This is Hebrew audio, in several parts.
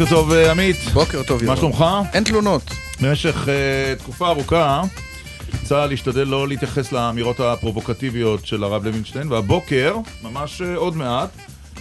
בוקר טוב אה, עמית. בוקר טוב ירון. מה שלומך? אין תלונות. במשך uh, תקופה ארוכה צה"ל השתדל לא להתייחס לאמירות הפרובוקטיביות של הרב לוינשטיין, והבוקר, ממש uh, עוד מעט,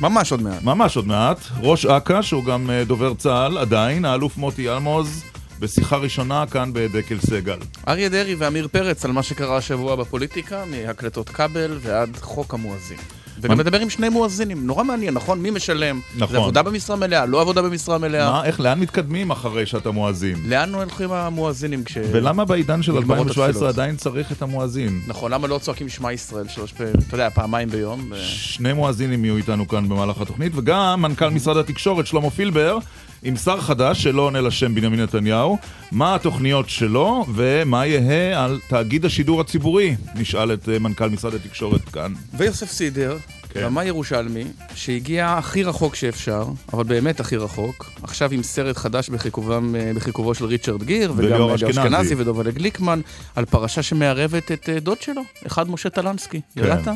ממש עוד מעט. ממש עוד מעט, ראש אכ"א, שהוא גם uh, דובר צה"ל עדיין, האלוף מוטי אלמוז, בשיחה ראשונה כאן בדקל סגל. אריה דרעי ועמיר פרץ על מה שקרה השבוע בפוליטיקה, מהקלטות כבל ועד חוק המואזין. וגם מדבר עם שני מואזינים, נורא מעניין, נכון? מי משלם? נכון. זה עבודה במשרה מלאה, לא עבודה במשרה מלאה. מה, איך, לאן מתקדמים אחרי שאתה מואזין? לאן הולכים המואזינים כש... ולמה בעידן של 2017 עדיין צריך את המואזין? נכון, למה לא צועקים שמע ישראל שלוש פעמים, אתה יודע, פעמיים ביום? שני מואזינים יהיו איתנו כאן במהלך התוכנית, וגם מנכ"ל משרד התקשורת שלמה פילבר. עם שר חדש שלא עונה לשם בנימין נתניהו, מה התוכניות שלו ומה יהא על תאגיד השידור הציבורי? נשאל את אה, מנכ"ל משרד התקשורת כאן. ויוסף סידר, כן. רמה ירושלמי, שהגיע הכי רחוק שאפשר, אבל באמת הכי רחוק, עכשיו עם סרט חדש בחיכובם, אה, בחיכובו של ריצ'רד גיר, וגם אשכנזי ודובל גליקמן, על פרשה שמערבת את אה, דוד שלו, אחד משה טלנסקי. כן. ידעת?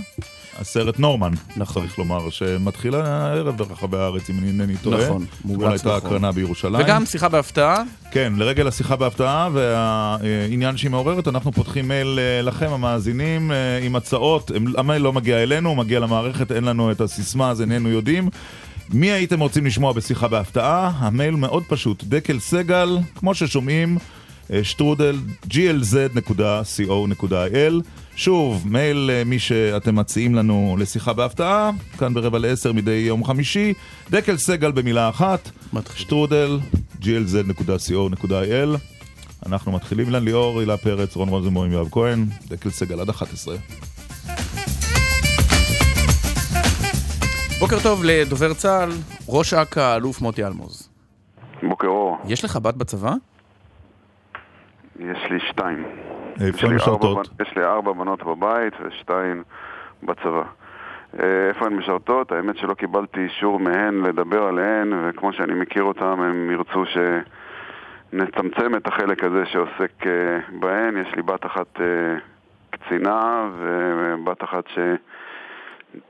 הסרט נורמן, נכון. צריך לומר, שמתחיל הערב ברחבי הארץ, אם אני אינני טועה. נכון, מומלץ נכון. הייתה הקרנה בירושלים. וגם שיחה בהפתעה. כן, לרגל השיחה בהפתעה והעניין שהיא מעוררת, אנחנו פותחים מייל אה, לכם, המאזינים, אה, עם הצעות. המייל לא מגיע אלינו, הוא מגיע למערכת, אין לנו את הסיסמה, אז איננו יודעים. מי הייתם רוצים לשמוע בשיחה בהפתעה? המייל מאוד פשוט, דקל סגל, כמו ששומעים, שטרודל glz.co.il שוב, מייל אה, מי שאתם מציעים לנו לשיחה בהפתעה, כאן ברבע לעשר מדי יום חמישי, דקל סגל במילה אחת, מתחיל. שטרודל, glz.co.il. אנחנו מתחילים אילן ליאור, הילה פרץ, רון רוזנבוים, יואב כהן, דקל סגל עד 11. בוקר טוב לדובר צה"ל, ראש אכ"א, אלוף מוטי אלמוז. בוקר אור. יש לך בת בצבא? יש לי שתיים. איפה הן משרתות? יש לי ארבע בנות בבית ושתיים בצבא. אה, איפה הן משרתות? האמת שלא קיבלתי אישור מהן לדבר עליהן, וכמו שאני מכיר אותן, הם ירצו שנצמצם את החלק הזה שעוסק אה, בהן. יש לי בת אחת אה, קצינה ובת אחת ש...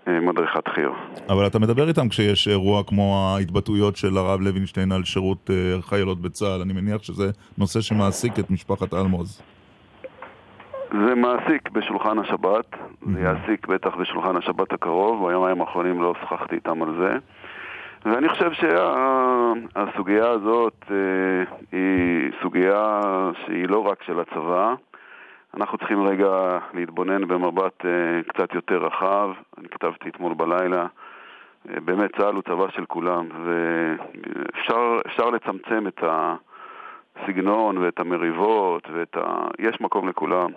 מדריכת חי"ר. אבל אתה מדבר איתם כשיש אירוע כמו ההתבטאויות של הרב לוינשטיין על שירות חיילות בצה"ל, אני מניח שזה נושא שמעסיק את משפחת אלמוז. זה מעסיק בשולחן השבת, זה יעסיק בטח בשולחן השבת הקרוב, ביומיים האחרונים לא שוחחתי איתם על זה. ואני חושב שהסוגיה הזאת אה, היא סוגיה שהיא לא רק של הצבא. אנחנו צריכים רגע להתבונן במבט אה, קצת יותר רחב. אני כתבתי אתמול בלילה, אה, באמת צה"ל הוא צבא של כולם, ואפשר לצמצם את הסגנון ואת המריבות, ואת ה... יש מקום לכולם.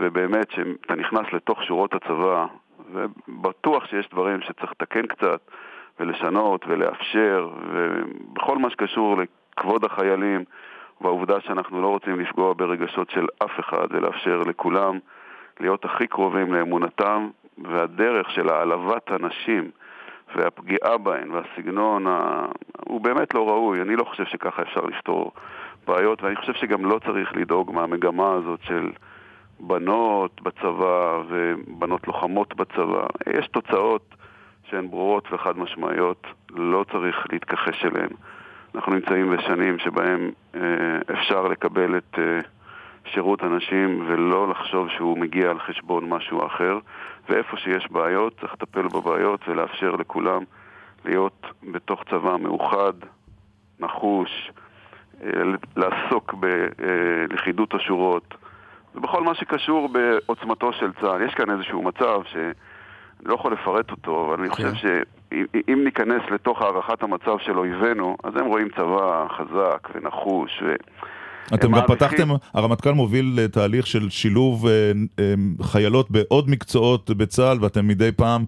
ובאמת שאתה נכנס לתוך שורות הצבא, ובטוח שיש דברים שצריך לתקן קצת ולשנות ולאפשר, ובכל מה שקשור לכבוד החיילים והעובדה שאנחנו לא רוצים לפגוע ברגשות של אף אחד ולאפשר לכולם להיות הכי קרובים לאמונתם, והדרך של העלבת הנשים והפגיעה בהן והסגנון ה... הוא באמת לא ראוי. אני לא חושב שככה אפשר לפתור בעיות, ואני חושב שגם לא צריך לדאוג מהמגמה הזאת של... בנות בצבא ובנות לוחמות בצבא. יש תוצאות שהן ברורות וחד משמעיות, לא צריך להתכחש אליהן. אנחנו נמצאים בשנים שבהן אה, אפשר לקבל את אה, שירות הנשים ולא לחשוב שהוא מגיע על חשבון משהו אחר, ואיפה שיש בעיות צריך לטפל בבעיות ולאפשר לכולם להיות בתוך צבא מאוחד, נחוש, אה, לעסוק בלכידות השורות. ובכל מה שקשור בעוצמתו של צה"ל. יש כאן איזשהו מצב שאני לא יכול לפרט אותו, אבל אני חושב כן. שאם ניכנס לתוך הערכת המצב של אויבינו, אז הם רואים צבא חזק ונחוש, אתם גם פתחתם, הרמטכ"ל מוביל תהליך של שילוב חיילות בעוד מקצועות בצה"ל, ואתם מדי פעם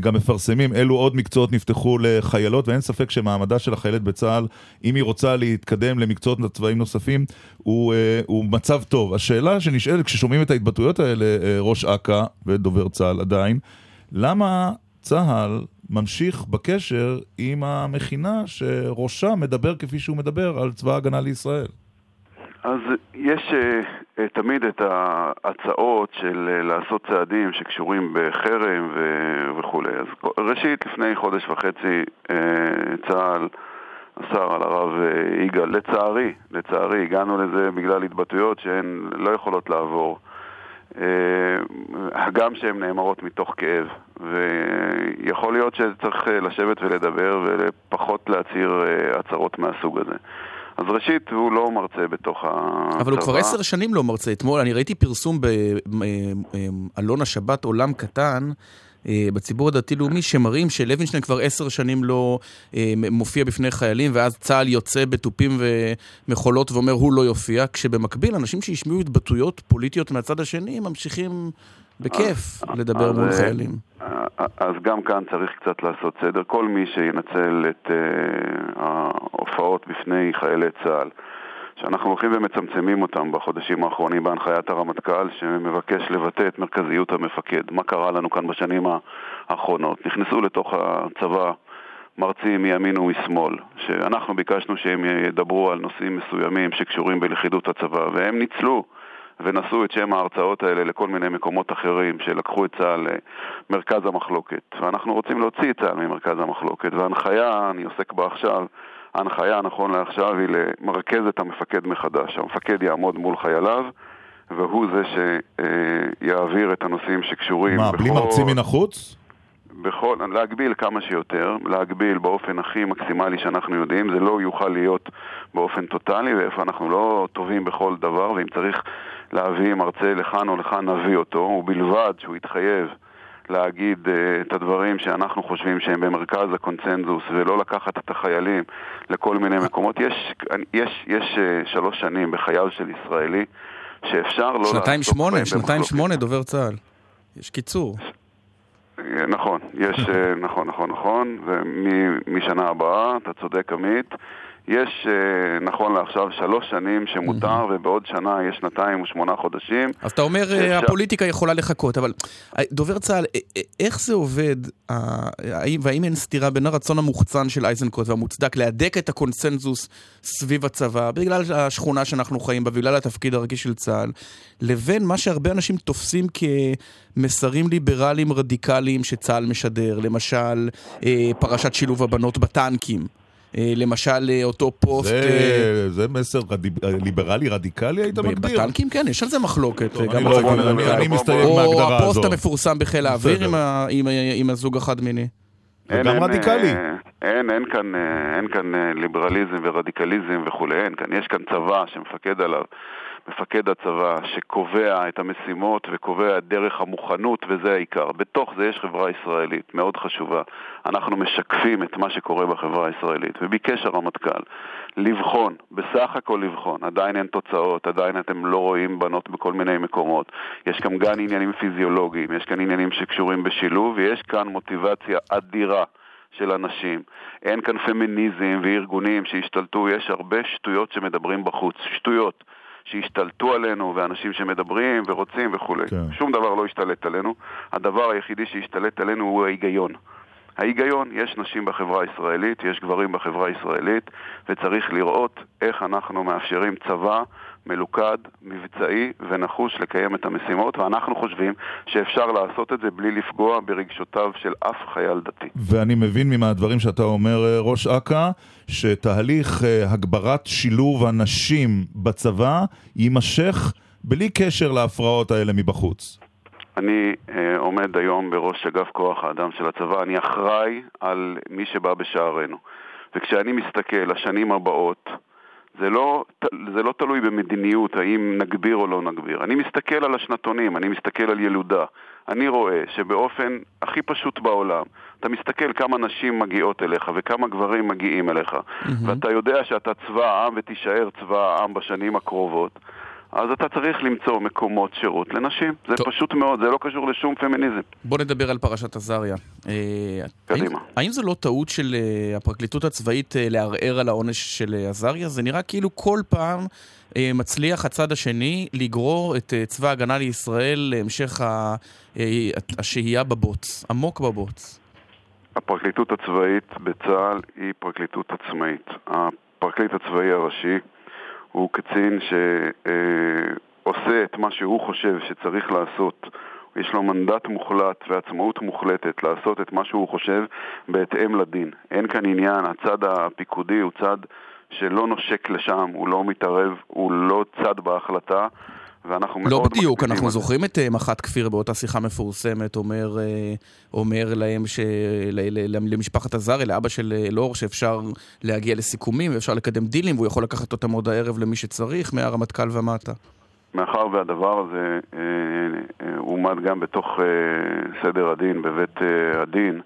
גם מפרסמים אילו עוד מקצועות נפתחו לחיילות, ואין ספק שמעמדה של החיילת בצה"ל, אם היא רוצה להתקדם למקצועות צבאיים נוספים, הוא, הוא מצב טוב. השאלה שנשאלת, כששומעים את ההתבטאויות האלה, ראש אכ"א ודובר צה"ל עדיין, למה צה"ל ממשיך בקשר עם המכינה שראשה מדבר כפי שהוא מדבר על צבא ההגנה לישראל. אז יש uh, תמיד את ההצעות של uh, לעשות צעדים שקשורים בחרם ו- וכולי. אז ראשית, לפני חודש וחצי uh, צה"ל אסר על הרב יגאל, לצערי, לצערי, הגענו לזה בגלל התבטאויות שהן לא יכולות לעבור. הגם שהן נאמרות מתוך כאב, ויכול להיות שצריך לשבת ולדבר ופחות להצהיר הצהרות מהסוג הזה. אז ראשית, הוא לא מרצה בתוך הצבא. אבל הוא כבר עשר שנים לא מרצה. אתמול אני ראיתי פרסום באלון השבת עולם קטן. בציבור הדתי-לאומי שמראים שלוינשטיין כבר עשר שנים לא מופיע בפני חיילים ואז צה"ל יוצא בתופים ומחולות ואומר הוא לא יופיע, כשבמקביל אנשים שהשמיעו התבטאויות פוליטיות מהצד השני ממשיכים בכיף לדבר מול חיילים. אז גם כאן צריך קצת לעשות סדר. כל מי שינצל את ההופעות בפני חיילי צה"ל, שאנחנו הולכים ומצמצמים אותם בחודשים האחרונים בהנחיית הרמטכ"ל, שמבקש לבטא את מרכזיות המפקד. מה קרה לנו כאן בשנים האחרונות? נכנסו לתוך הצבא מרצים מימין ומשמאל, שאנחנו ביקשנו שהם ידברו על נושאים מסוימים שקשורים בלכידות הצבא, והם ניצלו. ונשאו את שם ההרצאות האלה לכל מיני מקומות אחרים שלקחו את צה"ל למרכז המחלוקת. ואנחנו רוצים להוציא את צה"ל ממרכז המחלוקת, וההנחיה, אני עוסק בה עכשיו, ההנחיה נכון לעכשיו היא למרכז את המפקד מחדש. המפקד יעמוד מול חייליו, והוא זה שיעביר את הנושאים שקשורים... מה, בכל... בלי מרצים מן החוץ? בכל, להגביל כמה שיותר, להגביל באופן הכי מקסימלי שאנחנו יודעים, זה לא יוכל להיות באופן טוטאלי, ואיפה אנחנו לא טובים בכל דבר, ואם צריך להביא מרצה לכאן או לכאן, נביא אותו, ובלבד שהוא יתחייב להגיד uh, את הדברים שאנחנו חושבים שהם במרכז הקונצנזוס, ולא לקחת את החיילים לכל מיני מקומות. יש, יש, יש uh, שלוש שנים בחייו של ישראלי שאפשר לא... שנתיים שמונה, שנתיים שמונה דובר צה"ל. יש קיצור. נכון, יש, נכון, נכון, נכון, ומשנה הבאה, אתה צודק עמית, יש אה, נכון לעכשיו שלוש שנים שמותר, ובעוד שנה יש שנתיים ושמונה חודשים. אז אתה אומר שאפשר... הפוליטיקה יכולה לחכות, אבל אה, דובר צה"ל, אה, איך זה עובד, והאם אין סתירה בין הרצון המוחצן של אייזנקוט והמוצדק להדק את הקונסנזוס סביב הצבא, בגלל השכונה שאנחנו חיים בה, בגלל התפקיד הרגיש של צה"ל, לבין מה שהרבה אנשים תופסים כמסרים ליברליים רדיקליים שצה"ל משדר, למשל פרשת שילוב הבנות בטנקים. אה, למשל אה, אותו פוסט... זה, אה, זה מסר רד... ליברלי רדיקלי היית מגדיר? בטנקים כן, יש על זה מחלוקת. טוב, אני, לא, אני, אני, אני מסתייג מההגדרה הזו. או הפוסט המפורסם בחיל האוויר עם, עם, עם הזוג החד-מיני. זה גם רדיקלי. אין, אין כאן, אין כאן ליברליזם ורדיקליזם וכולי, אין כאן, יש כאן צבא שמפקד עליו מפקד הצבא שקובע את המשימות וקובע את דרך המוכנות וזה העיקר. בתוך זה יש חברה ישראלית מאוד חשובה. אנחנו משקפים את מה שקורה בחברה הישראלית. וביקש הרמטכ"ל לבחון, בסך הכל לבחון, עדיין אין תוצאות, עדיין אתם לא רואים בנות בכל מיני מקומות. יש כאן גם עניינים פיזיולוגיים, יש כאן עניינים שקשורים בשילוב ויש כאן מוטיבציה אדירה. של אנשים. אין כאן פמיניזם וארגונים שהשתלטו, יש הרבה שטויות שמדברים בחוץ. שטויות. שהשתלטו עלינו, ואנשים שמדברים ורוצים וכולי. כן. שום דבר לא השתלט עלינו. הדבר היחידי שהשתלט עלינו הוא ההיגיון. ההיגיון, יש נשים בחברה הישראלית, יש גברים בחברה הישראלית, וצריך לראות איך אנחנו מאפשרים צבא מלוכד, מבצעי ונחוש לקיים את המשימות, ואנחנו חושבים שאפשר לעשות את זה בלי לפגוע ברגשותיו של אף חייל דתי. ואני מבין מהדברים שאתה אומר, אה, ראש אכ"א, שתהליך אה, הגברת שילוב הנשים בצבא יימשך בלי קשר להפרעות האלה מבחוץ. אני אה, עומד היום בראש אגף כוח האדם של הצבא, אני אחראי על מי שבא בשערינו. וכשאני מסתכל לשנים הבאות, זה לא, זה לא תלוי במדיניות, האם נגביר או לא נגביר. אני מסתכל על השנתונים, אני מסתכל על ילודה. אני רואה שבאופן הכי פשוט בעולם, אתה מסתכל כמה נשים מגיעות אליך וכמה גברים מגיעים אליך, mm-hmm. ואתה יודע שאתה צבא העם ותישאר צבא העם בשנים הקרובות. אז אתה צריך למצוא מקומות שירות לנשים. זה טוב. פשוט מאוד, זה לא קשור לשום פמיניזם. בוא נדבר על פרשת עזריה. אה, קדימה. האם, האם זו לא טעות של אה, הפרקליטות הצבאית אה, לערער על העונש של עזריה? זה נראה כאילו כל פעם מצליח הצד השני לגרור את צבא ההגנה לישראל להמשך השהייה בבוץ, עמוק בבוץ. הפרקליטות הצבאית בצה"ל היא פרקליטות עצמאית. הפרקליט הצבאי הראשי הוא קצין שעושה את מה שהוא חושב שצריך לעשות. יש לו מנדט מוחלט ועצמאות מוחלטת לעשות את מה שהוא חושב בהתאם לדין. אין כאן עניין, הצד הפיקודי הוא צד שלא נושק לשם, הוא לא מתערב, הוא לא צד בהחלטה, ואנחנו לא מאוד... לא בדיוק, אנחנו זוכרים את אה, מח"ט כפיר באותה שיחה מפורסמת, אומר, אה, אומר להם, ש... למשפחת עזריה, לאבא של אה, אלאור, שאפשר להגיע לסיכומים ואפשר לקדם דילים, והוא יכול לקחת אותם עוד הערב למי שצריך, מהרמטכ"ל ומטה. מאחר והדבר הזה עומד גם בתוך סדר הדין, בבית הדין,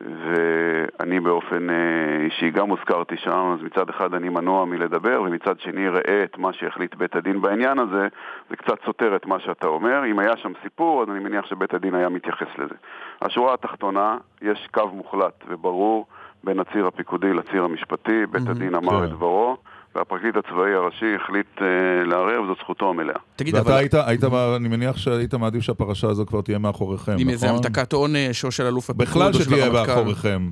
ואני באופן אה, אישי גם הוזכרתי שם, אז מצד אחד אני מנוע מלדבר, ומצד שני ראה את מה שהחליט בית הדין בעניין הזה, זה קצת סותר את מה שאתה אומר. אם היה שם סיפור, אז אני מניח שבית הדין היה מתייחס לזה. השורה התחתונה, יש קו מוחלט וברור בין הציר הפיקודי לציר המשפטי, בית הדין אמר כן. את דברו. והפרקליט הצבאי הראשי החליט uh, לערער, וזו זכותו המלאה. תגיד, ואתה אבל... היית, היית, אני מניח שהיית מעדיף שהפרשה הזו כבר תהיה מאחוריכם, נכון? עם איזה המתקת עונש או של אלוף הפיקוד בכלל שתהיה מאחוריכם.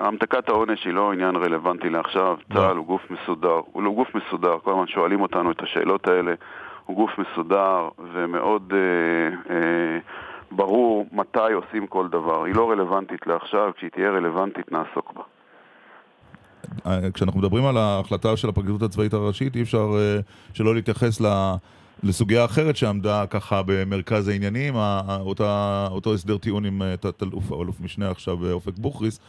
המתקת העונש היא לא עניין רלוונטי לעכשיו. צה"ל הוא גוף מסודר, הוא לא גוף מסודר, כל הזמן שואלים אותנו את השאלות האלה, הוא גוף מסודר ומאוד אה, אה, ברור מתי עושים כל דבר, היא לא רלוונטית לעכשיו, כשהיא תהיה רלוונטית נעסוק בה. כשאנחנו מדברים על ההחלטה של הפרקליטות הצבאית הראשית, אי אפשר uh, שלא להתייחס ל... לסוגיה אחרת שעמדה ככה במרכז העניינים, אותה, אותו הסדר טיעון עם אה, תת-אלוף אלוף משנה עכשיו באופק בוכריס.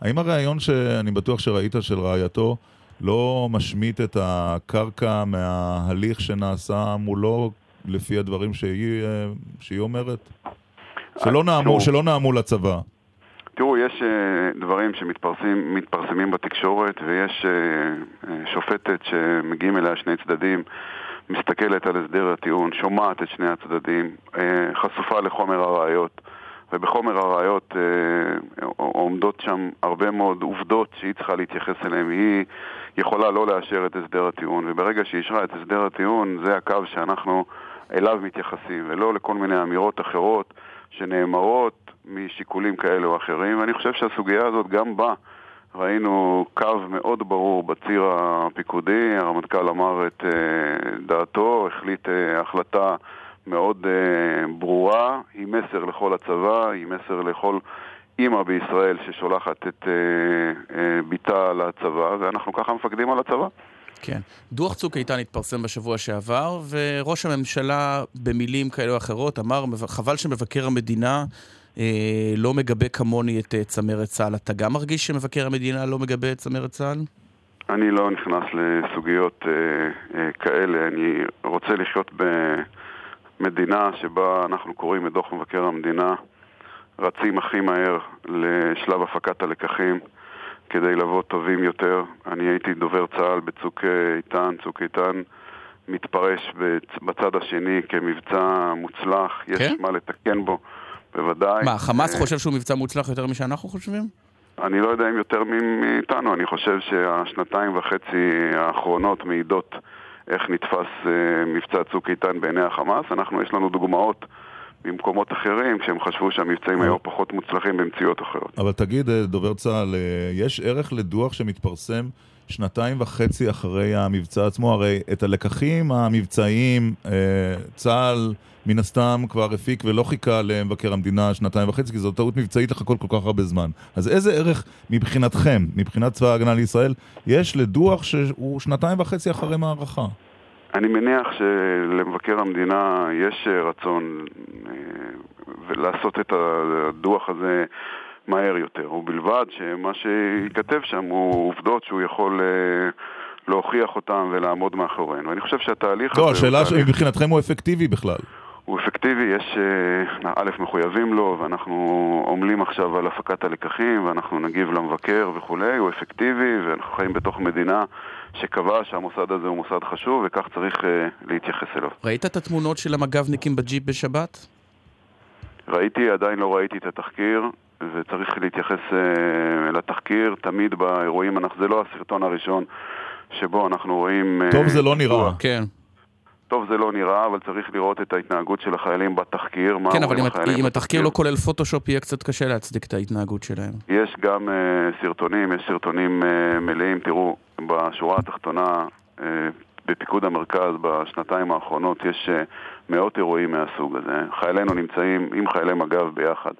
האם הרעיון שאני בטוח שראית של רעייתו לא משמיט את הקרקע מההליך שנעשה מולו לפי הדברים שהיא, אה, שהיא אומרת? שלא נעמו, שלא נעמו לצבא. תראו, יש uh, דברים שמתפרסמים בתקשורת ויש uh, שופטת שמגיעים אליה שני צדדים, מסתכלת על הסדר הטיעון, שומעת את שני הצדדים, uh, חשופה לחומר הראיות, ובחומר הראיות uh, עומדות שם הרבה מאוד עובדות שהיא צריכה להתייחס אליהן. היא יכולה לא לאשר את הסדר הטיעון, וברגע שהיא אישרה את הסדר הטיעון, זה הקו שאנחנו אליו מתייחסים, ולא לכל מיני אמירות אחרות שנאמרות משיקולים כאלה או אחרים, ואני חושב שהסוגיה הזאת גם בה ראינו קו מאוד ברור בציר הפיקודי, הרמטכ"ל אמר את uh, דעתו, החליט uh, החלטה מאוד uh, ברורה, היא מסר לכל הצבא, היא מסר לכל אימא בישראל ששולחת את בתה לצבא, ואנחנו ככה מפקדים על הצבא. כן. דוח צוק איתן התפרסם בשבוע שעבר, וראש הממשלה במילים כאלה או אחרות אמר, חבל שמבקר המדינה אה, לא מגבה כמוני את אה, צמרת צה"ל. אתה גם מרגיש שמבקר המדינה לא מגבה את צמרת צה"ל? אני לא נכנס לסוגיות אה, אה, כאלה. אני רוצה לחיות במדינה שבה אנחנו קוראים את דוח מבקר המדינה, רצים הכי מהר לשלב הפקת הלקחים כדי לבוא טובים יותר. אני הייתי דובר צה"ל בצוק אה, איתן, צוק איתן מתפרש בצד השני כמבצע מוצלח, יש כן? מה לתקן בו. בוודאי. מה, חמאס אה, חושב שהוא מבצע מוצלח יותר משאנחנו חושבים? אני לא יודע אם יותר מאיתנו, אני חושב שהשנתיים וחצי האחרונות מעידות איך נתפס אה, מבצע צוק איתן בעיני החמאס. אנחנו, יש לנו דוגמאות במקומות אחרים, כשהם חשבו שהמבצעים היו פחות מוצלחים במציאות אחרות. אבל תגיד, אה, דובר צה"ל, יש ערך לדוח שמתפרסם שנתיים וחצי אחרי המבצע עצמו? הרי את הלקחים המבצעיים, צה"ל... מן הסתם כבר הפיק ולא חיכה למבקר המדינה שנתיים וחצי, כי זו טעות מבצעית לחכות כל כך הרבה זמן. אז איזה ערך מבחינתכם, מבחינת צבא ההגנה לישראל, יש לדוח שהוא שנתיים וחצי אחרי מערכה? אני מניח שלמבקר המדינה יש רצון אה, לעשות את הדוח הזה מהר יותר, ובלבד שמה שייכתב שם הוא עובדות שהוא יכול אה, להוכיח אותם ולעמוד מאחוריהם. ואני חושב שהתהליך לא, הזה... לא, השאלה מבחינתכם הוא אפקטיבי בכלל. הוא אפקטיבי, יש אה, א', מחויבים לו, ואנחנו עמלים עכשיו על הפקת הלקחים, ואנחנו נגיב למבקר וכולי, הוא אפקטיבי, ואנחנו חיים בתוך מדינה שקבעה שהמוסד הזה הוא מוסד חשוב, וכך צריך uh, להתייחס אליו. ראית את התמונות של המג"בניקים בג'יפ בשבת? ראיתי, עדיין לא ראיתי את התחקיר, וצריך להתייחס uh, לתחקיר תמיד באירועים, זה לא הסרטון הראשון שבו אנחנו רואים... טוב, זה לא נראה. כן. טוב זה לא נראה, אבל צריך לראות את ההתנהגות של החיילים בתחקיר. כן, אבל אם, אם התחקיר לא כולל פוטושופ, יהיה קצת קשה להצדיק את ההתנהגות שלהם. יש גם uh, סרטונים, יש סרטונים uh, מלאים. תראו, בשורה התחתונה, uh, בפיקוד המרכז בשנתיים האחרונות יש uh, מאות אירועים מהסוג הזה. חיילינו נמצאים עם חיילי מג"ב ביחד.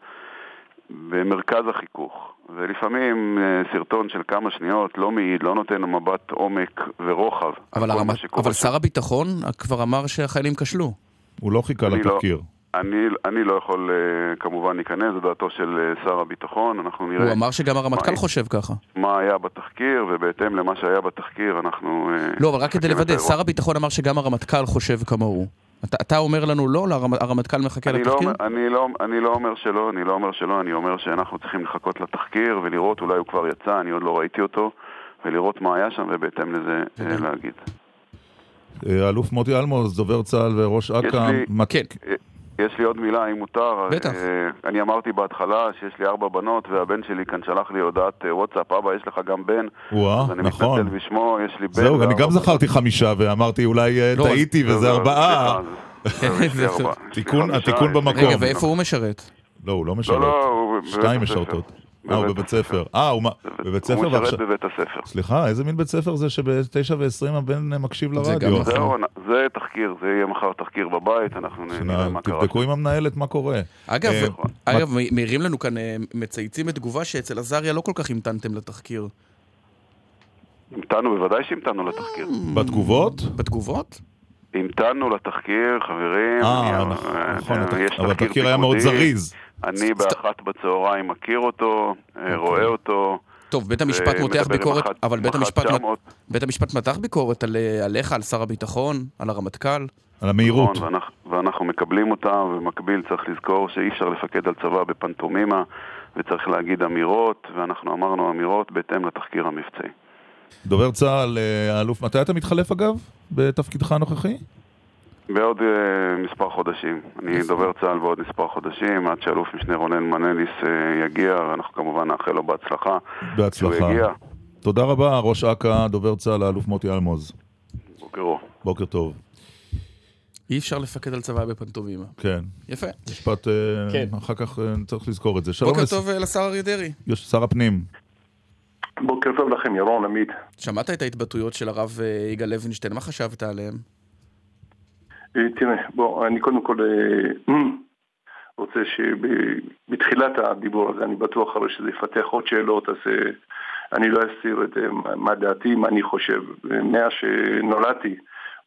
במרכז החיכוך. ולפעמים אה, סרטון של כמה שניות לא מעיד, לא נותן מבט עומק ורוחב. אבל, הרמת, אבל שר הביטחון כבר אמר שהחיילים כשלו. הוא לא חיכה לא- לתחקיר. לא, אני, אני לא יכול uh, כמובן להיכנס, זו דעתו של שר הביטחון, אנחנו נראה... הוא אמר שגם הרמטכ"ל חושב ככה. מה היה בתחקיר, ובהתאם למה שהיה בתחקיר אנחנו... לא, אבל רק כדי לוודא, שר הביטחון אמר שגם הרמטכ"ל חושב כמוהו. אתה, אתה אומר לנו לא, הרמטכ"ל מחכה אני לא לתחקיר? לא, אני, לא, אני לא אומר שלא, אני לא אומר שלא, אני אומר שאנחנו צריכים לחכות לתחקיר ולראות, אולי הוא כבר יצא, אני עוד לא ראיתי אותו, ולראות מה היה שם ובהתאם לזה אה, להגיד. אה, אלוף מוטי אלמוז, דובר צה"ל וראש אכ"א. כן. אה, יש לי עוד מילה, אם מותר. בטח. אני אמרתי בהתחלה שיש לי ארבע בנות, והבן שלי כאן שלח לי הודעת וואטסאפ, אבא, יש לך גם בן. וואה, נכון. אז אני מתנצל בשמו, יש לי בן. זהו, אני גם זכרתי חמישה, ואמרתי אולי לא, טעיתי וזה ארבעה. התיקון במקום. רגע, ואיפה הוא משרת? לא, הוא לא משרת. לא, לא, שתיים משרתות. אה, הוא בבית ספר. אה, הוא בבית ספר ועכשיו... הוא משרת בבית הספר. סליחה, איזה מין בית ספר זה שב-9 ו-20 הבן מקשיב לרדיו? זה תחקיר, זה יהיה מחר תחקיר בבית, אנחנו נראה מה קרה. תבדקו עם המנהלת מה קורה. אגב, אה, מעירים לנו כאן, אה, מצייצים בתגובה שאצל עזריה לא כל כך המתנתם לתחקיר. המתנו, בוודאי שהמתנו לתחקיר. בתגובות? בתגובות? המתנו לתחקיר, חברים. אה, נכון, נכון אבל התחקיר היה מאוד זריז. אני באחת בצהריים מכיר אותו, אה, אוקיי. רואה אותו. טוב, בית המשפט מותח ביקורת, אבל בית המשפט, בית המשפט מתח ביקורת על, אה, עליך, על שר הביטחון, על הרמטכ"ל. על המהירות. נכון, ואנחנו, ואנחנו מקבלים אותה, ובמקביל צריך לזכור שאי אפשר לפקד על צבא בפנטומימה, וצריך להגיד אמירות, ואנחנו אמרנו אמירות בהתאם לתחקיר המבצעי. דובר צה"ל, אה, האלוף, מתי אתה מתחלף אגב, בתפקידך הנוכחי? בעוד uh, מספר חודשים. אני דובר צה"ל בעוד מספר חודשים, עד שאלוף משנה רונן מנליס uh, יגיע, ואנחנו כמובן נאחל לו בהצלחה. בהצלחה. תודה רבה, ראש אכ"א, דובר צה"ל, האלוף מוטי אלמוז. בוקר אור. בוקר טוב. אי אפשר לפקד על צבא בפנטומימה. כן. יפה. משפט, כן. אחר כך צריך לזכור את זה. בוקר טוב לשר אריה דרעי. שר הפנים. בוקר טוב לכם, ירון, עמית. שמעת את ההתבטאויות של הרב יגאל לוינשטיין, מה חשבת עליהם? אה, תראה, בוא, אני קודם כל אה, רוצה שבתחילת הדיבור הזה, אני בטוח הרי שזה יפתח עוד שאלות, אז אני לא אסתיר את מה דעתי, מה אני חושב. מאז שנולדתי,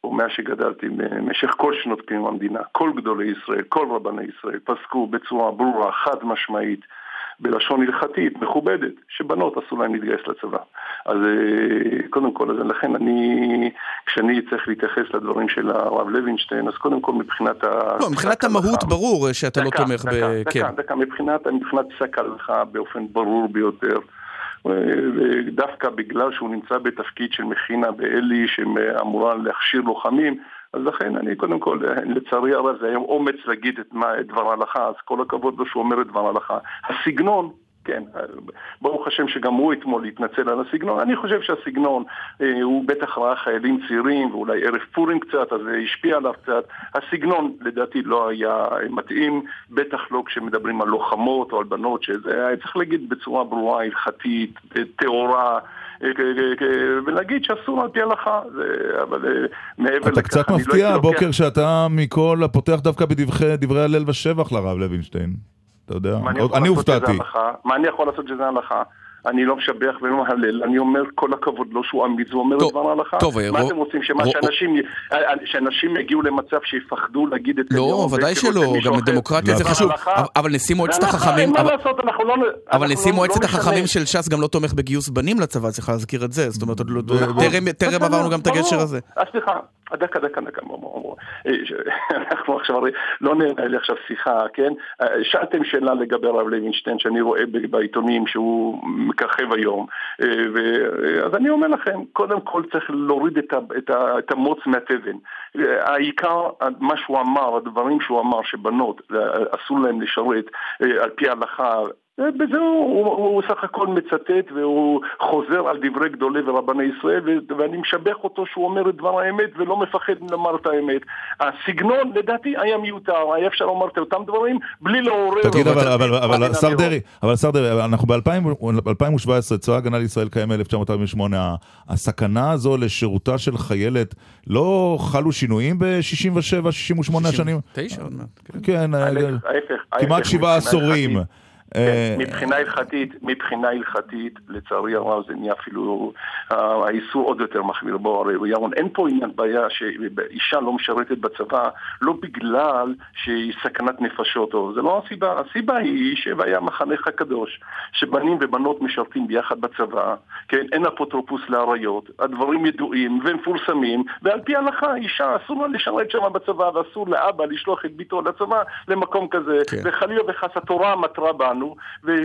או מאז שגדלתי, במשך כל שנות קיום המדינה, כל גדולי ישראל, כל רבני ישראל, פסקו בצורה ברורה, חד משמעית, בלשון הלכתית, מכובדת, שבנות אסור להן להתגייס לצבא. אז אה, קודם כל, אז לכן אני, כשאני צריך להתייחס לדברים של הרב לוינשטיין, אז קודם כל מבחינת ה... לא, מבחינת המהות ברור שאתה לא דקה, לא תומך דקה, ב... דקה, כן. דקה, מבחינת, מבחינת פסק ההלכה באופן ברור ביותר. אה, דווקא בגלל שהוא נמצא בתפקיד של מכינה בעלי שאמורה להכשיר לוחמים, אז לכן אני קודם כל, לצערי הרב זה היום אומץ להגיד את, מה, דבר ההלכה, אז כל הכבוד לו שהוא אומר את דבר ההלכה. הסגנון, כן, ברוך השם שגם הוא אתמול התנצל על הסגנון. אני חושב שהסגנון, אה, הוא בטח ראה חיילים צעירים ואולי ערב פורים קצת, אז זה השפיע עליו קצת. הסגנון לדעתי לא היה מתאים, בטח לא כשמדברים על לוחמות או על בנות, שזה היה צריך להגיד בצורה ברורה, הלכתית, טהורה. ולהגיד שאסור על פי הלכה, אבל אה, מעבר לכך... אתה קצת לא מפתיע הבוקר שאתה מכל הפותח דווקא בדברי הלל ושבח לרב לוינשטיין. אתה יודע, אני הופתעתי. מה אני יכול לעשות שזה הלכה? אני לא משבח ולא מהלל, אני אומר כל הכבוד לו שהוא אמיץ, הוא אומר את דבר ההלכה. טוב, מה אתם רוצים, שמה שאנשים, שאנשים יגיעו למצב שיפחדו להגיד את זה? לא, ודאי שלא, גם דמוקרטיה זה חשוב, אבל נשיא מועצת החכמים, אבל נשיא מועצת החכמים של ש"ס גם לא תומך בגיוס בנים לצבא, צריך להזכיר את זה, זאת אומרת, טרם עברנו גם את הגשר הזה. סליחה, דקה, דקה, דקה, אנחנו עכשיו לא ננהל עכשיו שיחה, כן? שאלתם שאלה לגבי הרב לוינשטיין, שאני רואה בעיתונים שהוא מככב היום, אז אני אומר לכם, קודם כל צריך להוריד את המוץ מהתבן. העיקר, מה שהוא אמר, הדברים שהוא אמר, שבנות אסור להם לשרת על פי ההלכה בזה הוא, הוא, הוא סך הכל מצטט והוא חוזר על דברי גדולי ורבני ישראל ואני משבח אותו שהוא אומר את דבר האמת ולא מפחד לומר את האמת. הסגנון לדעתי היה מיותר, היה אפשר לומר את אותם דברים בלי לעורר... תגיד אבל, אבל, אבל השר דרעי, אבל השר דרעי, אנחנו ב-2017, צבא הגנה לישראל קיים מ-1948, הסכנה הזו לשירותה של חיילת, לא חלו שינויים ב-67, 68 שנים? 69 עוד מעט. כן, כמעט שבעה עשורים. כן, אה, מבחינה הלכתית, מבחינה הלכתית, לצערי הרב זה נהיה אפילו, האיסור עוד יותר מחמיר בו, הרי ירון, אין פה עניין בעיה שאישה לא משרתת בצבא, לא בגלל שהיא סכנת נפשות, או זה לא הסיבה, הסיבה היא שהיה מחנך הקדוש, שבנים ובנות משרתים ביחד בצבא, כן, אין אפוטרופוס לאריות, הדברים ידועים ומפורסמים, ועל פי ההלכה אישה אסור לה לשרת שם בצבא, ואסור לאבא לשלוח את ביתו לצבא למקום כזה, כן. וחלילה וחס התורה מטרה בנו לנו,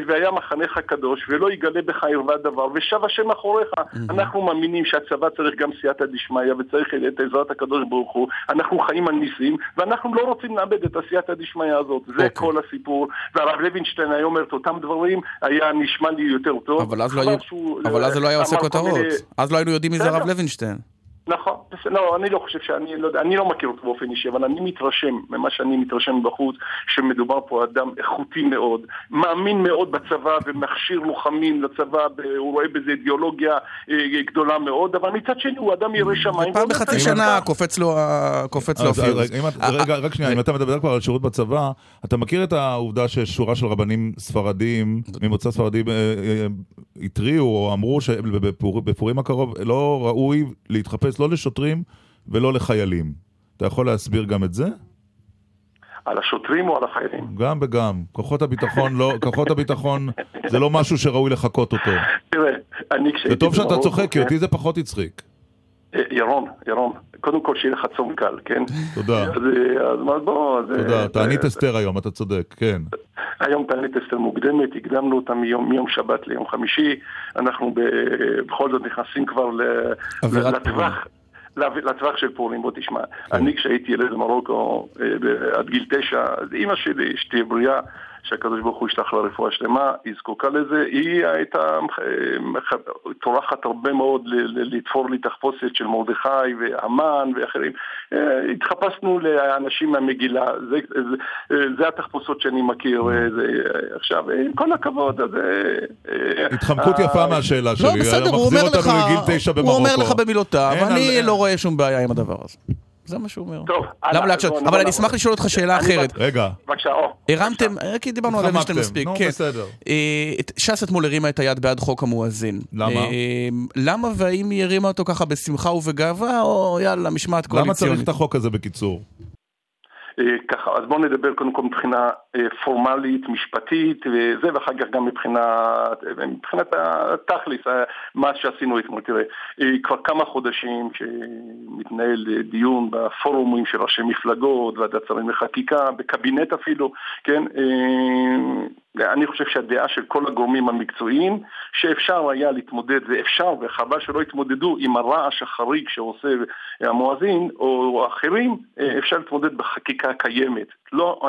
והיה מחנך הקדוש, ולא יגלה בך ערווה דבר, ושב השם אחוריך. אנחנו מאמינים שהצבא צריך גם סייעתא דשמיא, וצריך את עזרת הקדוש ברוך הוא. אנחנו חיים על ניסים, ואנחנו לא רוצים לאבד את הסייעתא דשמיא הזאת. זה אוקיי. כל הסיפור. והרב לוינשטיין היה אומר את אותם דברים, היה נשמע לי יותר טוב. אבל אז לא היה עושה כותרות. אז לא היינו יודעים מי זה הרב לוינשטיין. נכון, לא, אני לא חושב שאני, לא, אני לא מכיר אותו באופן אישי, אבל אני מתרשם, ממה שאני מתרשם בחוץ, שמדובר פה אדם איכותי מאוד, מאמין מאוד בצבא ומכשיר לוחמים לצבא, הוא רואה בזה אידיאולוגיה אה, גדולה מאוד, אבל מצד שני הוא אדם ירא שמיים. פעם בחצי שנה קופץ לו הפיוז. רגע, רק שנייה, אם אתה מדבר כבר על שירות בצבא, אתה מכיר את העובדה שיש שורה של רבנים ספרדים, ממוצא ספרדי, אה, אה, התריעו או אמרו שבפורים הקרוב לא ראוי להתחפש לא לשוטרים ולא לחיילים. אתה יכול להסביר גם את זה? על השוטרים או על החיילים? גם וגם. כוחות הביטחון לא, כוחות הביטחון זה לא משהו שראוי לחקות אותו. תראה, אני כשהייתי... זה טוב שאתה צוחק, כי אותי זה פחות הצחיק. אה, ירון, ירון, קודם כל שיהיה לך צום קל, כן? תודה. אז, אז מה, בוא... תודה, תענית אסתר היום, אתה צודק, כן. היום תענית אסתר מוקדמת, הקדמנו אותה מיום, מיום שבת ליום חמישי, אנחנו בכל זאת נכנסים כבר לטווח. לטווח של פורים, בוא תשמע. כן. אני כשהייתי ילד במרוקו אה, עד גיל תשע, אז אימא שלי, אשתי בריאה, שהקדוש ברוך הוא ישלח לה רפואה שלמה, היא זקוקה לזה, היא הייתה טורחת הרבה מאוד לתפור לי תחפושת של מרדכי והמן ואחרים. אה, התחפשנו לאנשים מהמגילה, זה, זה, זה התחפושות שאני מכיר. אה, זה, עכשיו, עם כל הכבוד, אז... אה, התחמקות יפה מהשאלה שלי. לא, בסדר, הוא אומר לך, הוא אומר לך במילותיו, אני לא רואה שום בעיה עם הדבר הזה. זה מה שהוא אומר. טוב, למה להקשות? אבל אני אשמח לשאול אותך שאלה אחרת. רגע. בבקשה, או. הרמתם, כי דיברנו על לוינשטיין מספיק. נו, כן. בסדר. אה, ש"ס אתמול הרימה את היד בעד חוק המואזין. למה? אה, למה והאם היא הרימה אותו ככה בשמחה ובגאווה, או יאללה, משמעת קואליציונית? למה צריך את החוק הזה בקיצור? אה, ככה, אז בואו נדבר קודם כל מבחינה אה, פורמלית, משפטית וזה, ואחר כך גם מבחינת, מבחינת התכלס, מה שעשינו אתמול. תראה, אה, כבר כמה חודשים שמתנהל דיון בפורומים של ראשי מפלגות, ועדת שרים לחקיקה, בקבינט אפילו, כן? אני חושב שהדעה של כל הגורמים המקצועיים שאפשר היה להתמודד, ואפשר, וחבל שלא יתמודדו עם הרעש החריג שעושה המואזין או אחרים, אפשר להתמודד בחקיקה הקיימת. לא,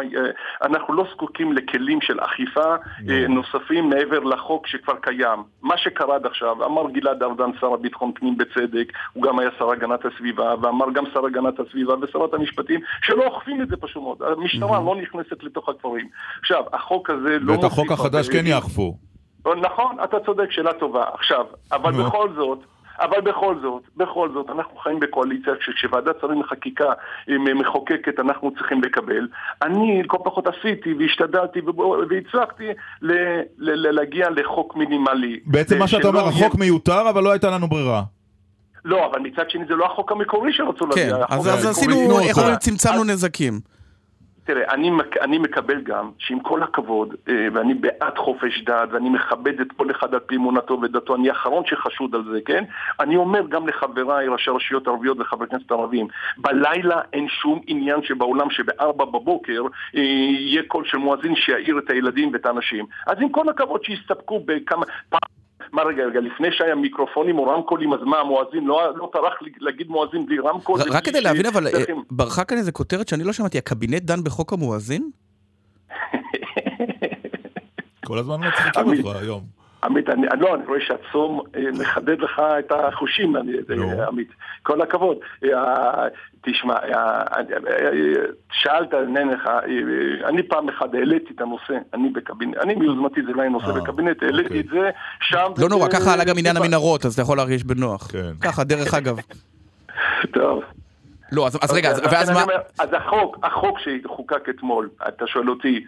אנחנו לא זקוקים לכלים של אכיפה לא. נוספים מעבר לחוק שכבר קיים. מה שקרה עד עכשיו, אמר גלעד ארדן, שר הביטחון פנים בצדק, הוא גם היה שר הגנת הסביבה, ואמר גם שר הגנת הסביבה ושרת המשפטים, שלא אוכפים את זה פשוט מאוד. המשטרה לא נכנסת לתוך הכפרים. עכשיו, החוק הזה לא... ואת החוק החדש כן יאכפו. נכון, אתה צודק, שאלה טובה. עכשיו, אבל בכל זאת... אבל בכל זאת, בכל זאת, אנחנו חיים בקואליציה שכשוועדת שרים לחקיקה מחוקקת אנחנו צריכים לקבל. אני כל פחות עשיתי והשתדלתי והצלחתי להגיע לחוק מינימלי. בעצם מה שאתה אומר, החוק מיותר, אבל לא הייתה לנו ברירה. לא, אבל מצד שני זה לא החוק המקורי שרצו להביא. כן, אז עשינו, איך אומרים, צמצמנו נזקים. תראה, אני, אני מקבל גם שעם כל הכבוד, אה, ואני בעד חופש דת, ואני מכבד את כל אחד על פי אמונתו ודתו, אני האחרון שחשוד על זה, כן? אני אומר גם לחבריי, ראשי רשויות ערביות וחברי כנסת ערבים, בלילה אין שום עניין שבעולם שבארבע בבוקר אה, יהיה קול של מואזין שיעיר את הילדים ואת האנשים. אז עם כל הכבוד שיסתפקו בכמה... מה רגע, רגע, לפני שהיה מיקרופונים או רמקולים, אז מה, המואזין לא, לא טרח להגיד מואזין בלי רמקול? רק כדי להבין, אבל אה, ברכה כאן איזה כותרת שאני לא שמעתי, הקבינט דן בחוק המואזין? כל הזמן מצחיקים אותך היום. עמית, אני, לא, אני רואה שהצום אה, מחדד לך את החושים, אני, לא. עמית. כל הכבוד. אה, תשמע, שאלת, ענה לך, אני פעם אחת העליתי את הנושא, אני בקבינט, אני מיוזמתי זה לא היה נושא בקבינט, העליתי אוקיי. את זה שם. לא נורא, ככה עלה גם עניין המנהרות, אז אתה יכול להרגיש בנוח. כן. ככה, דרך אגב. טוב. לא, אז רגע, ואז מה... אז החוק, החוק שחוקק אתמול, אתה שואל אותי,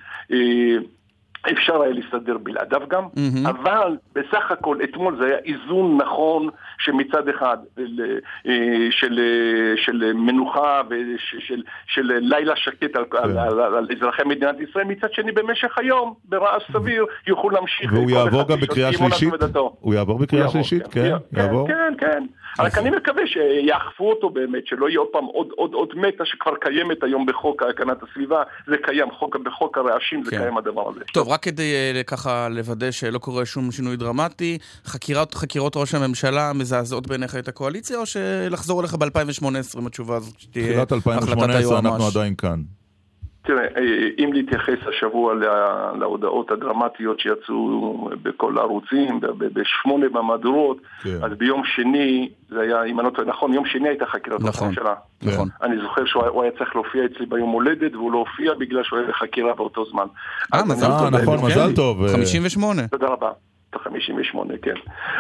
אפשר היה להסתדר בלעדיו גם, mm-hmm. אבל בסך הכל אתמול זה היה איזון נכון שמצד אחד אה, של, אה, של מנוחה ושל של לילה שקט על, על, על, על, על אזרחי מדינת ישראל, מצד שני במשך היום ברעש סביר יוכלו להמשיך. והוא יעבור גם בקריאה שלישית? הוא יעבור בקריאה שלישית? כן, כן, יעבור. כן, כן. רק אני מקווה שיאכפו אותו באמת, שלא יהיה עוד פעם עוד, עוד, עוד מטה שכבר קיימת היום בחוק הגנת הסביבה, זה קיים, חוק, בחוק הרעשים זה כן. קיים הדבר הזה. טוב, רק כדי uh, ככה לוודא שלא קורה שום שינוי דרמטי, חקירות, חקירות ראש הממשלה מזעזעות בעיניך את הקואליציה, או שלחזור אליך ב-2018 עם התשובה הזאת שתהיה החלטת היועמ"ש? תחילת 2018 אנחנו עדיין כאן. תראה, אה, אם להתייחס השבוע להודעות הדרמטיות שיצאו בכל הערוצים, בשמונה במהדורות, כן. אז ביום שני, זה היה, אם אני לא טועה, נכון, יום שני הייתה חקירת ראש נכון, הממשלה. נכון. אני זוכר שהוא היה צריך להופיע אצלי ביום הולדת, והוא לא הופיע בגלל שהוא היה בחקירה באותו זמן. אה, מזל טוב. נכון, מזל טוב. 58. תודה רבה. ה-58, כן.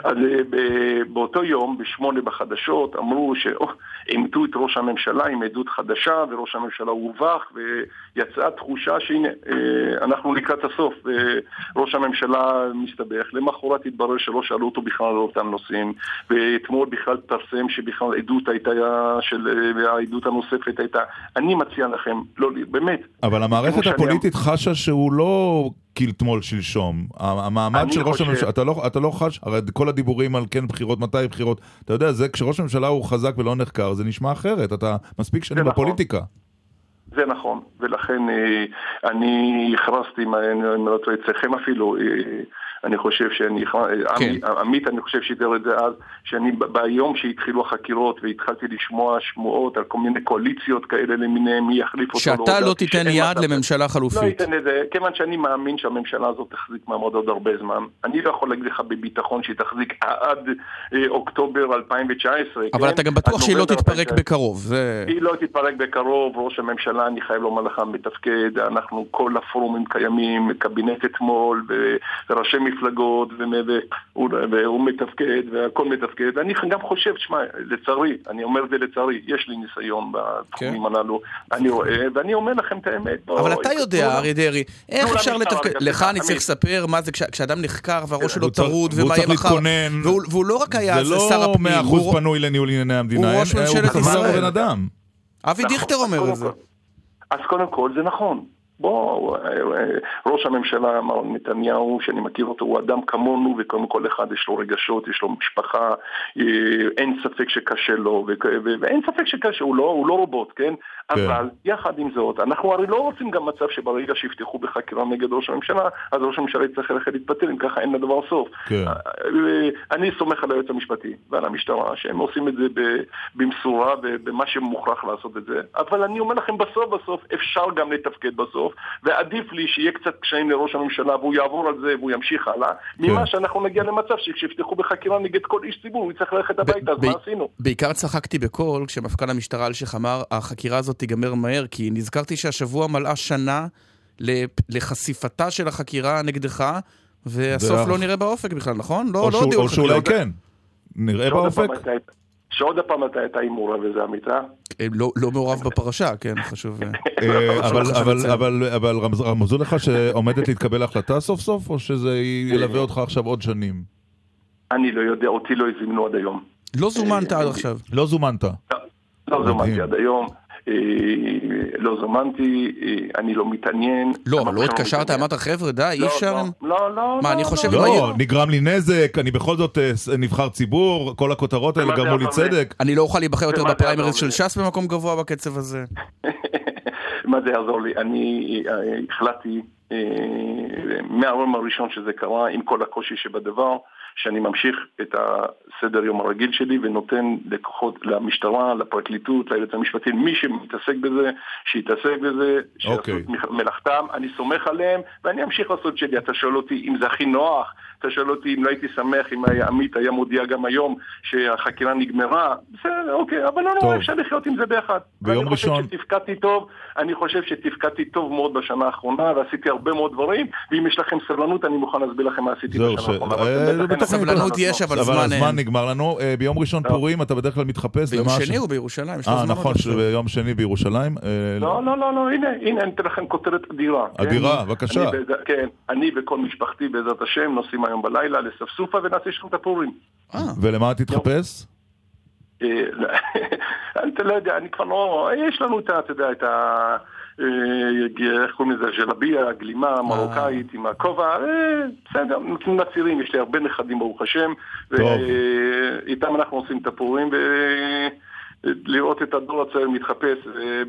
אז אה, באותו יום, בשמונה בחדשות, אמרו שעימתו את ראש הממשלה עם עדות חדשה, וראש הממשלה הובך, ויצאה תחושה שהנה, אה, אנחנו לקראת הסוף, וראש הממשלה מסתבך. למחרת התברר שלא שאלו אותו בכלל על אותם נושאים, ואתמול בכלל תפרסם שבכלל עדות הייתה, של, והעדות הנוספת הייתה. אני מציע לכם, לא, באמת. אבל המערכת הפוליטית חשה שהוא לא כתמול שלשום. המעמד של ראש הממשלה, אתה לא, אתה לא חש, הרי כל הדיבורים על כן בחירות, מתי בחירות, אתה יודע, זה כשראש הממשלה הוא חזק ולא נחקר, זה נשמע אחרת, אתה מספיק שנים נכון. בפוליטיקה. זה נכון, ולכן אה, אני הכרזתי, אם אני לא טועה, אצלכם אפילו, אה, אני חושב שאני, כן. עמית אני חושב שידר את זה אז, שאני ביום שהתחילו החקירות והתחלתי לשמוע שמועות על כל מיני קואליציות כאלה למיניהם, מי יחליף אותו. שאתה לא, לא תיתן יד לממשלה חלופית. לא אתן את זה, כיוון שאני מאמין שהממשלה הזאת תחזיק מעמד עוד הרבה זמן. אני לא יכול להגיד לך בביטחון שהיא תחזיק עד אה, אוקטובר 2019. אבל כן? אתה גם בטוח שהיא לא תתפרק בקרוב. זה... היא לא תתפרק בקרוב, ראש הממשלה, אני חייב לומר לך, מתפקד, אנחנו כל הפורומים קיימים, קבינט אתמול, וראשי מפלגות, והוא מתפקד, והכל מתפקד. אני גם חושב, שמע, לצערי, אני אומר את זה לצערי, יש לי ניסיון בתחומים כן. הללו, אני רואה, ואני אומר לכם את האמת. אבל אתה יודע, אריה דרעי, איך אפשר לתפקד? לך אני צריך לספר מה זה כשאדם נחקר והראש שלו טרוד, ומה יהיה מחר. והוא לא רק היה שר הפנים. זה לא מאה אחוז פנוי לניהול ענייני המדינה, הוא ראש ממשלת ישראל. בן אדם. אבי נכון, דיכטר אומר את זה. אז קודם כל זה נכון. בוא, ראש הממשלה מר נתניהו, שאני מכיר אותו, הוא אדם כמונו, וקודם כל אחד יש לו רגשות, יש לו משפחה, אה, אין ספק שקשה לו, ואין ספק שקשה, הוא לא, הוא לא רובוט, כן? כן? אבל יחד עם זאת, אנחנו הרי לא רוצים גם מצב שברגע שיפתחו בחקירה נגד ראש הממשלה, אז ראש הממשלה יצטרך ללכת להתפטר, אם ככה אין לדבר סוף. כן. אה, אה, אני סומך על היועץ המשפטי ועל המשטרה, שהם עושים את זה במשורה ובמה שמוכרח לעשות את זה, אבל אני אומר לכם, בסוף בסוף אפשר גם לתפקד בסוף, ועדיף לי שיהיה קצת קשיים לראש הממשלה והוא יעבור על זה והוא ימשיך הלאה, כן. ממה שאנחנו נגיע למצב שכשיפתחו בחקירה נגד כל איש ציבור, הוא יצטרך ללכת הביתה, אז מה עשינו? בעיקר צחקתי בקול כשמפכ"ל המשטרה אלשיך אמר, החקירה הזאת תיגמר מהר, כי נזכרתי שהשבוע מלאה שנה לחשיפתה של החקירה נגדך, והסוף לא נראה באופק בכלל, נכון? לא, או לא הודיעו. או שאולי כן. נראה באופק? שעוד הפעם אתה הייתה עם מעורב בזה, עמיתה. לא, לא מעורב בפרשה, כן, חשוב. אבל רמזו לך שעומדת להתקבל החלטה סוף סוף, או שזה ילווה אותך עכשיו עוד שנים? אני לא יודע, אותי לא הזמינו עד היום. לא זומנת עד עכשיו. לא זומנת. לא זומנתי עד היום. אה, לא זומנתי, אה, אני לא מתעניין. לא, אבל לא התקשרת, אמרת חבר'ה, די, אי לא, אפשר... לא, לא, לא. מה, אני חושב... לא, נגרם לי נזק, אני בכל זאת אה, נבחר ציבור, כל הכותרות האלה גרמו לי צדק. אני לא אוכל להיבחר יותר בפריימריז של ש"ס במקום גבוה בקצב הזה. מה זה יעזור לי? אני החלטתי מהיום הראשון שזה קרה, עם כל הקושי שבדבר, שאני ממשיך את הסדר יום הרגיל שלי ונותן לכוחות, למשטרה, לפרקליטות, ליועץ המשפטי, מי שמתעסק בזה, שיתעסק בזה, שיעשו okay. אוקיי. את מלאכתם, אני סומך עליהם ואני אמשיך לעשות שלי. אתה שואל אותי אם זה הכי נוח, אתה שואל אותי אם לא הייתי שמח אם עמית היה מודיע גם היום שהחקירה נגמרה, בסדר, אוקיי, אבל לא נורא, אפשר לחיות עם זה ביחד. ביום ראשון... אני חושב שתפקדתי טוב, אני חושב שתפקדתי טוב מאוד בשנה האחרונה ועשיתי הרבה מאוד דברים, ואם יש לכם סבלנות אני מוכן להסביר לכם מה עשיתי בשנה האחרונה. סבלנות יש, אבל הזמן אין. הזמן נגמר לנו. אה, ביום ראשון פורים אתה בדרך כלל מתחפש ביום שני הוא בירושלים, אה, נכון, ביום שני בירושלים. אה, לא, לא, לא, לא, הנה, הנה, אני אתן לכם כותרת אדירה. כן? אדירה, בבקשה. כן, אני וכל משפחתי בעזרת השם נוסעים היום בלילה לספסופה ונעשה שם את הפורים. ולמה תתחפש? אני לא יודע, אני כבר לא... יש לנו את ה... אתה יודע, את ה... אה, איך קוראים לזה? ג'לביה, גלימה אה. מרוקאית עם הכובע, אה, בסדר, נותנים לצירים, יש לי הרבה נכדים ברוך השם, ואיתם אנחנו עושים את הפורים, לראות את הדור הצעיר מתחפש,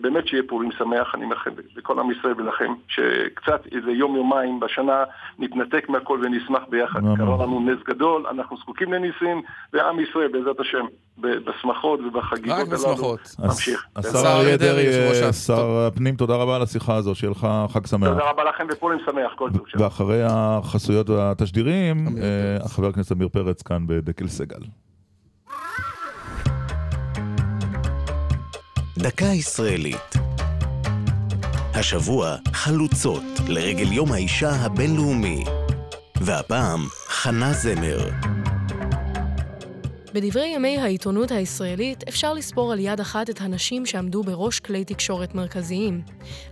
באמת שיהיה פורים שמח, אני מאחל לכל עם ישראל ולכם, שקצת איזה יום-יומיים בשנה נתנתק מהכל ונשמח ביחד. קרה לנו נס גדול, אנחנו זקוקים לניסים, ועם ישראל, בעזרת השם, בשמחות ובחגיגות הללו, בשמחות. נמשיך. השר אריה דרעי, שר הפנים, תודה רבה על השיחה הזו, שיהיה לך חג שמח. תודה רבה לכם ופורים שמח, כל טוב. ואחרי החסויות והתשדירים, חבר הכנסת עמיר פרץ כאן בדקל סגל. דקה ישראלית. השבוע חלוצות לרגל יום האישה הבינלאומי. והפעם חנה זמר. בדברי ימי העיתונות הישראלית אפשר לספור על יד אחת את הנשים שעמדו בראש כלי תקשורת מרכזיים.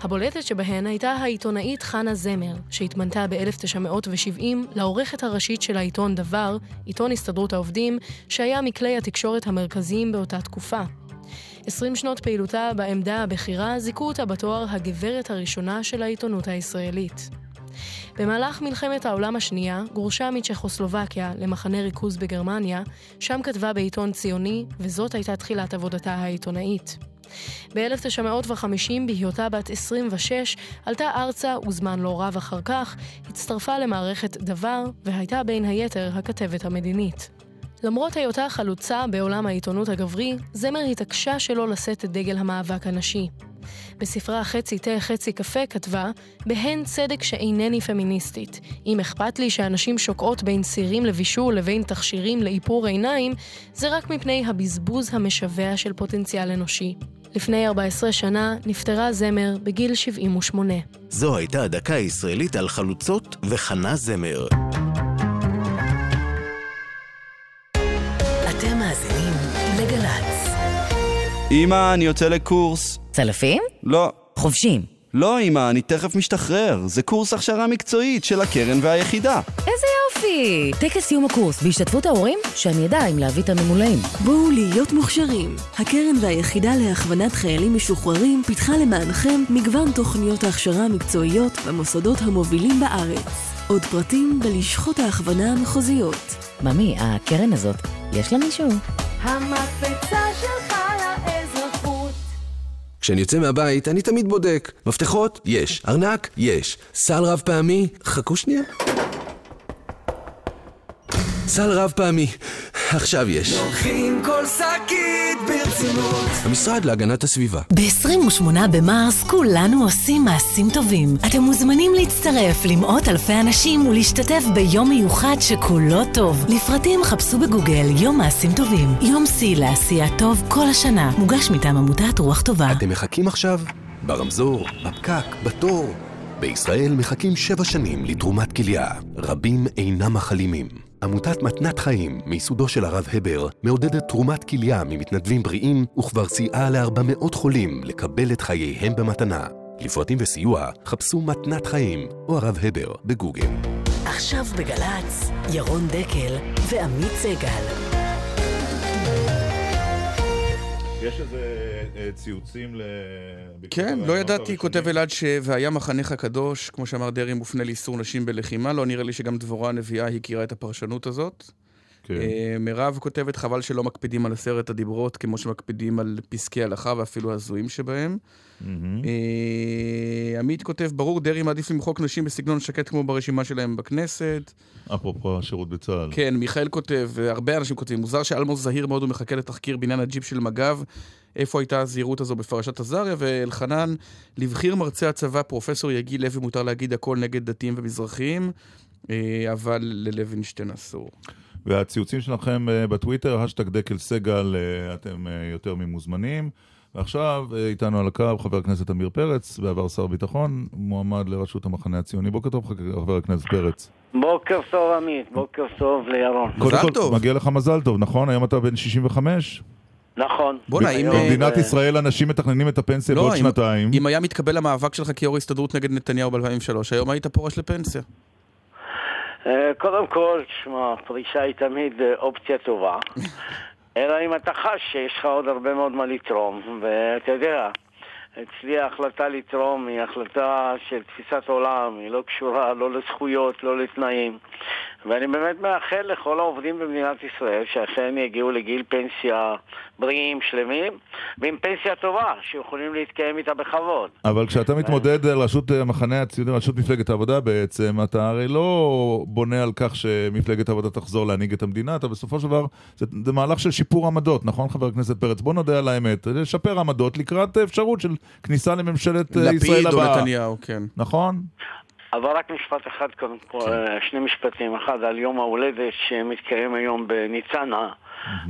הבולטת שבהן הייתה העיתונאית חנה זמר, שהתמנתה ב-1970 לעורכת הראשית של העיתון דבר, עיתון הסתדרות העובדים, שהיה מכלי התקשורת המרכזיים באותה תקופה. 20 שנות פעילותה בעמדה הבכירה זיכו אותה בתואר הגברת הראשונה של העיתונות הישראלית. במהלך מלחמת העולם השנייה גורשה מצ'כוסלובקיה למחנה ריכוז בגרמניה, שם כתבה בעיתון ציוני, וזאת הייתה תחילת עבודתה העיתונאית. ב-1950, בהיותה בת 26, עלתה ארצה וזמן לא רב אחר כך הצטרפה למערכת דבר, והייתה בין היתר הכתבת המדינית. למרות היותה חלוצה בעולם העיתונות הגברי, זמר התעקשה שלא לשאת את דגל המאבק הנשי. בספרה חצי תה חצי קפה כתבה, בהן צדק שאינני פמיניסטית. אם אכפת לי שאנשים שוקעות בין סירים לבישול לבין תכשירים לאיפור עיניים, זה רק מפני הבזבוז המשווע של פוטנציאל אנושי. לפני 14 שנה נפטרה זמר בגיל 78. זו הייתה דקה ישראלית על חלוצות וחנה זמר. אמא, אני יוצא לקורס. צלפים? לא. חובשים. לא, אמא, אני תכף משתחרר. זה קורס הכשרה מקצועית של הקרן והיחידה. איזה יופי! טקס סיום הקורס בהשתתפות ההורים? שאני אדע אם להביא את הממולאים. בואו להיות מוכשרים. הקרן והיחידה להכוונת חיילים משוחררים פיתחה למענכם מגוון תוכניות ההכשרה המקצועיות במוסדות המובילים בארץ. עוד פרטים בלשכות ההכוונה המחוזיות. ממי, הקרן הזאת, יש לה מישהו? המקפצה שלך כשאני יוצא מהבית, אני תמיד בודק. מפתחות? יש. ארנק? יש. סל רב פעמי? חכו שנייה. סל רב פעמי. עכשיו יש. לוקחים כל שקית ברצינות. המשרד להגנת הסביבה. ב-28 במרס כולנו עושים מעשים טובים. אתם מוזמנים להצטרף למאות אלפי אנשים ולהשתתף ביום מיוחד שכולו טוב. לפרטים חפשו בגוגל יום מעשים טובים. יום שיא לעשייה טוב כל השנה. מוגש מטעם עמותת רוח טובה. אתם מחכים עכשיו? ברמזור, בפקק, בתור. בישראל מחכים שבע שנים לתרומת כליה. רבים אינם החלימים. עמותת מתנת חיים, מיסודו של הרב הבר, מעודדת תרומת כליה ממתנדבים בריאים, וכבר סייעה ל-400 חולים לקבל את חייהם במתנה. לפרטים וסיוע, חפשו מתנת חיים, או הרב הבר בגוגל. עכשיו בגל"צ, ירון דקל ועמית סגל. יש איזה אה, ציוצים ל... כן, לא ידעתי, כותב אלעד ש... והיה מחנך הקדוש, כמו שאמר דרעי, מופנה לאיסור נשים בלחימה. לא נראה לי שגם דבורה הנביאה הכירה את הפרשנות הזאת. כן. אה, מירב כותבת, חבל שלא מקפידים על עשרת הדיברות כמו שמקפידים על פסקי הלכה ואפילו הזויים שבהם. אה, עמית כותב, ברור, דרעי מעדיף למחוק נשים בסגנון שקט כמו ברשימה שלהם בכנסת. אפרופו השירות בצה"ל. כן, מיכאל כותב, הרבה אנשים כותבים, מוזר שאלמוס זהיר מאוד ומחכה לתחקיר בעניין הג'יפ של מג"ב. איפה הייתה הזהירות הזו בפרשת עזריה? ואלחנן, לבחיר מרצה הצבא, פרופסור יגיל לוי, מותר להגיד הכל נגד דתיים ומזרחיים, אה, אבל ללוינשטיין אסור. והציוצים שלכם אה, בטוויטר, האשטג דקל סגל, אתם יותר ממוזמנים. ועכשיו אה, איתנו על הקו חבר הכנסת עמיר פרץ, בעבר שר ביטחון, מועמד לראשות המחנה הציוני. בוקר טוב, חבר הכנסת פרץ. בוקר טוב, עמית. בוקר טוב לירון. קודם כל, טוב. מגיע לך מזל טוב, נכון? היום אתה בן 65? נכון. בוא'נה, אם... במדינת ישראל אנשים מתכננים את הפנסיה לא, בעוד שנתיים. אם היה מתקבל המאבק שלך כיו"ר הסתדרות נגד נתניהו ב-2003, היום היית פורש לפנסיה. אה, קודם כל, תשמע, פרישה היא תמיד אה, אופציה טובה. אלא אם אתה חש שיש לך עוד הרבה מאוד מה לתרום, ואתה יודע, אצלי ההחלטה לתרום היא החלטה של תפיסת עולם, היא לא קשורה לא לזכויות, לא לתנאים. ואני באמת מאחל לכל העובדים במדינת ישראל שאכן יגיעו לגיל פנסיה בריאים, שלמים, ועם פנסיה טובה, שיכולים להתקיים איתה בכבוד. אבל כשאתה מתמודד על ראשות המחנה הציוני, ראשות מפלגת העבודה בעצם, אתה הרי לא בונה על כך שמפלגת העבודה תחזור להנהיג את המדינה, אתה בסופו של דבר, זה, זה מהלך של שיפור עמדות, נכון חבר הכנסת פרץ? בוא נודה על האמת, לשפר עמדות לקראת אפשרות של כניסה לממשלת אה, ישראל הבאה. לפיד או נתניהו, כן. נכון? אבל רק משפט אחד קודם כל, כן. אה, שני משפטים. אחד על יום ההולדת שמתקיים היום בניצנה,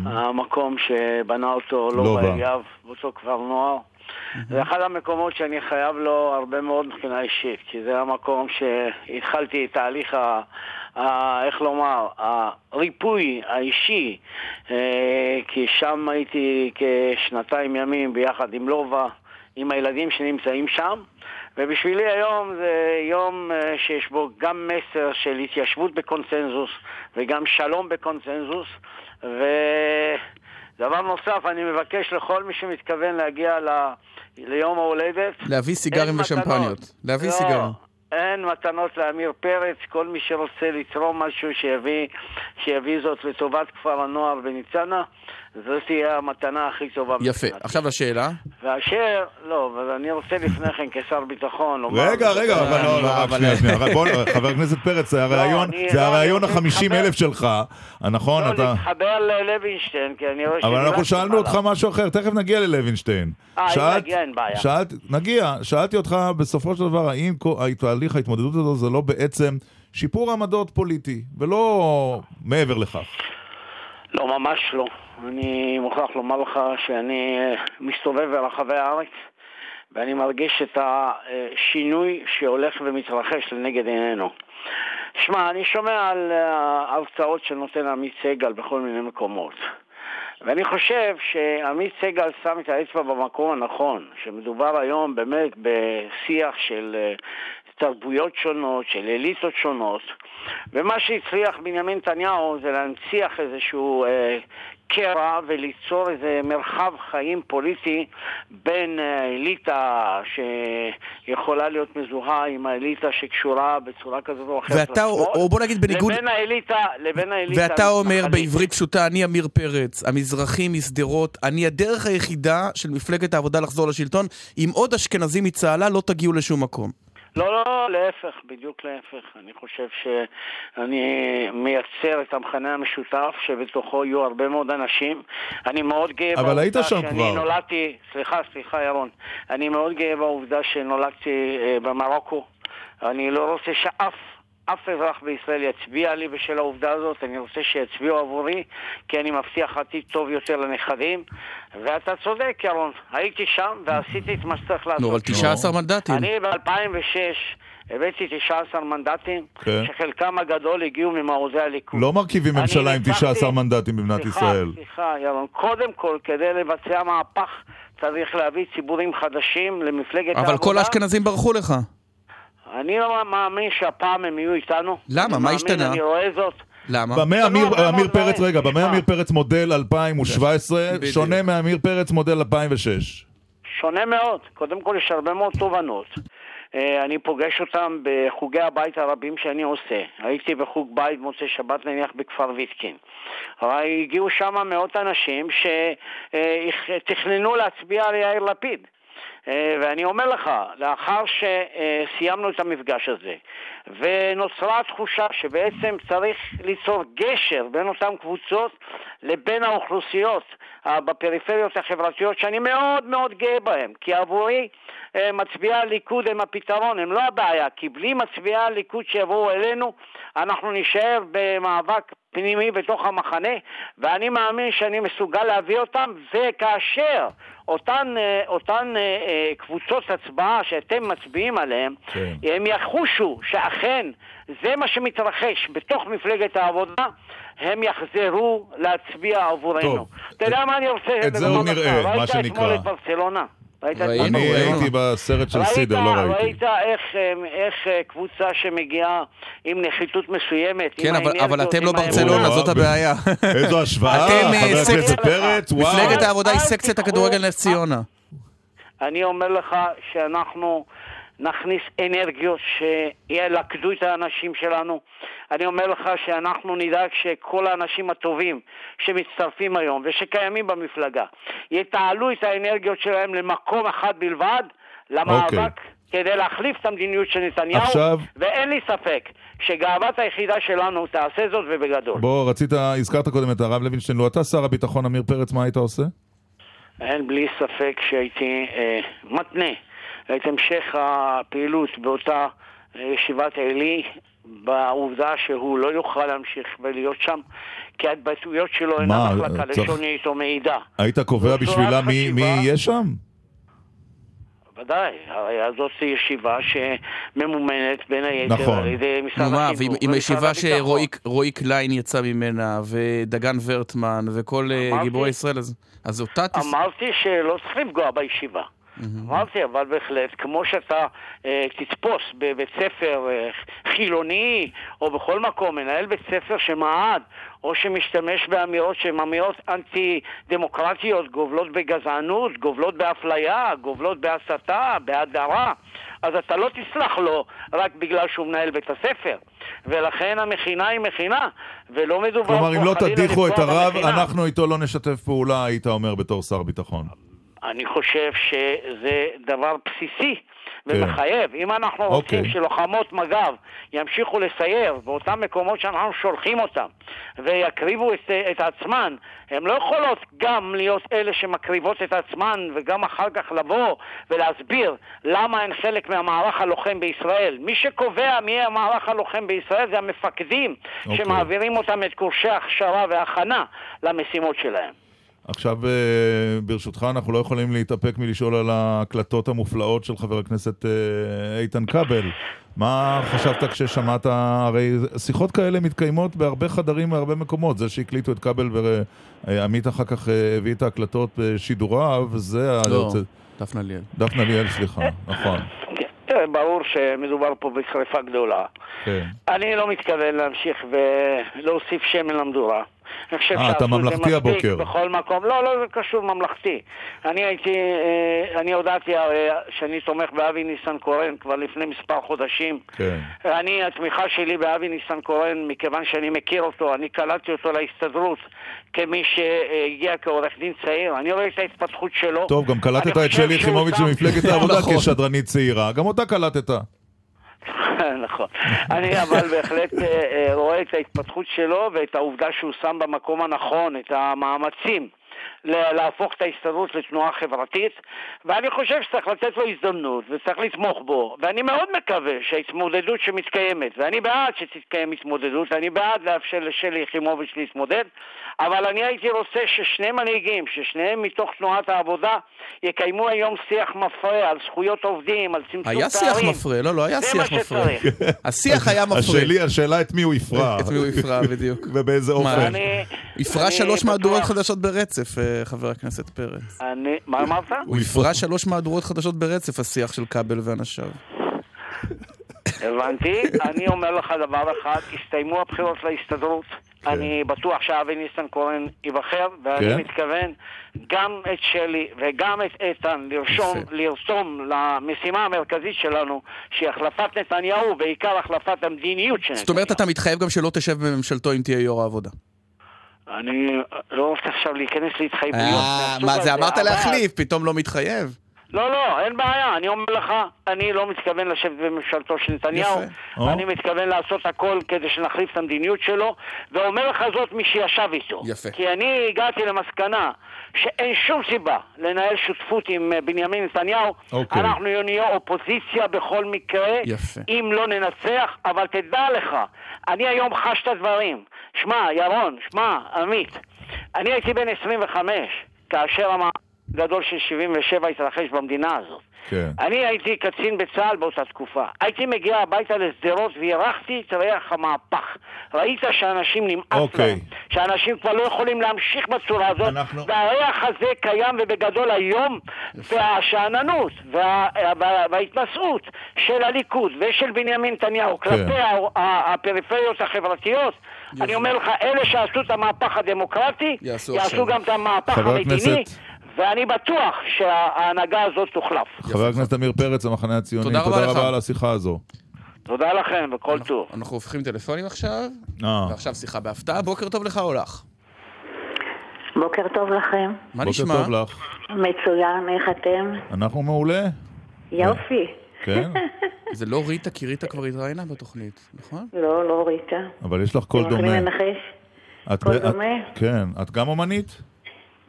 המקום שבנה אותו לובה אליאב, באותו כפר נוער. זה אחד המקומות שאני חייב לו הרבה מאוד מבחינה אישית, כי זה המקום שהתחלתי את תהליך ה... ה... איך לומר, הריפוי האישי, אה, כי שם הייתי כשנתיים ימים ביחד עם לובה, עם הילדים שנמצאים שם. ובשבילי היום זה יום אה, שיש בו גם מסר של התיישבות בקונצנזוס וגם שלום בקונצנזוס. ודבר נוסף, אני מבקש לכל מי שמתכוון להגיע ל... ליום ההולדת להביא סיגרים ושמפניות. להביא לא, סיגרים. אין מתנות לעמיר פרץ, כל מי שרוצה לתרום משהו שיביא, שיביא זאת לטובת כפר הנוער בניצנה זו תהיה המתנה הכי טובה. יפה. עכשיו השאלה. ואשר, לא, אבל אני רוצה לפני כן כשר ביטחון לומר... רגע, רגע, אבל לא, לא, רק שנייה, שנייה. חבר הכנסת פרץ, זה הרעיון, זה הרעיון החמישים אלף שלך, נכון? לא, להתחבר ללוינשטיין, כי אני רואה ש... אבל אנחנו שאלנו אותך משהו אחר, תכף נגיע ללוינשטיין. אה, אם נגיע, אין בעיה. נגיע, שאלתי אותך בסופו של דבר, האם תהליך ההתמודדות הזו זה לא בעצם שיפור עמדות פוליטי, ולא מעבר לכך? לא, ממש לא. אני מוכרח לומר לך שאני אה, מסתובב ברחבי הארץ ואני מרגיש את השינוי שהולך ומתרחש לנגד עינינו. שמע, אני שומע על ההרצאות שנותן עמית סגל בכל מיני מקומות. ואני חושב שעמית סגל שם את האצבע במקום הנכון, שמדובר היום באמת בשיח של אה, תרבויות שונות, של אליטות שונות, ומה שהצליח בנימין נתניהו זה להנציח איזשהו אה, קרע וליצור איזה מרחב חיים פוליטי בין האליטה שיכולה להיות מזוהה עם האליטה שקשורה בצורה כזאת או אחרת ואתה, או בוא נגיד בניגוד... לבין האליטה, לבין האליטה... ואתה אומר בעברית פשוטה, אני עמיר פרץ, המזרחי משדרות, אני הדרך היחידה של מפלגת העבודה לחזור לשלטון, אם עוד אשכנזים מצהלה לא תגיעו לשום מקום. לא, לא, להפך, בדיוק להפך. אני חושב שאני מייצר את המכנה המשותף שבתוכו יהיו הרבה מאוד אנשים. אני מאוד גאה בעובדה שאני כבר. נולדתי, סליחה, סליחה ירון, אני מאוד גאה בעובדה שנולדתי אה, במרוקו. אני לא רוצה שאף אף אזרח בישראל יצביע לי בשל העובדה הזאת, אני רוצה שיצביעו עבורי, כי אני מבטיח עתיד טוב יותר לנכדים. ואתה צודק, ירון, הייתי שם ועשיתי את מה שצריך לעשות. נו, אבל 19 מנדטים. אני ב-2006 הבאתי 19 מנדטים, כן. שחלקם הגדול הגיעו ממעוזי הליכוד. לא מרכיבים ממשלה עם ניצחתי- 19 מנדטים במדינת סליחה, ישראל. סליחה, ירון. קודם כל, כדי לבצע מהפך, צריך להביא ציבורים חדשים למפלגת העבודה. אבל כל האשכנזים ברחו לך. אני לא מאמין שהפעם הם יהיו איתנו. למה? מה השתנה? אני רואה זאת. למה? במה עמיר הרבה עמיר מאוד פרץ, דברים. רגע, במה עמיר פרץ מודל 2017 בדיוק. שונה מעמיר פרץ מודל 2006? שונה מאוד. קודם כל, יש הרבה מאוד תובנות. אה, אני פוגש אותם בחוגי הבית הרבים שאני עושה. הייתי בחוג בית מוצאי שבת נניח בכפר ויתקין. הגיעו שם מאות אנשים שתכננו להצביע על יאיר לפיד. אה, ואני אומר לך, לאחר שסיימנו את המפגש הזה, ונוצרה התחושה שבעצם צריך ליצור גשר בין אותן קבוצות לבין האוכלוסיות אה, בפריפריות החברתיות, שאני מאוד מאוד גאה בהן, כי עבורי אה, מצביעי הליכוד הם הפתרון, הם לא הבעיה, כי בלי מצביעי הליכוד שיבואו אלינו, אנחנו נישאר במאבק פנימי בתוך המחנה, ואני מאמין שאני מסוגל להביא אותם, וכאשר אותן, אה, אותן אה, אה, קבוצות הצבעה שאתם מצביעים עליהן, כן. הם יחושו שאכן זה מה שמתרחש בתוך מפלגת העבודה, הם יחזרו להצביע עבורנו. טוב, אתה יודע מה אני רוצה את זה עוד? נראה, מה ראית אתמול שנקרא. את ברצלונה? ראית את ראינו, אני. הייתי בסרט של סידר, לא ראיתי. ראית איך, אה, איך אה, קבוצה שמגיעה עם נחיתות מסוימת, כן, אבל- אתם לא ברצלונה, זאת הבעיה. איזו השוואה, אה, חבר הכנסת פרץ, וואו. מפלגת העבודה היא סקציית הכדורגל נס ציונה. אני אומר לך שאנחנו נכניס אנרגיות שילכדו את האנשים שלנו. אני אומר לך שאנחנו נדאג שכל האנשים הטובים שמצטרפים היום ושקיימים במפלגה יתעלו את האנרגיות שלהם למקום אחד בלבד, למאבק. אוקיי. כדי להחליף את המדיניות של נתניהו, עכשיו- ואין לי ספק שגאוות היחידה שלנו תעשה זאת ובגדול. בוא, רצית, הזכרת קודם את הרב לוינשטיין, לו אתה שר הביטחון עמיר פרץ, מה היית עושה? אין בלי ספק שהייתי אה, מתנה את המשך הפעילות באותה אה, ישיבת עלי בעובדה שהוא לא יוכל להמשיך ולהיות שם כי ההתבטאויות שלו אינן מה, החלטה צריך- לשונית או מעידה. היית קובע בשבילה מי חשיבה. מי יהיה שם? ודאי, הרי זאת ישיבה שממומנת בין היתר נכון. על ידי משרד נו מה, החינוך ועם- עם ומשרד הישיבה הביטחון. שרועי קליין יצא ממנה, ודגן ורטמן, וכל אה, אמרתי- גיבורי ישראל, אז- אז אותה תס... אמרתי שלא צריך לפגוע בישיבה. אמרתי, אבל בהחלט, כמו שאתה אה, תתפוס בבית ספר אה, חילוני, או בכל מקום, מנהל בית ספר שמעד, או שמשתמש באמירות שהן אמירות אנטי-דמוקרטיות, גובלות בגזענות, גובלות באפליה, גובלות בהסתה, בהדרה, אז אתה לא תסלח לו רק בגלל שהוא מנהל בית הספר. ולכן המכינה היא מכינה, ולא מדובר כלומר, אם פה לא חלילה תדיחו את הרב, במכינה. אנחנו איתו לא נשתף פעולה, היית אומר בתור שר ביטחון. אני חושב שזה דבר בסיסי ומחייב. אם אנחנו רוצים אוקיי. שלוחמות מג"ב ימשיכו לסייר באותם מקומות שאנחנו שולחים אותם ויקריבו את, את עצמן, הן לא יכולות גם להיות אלה שמקריבות את עצמן וגם אחר כך לבוא ולהסביר למה הן חלק מהמערך הלוחם בישראל. מי שקובע מי המערך הלוחם בישראל זה המפקדים אוקיי. שמעבירים אותם את קורשי ההכשרה וההכנה למשימות שלהם. עכשיו, אה, ברשותך, אנחנו לא יכולים להתאפק מלשאול על ההקלטות המופלאות של חבר הכנסת אה, איתן כבל. מה חשבת כששמעת, הרי שיחות כאלה מתקיימות בהרבה חדרים, בהרבה מקומות. זה שהקליטו את כבל ועמית אחר כך אה, הביא את ההקלטות בשידוריו, זה... לא, דפנה ליאל. דפנה ליאל, סליחה, נכון. תראה, ברור שמדובר פה בשרפה גדולה. כן. אני לא מתכוון להמשיך ולהוסיף שמן למדורה. אני חושב אה, אתה שעשו את זה מספיק הבוקר. בכל מקום. לא, לא, זה קשור ממלכתי. אני הייתי, אה, אני הודעתי הרי שאני תומך באבי ניסנקורן כבר לפני מספר חודשים. כן. אני, התמיכה שלי באבי ניסנקורן, מכיוון שאני מכיר אותו, אני קלטתי אותו להסתדרות כמי שהגיע כעורך דין צעיר. אני רואה את ההתפתחות שלו. טוב, גם קלטת את שלי יחימוביץ' במפלגת העבודה נכון. כשדרנית צעירה. גם אותה קלטת. נכון. אני אבל בהחלט אה, אה, רואה את ההתפתחות שלו ואת העובדה שהוא שם במקום הנכון את המאמצים להפוך את ההסתדרות לתנועה חברתית, ואני חושב שצריך לתת לו הזדמנות וצריך לתמוך בו, ואני מאוד מקווה שההתמודדות שמתקיימת, ואני בעד שתתקיים התמודדות, ואני בעד לאפשר לשלי יחימוביץ' להתמודד, אבל אני הייתי רוצה ששני מנהיגים, ששניהם מתוך תנועת העבודה, יקיימו היום שיח מפרה על זכויות עובדים, על צמצום פערים. היה שיח מפרה, לא, לא היה שיח מפרה. השיח היה מפרה. השאלה את מי הוא יפרע. את מי הוא יפרע, בדיוק. ובאיזה אופן. יפרע שלוש מהדורות חדשות ברצף, אה, חבר הכנסת פרץ. מה אמרת? הוא יפרע שלוש מהדורות חדשות ברצף, השיח של כבל ואנשיו. הבנתי. אני אומר לך דבר אחד, הסתיימו הבחירות להסתדרות. כן. אני בטוח שאבי ניסנקורן ייבחר, ואני כן? מתכוון גם את שלי וגם את איתן לרשום, לרשום למשימה המרכזית שלנו, שהיא החלפת נתניהו, בעיקר החלפת המדיניות של נתניהו. זאת אומרת, אתה מתחייב גם שלא תשב בממשלתו אם תהיה יו"ר העבודה. אני לא רוצה עכשיו להיכנס להתחייבויות. אה, מה זה, אמרת להחליף, פתאום לא מתחייב? לא, לא, אין בעיה. אני אומר לך, אני לא מתכוון לשבת בממשלתו של נתניהו. יפה. אני מתכוון לעשות הכל כדי שנחליף את המדיניות שלו, ואומר לך זאת מי שישב איתו. יפה. כי אני הגעתי למסקנה שאין שום סיבה לנהל שותפות עם אה, בנימין נתניהו. אוקיי. אנחנו נהיה אופוזיציה בכל מקרה, יפה. אם לא ננצח, אבל תדע לך, אני היום חש את הדברים. שמע, ירון, שמע, עמית, אני הייתי בן 25, כאשר אמר... גדול של 77 התרחש במדינה הזאת. כן. אני הייתי קצין בצה"ל באותה תקופה. הייתי מגיע הביתה לשדרות והרחתי את ריח המהפך. ראית שאנשים נמאס אוקיי. להם, שאנשים כבר לא יכולים להמשיך בצורה הזאת, אנחנו... והריח הזה קיים ובגדול היום, והשאננות וה... וה... וההתנשאות של הליכוד ושל בנימין נתניהו כן. כלפי הפריפריות החברתיות, יפה. אני אומר לך, אלה שעשו את המהפך הדמוקרטי, יעשו, יעשו גם את המהפך המדיני. הכנסת... ואני בטוח שההנהגה הזאת תוחלף. חבר הכנסת עמיר פרץ, המחנה הציוני, תודה רבה, תודה רבה על השיחה הזו. תודה לכם, וכל טוב. אנחנו הופכים טלפונים עכשיו, אה. ועכשיו שיחה בהפתעה. בוקר טוב לך או לך? בוקר טוב לכם. מה נשמע? בוקר טוב לך. מצוין, איך אתם? אנחנו מעולה. יופי. כן? זה לא ריטה, כי ריטה כבר התראיינה בתוכנית, נכון? לא, לא ריטה. אבל יש לך קול אתם יכולים דומה. לנחש? את קול דומה? כן. את גם אומנית?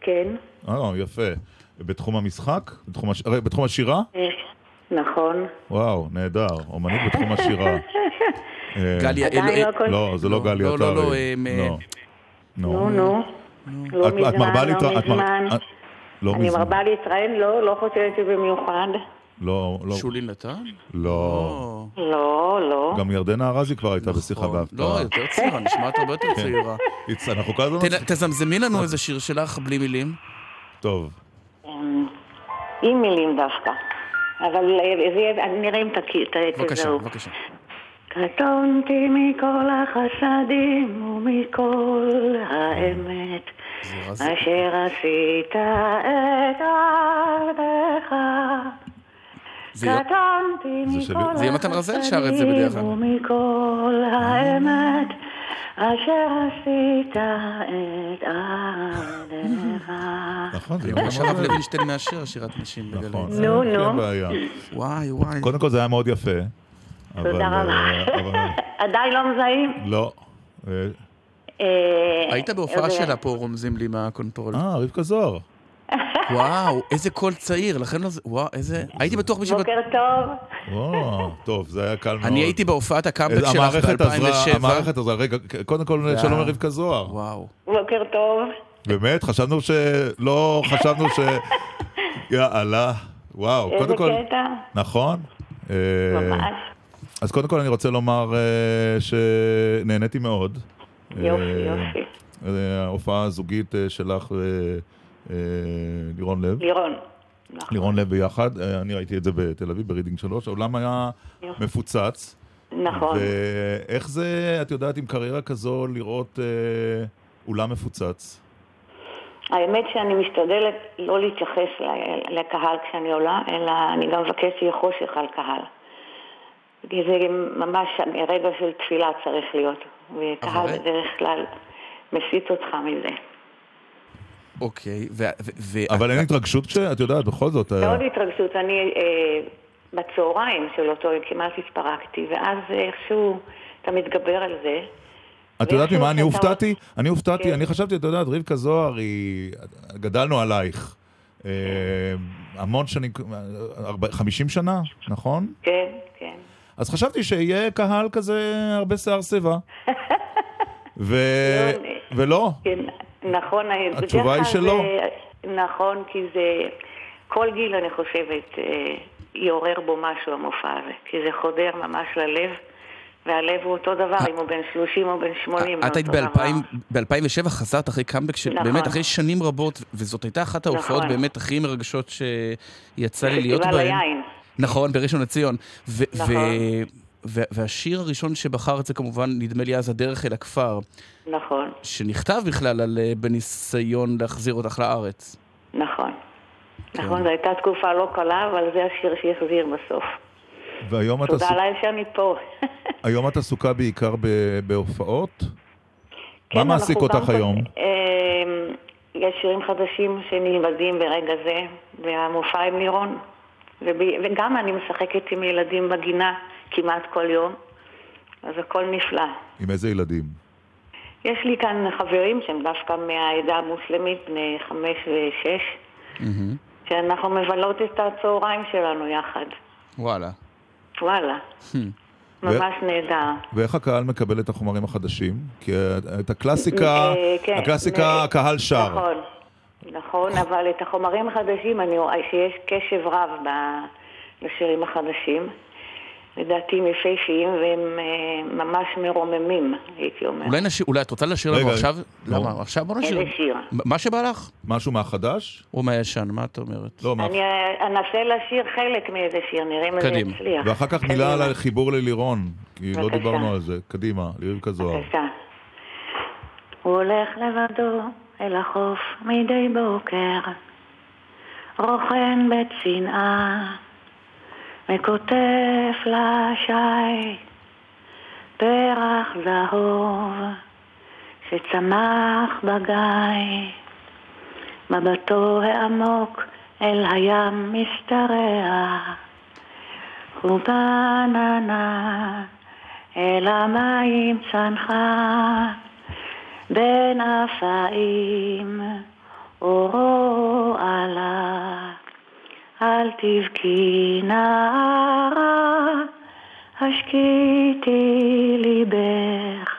כן. אה, יפה. בתחום המשחק? בתחום הש- הרי, בתחום השירה? אה, נכון. וואו, נהדר. אומנית בתחום השירה. אה, גליה, לא לא, זה לא גליה לא, לא. לא, הם, אה, לא. נו, נו. לא את- את מרבה מזמן, להתרא- לא את מר- מזמן. לא אני. מרבה להתראיין, לא, לא חושבת שבמיוחד. לא, לא. שולי נתן? לא. לא, לא. גם ירדנה ארזי כבר הייתה בשיחה בהפתעה. לא, יותר צעירה, נשמעת הרבה יותר כן. צעירה. אנחנו כל הזמן... תזמזמי לנו איזה שיר שלך בלי מילים. טוב. אמ, עם מילים דווקא. אבל אה, זה יהיה, אני נראה אם תכיר, ת- בבקשה, תזהו. בבקשה. קטונתי מכל החסדים ומכל האמת אשר עשית את עבדך. זה יהיה- מתן רזל שר את זה בדרך כלל. ומכל האמת אשר עשית את עבדך. נכון, זה מה שהרב לוינשטיין מאשר, שירת נשים בגלי. נכון. נו, אין נו. בעיה. וואי, וואי. קודם כל זה היה מאוד יפה. תודה רבה. אה, אבל עדיין לא מזהים? לא. אה, אה, היית בהופעה זה- שלה פה, רומזים לי מהקונטרול. אה, רבקה זוהר. וואו, איזה קול צעיר, לכן לא זה... וואו, איזה... הייתי בטוח מישהו... בוקר טוב. או, טוב, זה היה קל מאוד. אני הייתי בהופעת הקאמבק שלך המערכת עזרה, ב-2007. המערכת עזרה. רגע, קודם כל, וואו. שלום לרבקה זוהר. וואו. בוקר טוב. באמת? חשבנו ש... לא חשבנו ש... יאללה. וואו, איזה קודם כל... קטע. נכון. אה, ממש. אז קודם כל אני רוצה לומר אה, שנהניתי מאוד. יופי, אה, יופי. אה, ההופעה הזוגית אה, שלך ולירון לב. לירון. לירון לב ביחד, אה, אני ראיתי את זה בתל אביב, ברידינג 3, האולם היה. מפוצץ. נכון. ואיך זה, את יודעת, עם קריירה כזו, לראות אה, אולם מפוצץ? האמת שאני משתדלת לא להתייחס לקהל כשאני עולה, אלא אני גם מבקשת שיהיה חושך על קהל. כי זה ממש רגע של תפילה צריך להיות, וקהל בדרך כלל מסיט אותך מזה. אוקיי, ו... ו- ו- אבל אין התרגשות כשאת יודעת, בכל זאת... אה, מאוד התרגשות. אני אה, בצהריים של אותו יום כמעט התפרקתי, ואז איכשהו אתה מתגבר על זה. את יודעת ממה אני הופתעתי? אני הופתעתי, כן. אני חשבתי, את יודעת, רבקה זוהר היא... גדלנו עלייך. אה, המון שנים, 50 שנה, נכון? כן, כן. אז חשבתי שיהיה קהל כזה הרבה שיער שיבה. ו... לא, ולא. כן, נכון. התשובה היא שלא. נכון, כי זה... כל גיל, אני חושבת, אה, יעורר בו משהו, המופע הזה. כי זה חודר ממש ללב. והלב הוא אותו דבר, אם הוא בן 30 או בן 80. את היית ב-2007, חזרת אחרי קאמבק, נכון. אחרי שנים רבות, וזאת הייתה אחת ההופעות נכון. באמת הכי מרגשות שיצא לי להיות בהן. פסטיבל היין. נכון, בראשון לציון. נכון. והשיר הראשון שבחר זה כמובן, נדמה לי אז, הדרך אל הכפר. נכון. שנכתב בכלל על, אה, בניסיון להחזיר אותך לארץ. נכון. כן. נכון, זו הייתה תקופה לא קלה, אבל זה השיר שהחזיר בסוף. והיום אתה... תודה לאל שאני פה. היום את עסוקה בעיקר בהופעות? כן, מה מעסיק אותך היום? אמ, יש שירים חדשים שנלמדים ברגע זה, והמופע עם לירון. וגם אני משחקת עם ילדים בגינה כמעט כל יום, אז הכל נפלא. עם איזה ילדים? יש לי כאן חברים שהם דווקא מהעדה המוסלמית, בני חמש ושש, mm-hmm. שאנחנו מבלות את הצהריים שלנו יחד. וואלה. וואלה. ממש נהדר. ואיך הקהל מקבל את החומרים החדשים? כי את הקלאסיקה, אה, כן, הקלאסיקה הקהל שר. נכון, נכון, אבל את החומרים החדשים, אני רואה שיש קשב רב לשירים החדשים. לדעתי הם יפהפיים והם אה, ממש מרוממים, הייתי אומרת. אולי נשיר, אולי את רוצה לשיר לנו עכשיו? למה? עכשיו בוא נשיר. איזה שיר? מה שבא לך? משהו מהחדש? או מהישן, מה את אומרת? לא, מה... אני אה, אנסה לשיר חלק מאיזה שיר, נראה אם אני אצליח. ואחר כך מילה על החיבור ללירון, כי לא דיברנו על זה. קדימה, לרבקה זוהר. בבקשה. הוא הולך לבדו אל החוף מדי בוקר, רוכן בצנעה. וכותף לשי פרח זהוב שצמח בגיא, מבטו העמוק אל הים משתרע, חובננה אל המים צנחה, בין אפיים אורו עלה. אל תבכי נערה, השקיטי ליבך,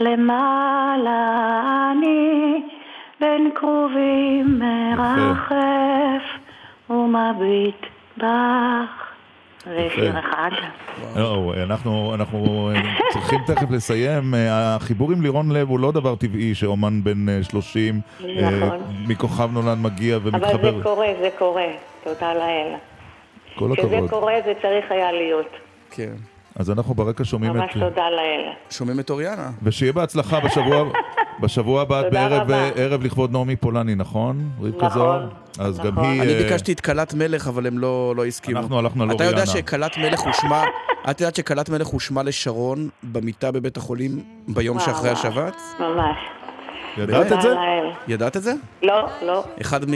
למעלה אני בין כרובים מרחף ומביט בך. זה שיר אחד. לא, אנחנו, אנחנו צריכים תכף לסיים. החיבור עם לירון לב הוא לא דבר טבעי שאומן בן 30 אה, נכון. מכוכב נולד מגיע ומתחבר. אבל זה קורה, זה קורה. תודה לאל. כל הכבוד. כשזה קורה זה צריך היה להיות. כן. אז אנחנו ברקע שומעים את... ממש תודה לאל. שומעים את אוריאנה. ושיהיה בהצלחה בשבוע, בשבוע הבא בערב ערב לכבוד נעמי פולני, נכון? רבקה נכון. זוהר? אז נכון. גם היא... אני אה, ביקשתי את כלת מלך, אבל הם לא, לא הסכימו. אנחנו הלכנו על אוריאנה. אתה יודע שכלת מלך הושמע... את יודעת שכלת מלך הושמע לשרון במיטה בבית החולים ביום שאחרי השבת? ממש. ידעת את זה? ידעת את זה? לא, לא. אחד מ...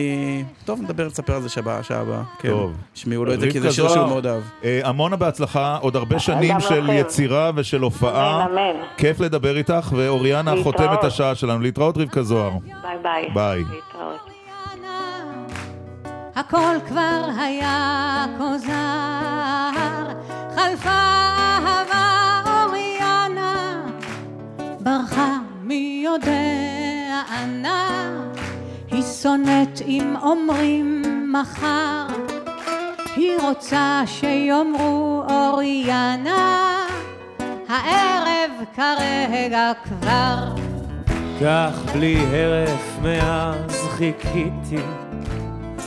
טוב, נדבר, נספר על זה שעה הבאה. כן. טוב. שמעו לו את זה, כי זה שיר שהוא מאוד אהב. אה, עמונה בהצלחה, עוד הרבה שנים של יצירה ושל הופעה. אמן, אמן. כיף לדבר איתך, ואוריאנה חותמת השעה שלנו. להתראות רבקה זוהר. ביי ביי. ביי. הכל כבר היה כוזר, חלפה אהבה אוריאנה, ברחה מי יודע אנה, היא שונאת אם אומרים מחר, היא רוצה שיאמרו אוריאנה, הערב כרגע כבר. כך בלי הרף מאז חיכיתי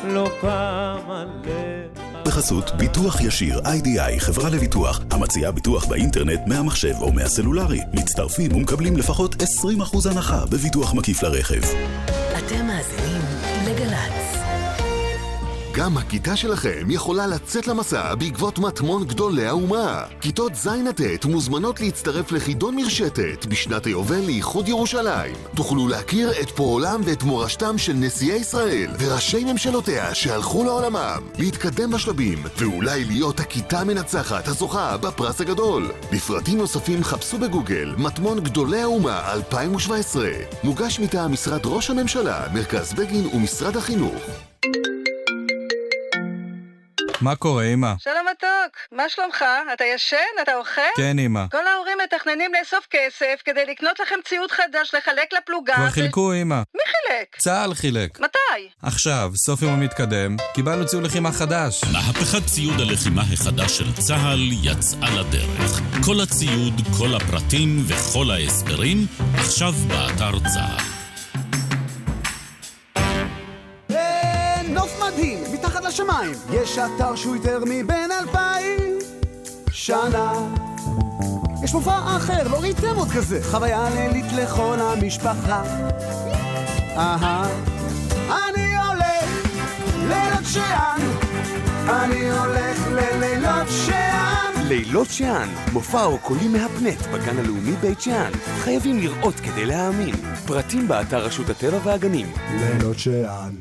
לא פעם הלב בחסות ביטוח ישיר איי-די-איי, חברה לביטוח, המציעה ביטוח באינטרנט מהמחשב או מהסלולרי. מצטרפים ומקבלים לפחות 20% הנחה בביטוח מקיף לרכב. אתם מאזינים לגל"צ. גם הכיתה שלכם יכולה לצאת למסע בעקבות מטמון גדולי האומה. כיתות ז' עד ט' מוזמנות להצטרף לחידון מרשתת בשנת היובל לאיחוד ירושלים. תוכלו להכיר את פועלם ואת מורשתם של נשיאי ישראל וראשי ממשלותיה שהלכו לעולמם, להתקדם בשלבים ואולי להיות הכיתה המנצחת הזוכה בפרס הגדול. לפרטים נוספים חפשו בגוגל מטמון גדולי האומה 2017. מוגש מטעם משרד ראש הממשלה, מרכז בגין ומשרד החינוך. מה קורה, אמא? שלום מתוק, מה שלומך? אתה ישן? אתה אוכל? כן, אמא. כל ההורים מתכננים לאסוף כסף כדי לקנות לכם ציוד חדש לחלק לפלוגה. כבר חילקו, אמא. מי חילק? צה"ל חילק. מתי? עכשיו, סוף יום המתקדם, קיבלנו ציוד לחימה חדש. מהפכת ציוד הלחימה החדש של צה"ל יצאה לדרך. כל הציוד, כל הפרטים וכל ההסברים, עכשיו באתר צה"ל. מתחת לשמיים. יש אתר שהוא יותר מבין אלפיים שנה. יש מופע אחר, לא ראיתם עוד כזה. חוויה לילית לכל המשפחה. אהה. אני הולך לילות שען. אני הולך ללילות שען. לילות שען, מופע אורקולי מהפנט בגן הלאומי בית שאן. חייבים לראות כדי להאמין. פרטים באתר רשות הטבע והגנים. לילות שען.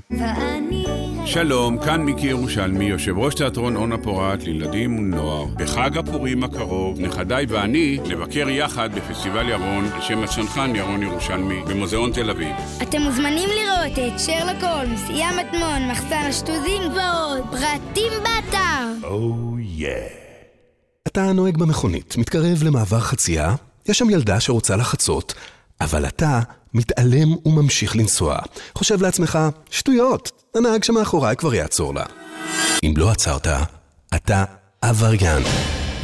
שלום, כאן מיקי ירושלמי, יושב ראש תיאטרון אונה פורת לילדים ונוער. בחג הפורים הקרוב, נכדיי ואני נבקר יחד בפסטיבל ירון, על שם הצנחן ירון ירושלמי, במוזיאון תל אביב. אתם מוזמנים לראות את שרלוק הולמס, ים מטמון, מחסן השטוזים ועוד. פרטים באתר. Oh אתה נוהג במכונית, מתקרב למעבר חצייה, יש שם ילדה שרוצה לחצות, אבל אתה מתעלם וממשיך לנסוע. חושב לעצמך, שטויות, הנהג שמאחוריי כבר יעצור לה. אם לא עצרת, אתה עבריין.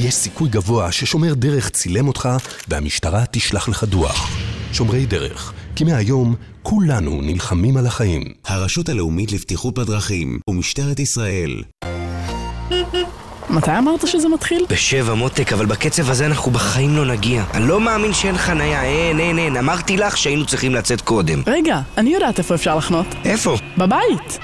יש סיכוי גבוה ששומר דרך צילם אותך והמשטרה תשלח לך דוח. שומרי דרך, כי מהיום כולנו נלחמים על החיים. הרשות הלאומית לבטיחות בדרכים ומשטרת ישראל. מתי אמרת שזה מתחיל? בשבע מותק, אבל בקצב הזה אנחנו בחיים לא נגיע. אני לא מאמין שאין חנייה, אין, אין, אין. אמרתי לך שהיינו צריכים לצאת קודם. רגע, אני יודעת איפה אפשר לחנות. איפה? בבית.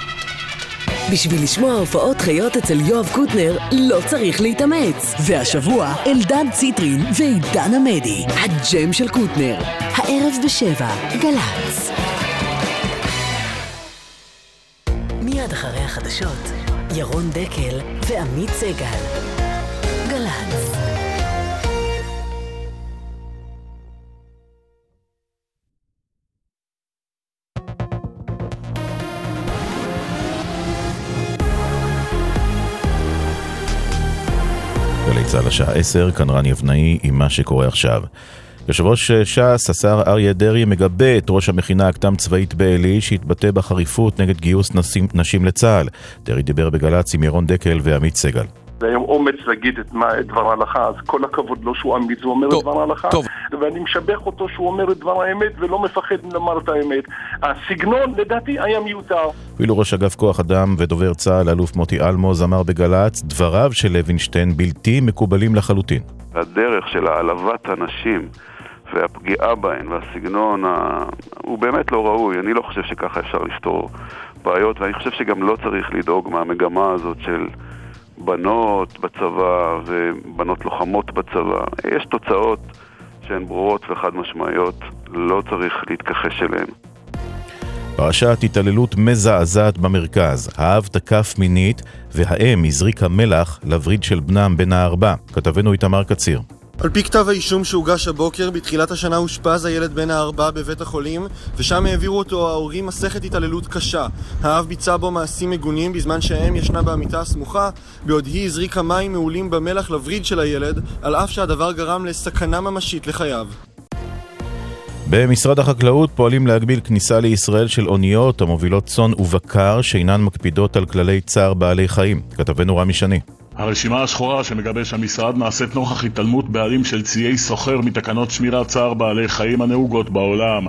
בשביל לשמוע הופעות חיות אצל יואב קוטנר, לא צריך להתאמץ. והשבוע, אלדד ציטרין ועידן עמדי. הג'ם של קוטנר. הערב בשבע, גל"צ. מיד אחרי החדשות, ירון דקל ועמית סגל. גל"צ. גלי צה"ל השעה 10, כאן רן יבנאי עם מה שקורה עכשיו. יושב ראש ש"ס, השר אריה דרעי, מגבה את ראש המכינה הקדם צבאית בעלי, שהתבטא בחריפות נגד גיוס נשים, נשים לצה"ל. דרעי דיבר בגל"צ עם ירון דקל ועמית סגל. זה היום אומץ להגיד את, מה, את דבר ההלכה, אז כל הכבוד לו שהוא אמיץ ואומר טוב, את דבר ההלכה. טוב. ואני משבח אותו שהוא אומר את דבר האמת ולא מפחד לומר את האמת. הסגנון, לדעתי, היה מיותר. אפילו ראש אגף כוח אדם ודובר צה"ל, אלוף מוטי אלמוז, אמר בגל"צ, דבריו של לוינשטיין בלתי מקובלים לחלוטין. הדרך של העלבת הנשים והפגיעה בהן והסגנון ה... הוא באמת לא ראוי. אני לא חושב שככה אפשר לפתור בעיות, ואני חושב שגם לא צריך לדאוג מהמגמה הזאת של בנות בצבא ובנות לוחמות בצבא. יש תוצאות שהן ברורות וחד משמעיות, לא צריך להתכחש אליהן. פרשת התעללות מזעזעת במרכז. האב תקף מינית והאם הזריקה מלח לווריד של בנם בן הארבע. כתבנו איתמר קציר. על פי כתב האישום שהוגש הבוקר, בתחילת השנה אושפז הילד בן הארבע בבית החולים, ושם העבירו אותו ההורים מסכת התעללות קשה. האב ביצע בו מעשים מגונים בזמן שהאם ישנה במיטה הסמוכה, בעוד היא הזריקה מים מעולים במלח לווריד של הילד, על אף שהדבר גרם לסכנה ממשית לחייו. במשרד החקלאות פועלים להגביל כניסה לישראל של אוניות המובילות צאן ובקר שאינן מקפידות על כללי צער בעלי חיים. כתבנו רמי שני. הרשימה השחורה שמגבש המשרד נעשית נוכח התעלמות בעלים של ציי סוחר מתקנות שמירת צער בעלי חיים הנהוגות בעולם.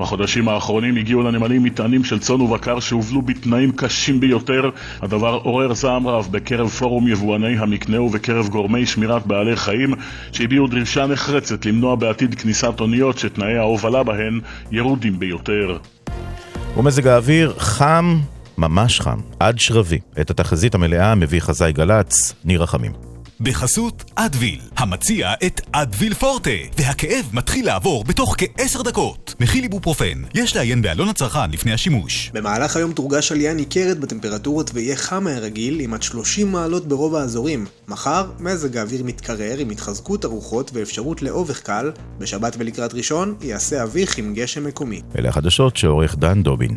בחודשים האחרונים הגיעו לנמלים מטענים של צאן ובקר שהובלו בתנאים קשים ביותר. הדבר עורר זעם רב בקרב פורום יבואני המקנה ובקרב גורמי שמירת בעלי חיים שהביעו דרישה נחרצת למנוע בעתיד כניסת אוניות שתנאי ההובלה בהן ירודים ביותר. ומזג האוויר חם ממש חם, עד שרבי. את התחזית המלאה מביא חזאי גל"צ, ניר רחמים. בחסות אדוויל, המציע את אדוויל פורטה, והכאב מתחיל לעבור בתוך כעשר דקות. מכיל איבופרופן, יש לעיין בעלון הצרכן לפני השימוש. במהלך היום תורגש עלייה ניכרת בטמפרטורות ויהיה חם מהרגיל עם עד 30 מעלות ברוב האזורים. מחר, מזג האוויר מתקרר עם התחזקות הרוחות ואפשרות לאובך קל. בשבת ולקראת ראשון, יעשה אביך עם גשם מקומי. אלה החדשות שעורך דן דובין.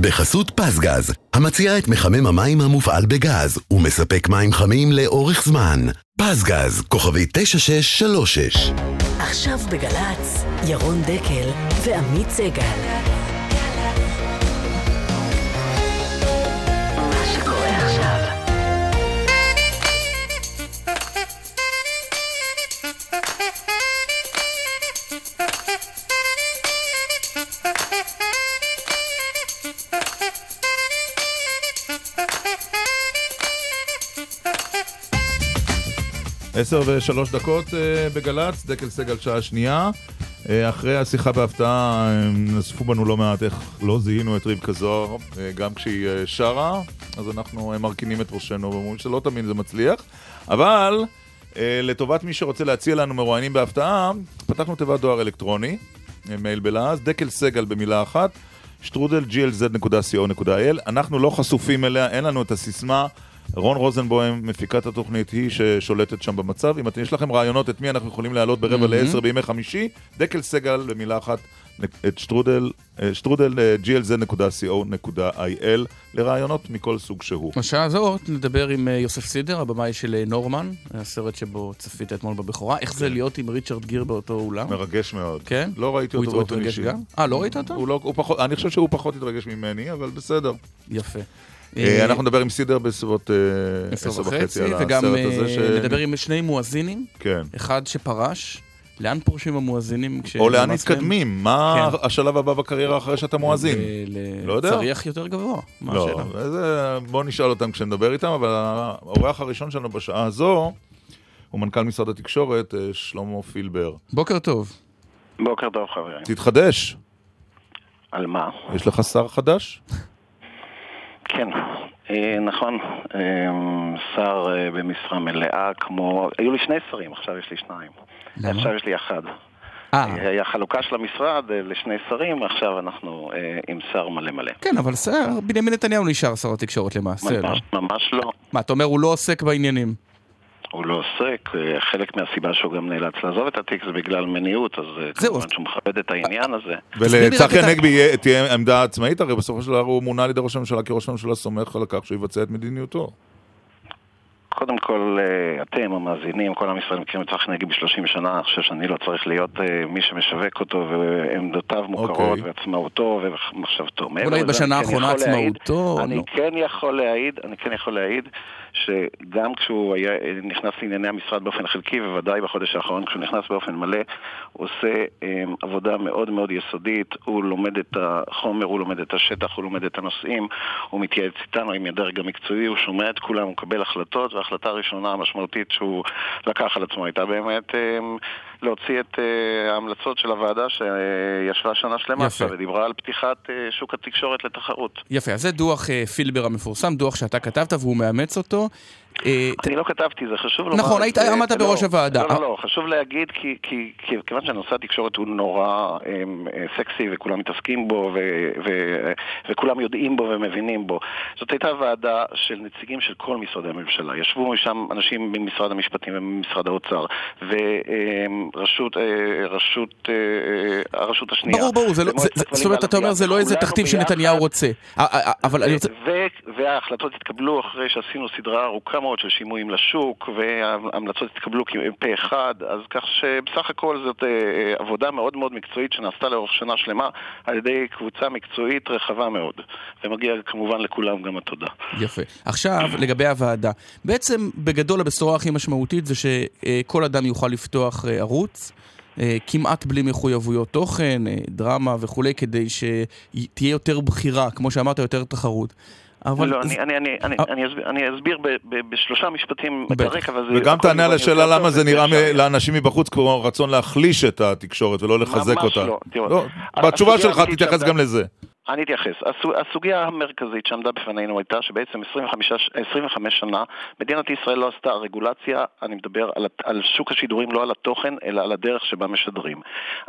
בחסות פסגז, המציע את מחמם המים המופעל בגז ומספק מים חמים לאורך זמן. פסגז, כוכבי 9636. עכשיו בגל"צ, ירון דקל ועמית סגל. עשר ושלוש דקות uh, בגל"צ, דקל סגל שעה שנייה. Uh, אחרי השיחה בהפתעה, נזפו בנו לא מעט איך לא זיהינו את רבקה זוהר, גם כשהיא שרה, אז אנחנו מרכינים את ראשנו ואומרים שלא תמיד זה מצליח. אבל, לטובת מי שרוצה להציע לנו מרואיינים בהפתעה, פתחנו תיבת דואר אלקטרוני, מייל בלעז, דקל סגל במילה אחת, שטרודל glz.co.il. אנחנו לא חשופים אליה, אין לנו את הסיסמה. רון רוזנבוים, מפיקת התוכנית, היא ששולטת שם במצב. אם יש לכם רעיונות את מי אנחנו יכולים להעלות ברבע לעשר בימי חמישי, דקל סגל במילה אחת, את שטרודל, אה, שטרודל אה, glz.co.il לרעיונות מכל סוג שהוא. בשעה הזאת נדבר עם אה, יוסף סידר, הבמאי של נורמן, הסרט שבו צפית אתמול בבכורה. איך זה כן. להיות עם ריצ'רד גיר באותו אולם? מרגש מאוד. כן? לא ראיתי אותו באופן אישי. אה, לא ראית אותו? לא, אני חושב שהוא פחות התרגש ממני, אבל בסדר. יפה. אה, אה, אנחנו נדבר עם סידר בסביבות אה, עשר וחצי על הסרט הזה. וגם נדבר עם שני מואזינים. כן. אחד שפרש. לאן פורשים המואזינים? או לאן מתקדמים? מה כן. השלב הבא בקריירה אחרי שאתה מואזין? לא יודע. צריח יותר גבוה. לא, בוא נשאל אותם כשנדבר איתם, אבל האורח הראשון שלנו בשעה הזו הוא מנכ"ל משרד התקשורת, שלמה פילבר. בוקר טוב. בוקר טוב, חברים. תתחדש. על מה? יש לך שר חדש? כן, אה, נכון, אה, שר אה, במשרה מלאה כמו... היו לי שני שרים, עכשיו יש לי שניים. למה? עכשיו יש לי אחד. היה חלוקה של המשרד לשני שרים, עכשיו אנחנו עם שר מלא מלא. כן, אבל שר, בנימין נתניהו נשאר שר התקשורת למעשה. ממש, לא? ממש לא. מה, אתה אומר הוא לא עוסק בעניינים? הוא לא עוסק, חלק מהסיבה שהוא גם נאלץ לעזוב את התיק זה בגלל מניעות, אז כמובן שהוא מכבד את העניין הזה. ולצחי הנגבי תהיה עמדה עצמאית, הרי בסופו של דבר הוא מונה על ידי ראש הממשלה, כי ראש הממשלה סומך על כך שהוא יבצע את מדיניותו. קודם כל, אה, אתם, המאזינים, כל עם ישראל מכירים את צחי נגבי ב-30 שנה, אני חושב שאני לא צריך להיות אה, מי שמשווק אותו, ועמדותיו מוכרות, okay. אוקיי. ועצמאותו, ומחשבתו. אולי בשנה כן האחרונה עצמאותו? אני כן יכול להעיד, אני כן יכול להעיד שגם כשהוא היה, נכנס לענייני המשרד באופן חלקי, ובוודאי בחודש האחרון כשהוא נכנס באופן מלא, הוא עושה um, עבודה מאוד מאוד יסודית, הוא לומד את החומר, הוא לומד את השטח, הוא לומד את הנושאים, הוא מתייעץ איתנו עם הדרג המקצועי, הוא שומע את כולם, הוא מקבל החלטות, וההחלטה הראשונה המשמעותית שהוא לקח על עצמו הייתה באמת um, להוציא את uh, ההמלצות של הוועדה שישבה שנה שלמה יפה. ודיברה על פתיחת uh, שוק התקשורת לתחרות. יפה, אז זה דוח uh, פילבר המפורסם, דוח שאתה כתבת והוא מאמץ אותו. אה, אני לא כתבתי, זה חשוב לומר. נכון, היית, עמדת לא- בראש הוועדה. לא, לא, לא, חשוב להגיד, כי כיוון שנושא התקשורת הוא נורא אמ, אה, סקסי וכולם מתעסקים בו וכולם יודעים בו ומבינים בו. זאת הייתה ועדה של נציגים של כל משרדי הממשלה. ישבו שם אנשים ממשרד המשפטים וממשרד האוצר, ורשות, אה, רשות, הרשות השנייה. ברור, ברור, לא- זאת אומרת, אתה אומר, זה לא איזה תכתיב שנתניהו רוצה. אבל אני רוצה... וההחלטות התקבלו אחרי שעשינו סדרה ארוכה מאוד של שימועים לשוק, וההמלצות התקבלו פה אחד, אז כך שבסך הכל זאת אה, אה, עבודה מאוד מאוד מקצועית שנעשתה לאורך שנה שלמה על ידי קבוצה מקצועית רחבה מאוד. ומגיע כמובן לכולם גם התודה. יפה. עכשיו, לגבי הוועדה. בעצם, בגדול הבשורה הכי משמעותית זה שכל אדם יוכל לפתוח אה, ערוץ. כמעט בלי מחויבויות תוכן, דרמה וכולי, כדי שתהיה יותר בחירה, כמו שאמרת, יותר תחרות. אבל... לא, אני, אני, אני, אני, אני, אסביר, אני אסביר ב, ב, בשלושה משפטים את הרקע, וזה... וגם תענה על השאלה למה זה נראה לאנשים מבחוץ כמו רצון להחליש את התקשורת ולא לחזק אותה. ממש לא. תראו, לא, בתשובה שלך תתייחס גם לזה. אני אתייחס. הסוגיה המרכזית שעמדה בפנינו הייתה שבעצם 25, 25 שנה מדינת ישראל לא עשתה רגולציה, אני מדבר על, על שוק השידורים, לא על התוכן, אלא על הדרך שבה משדרים.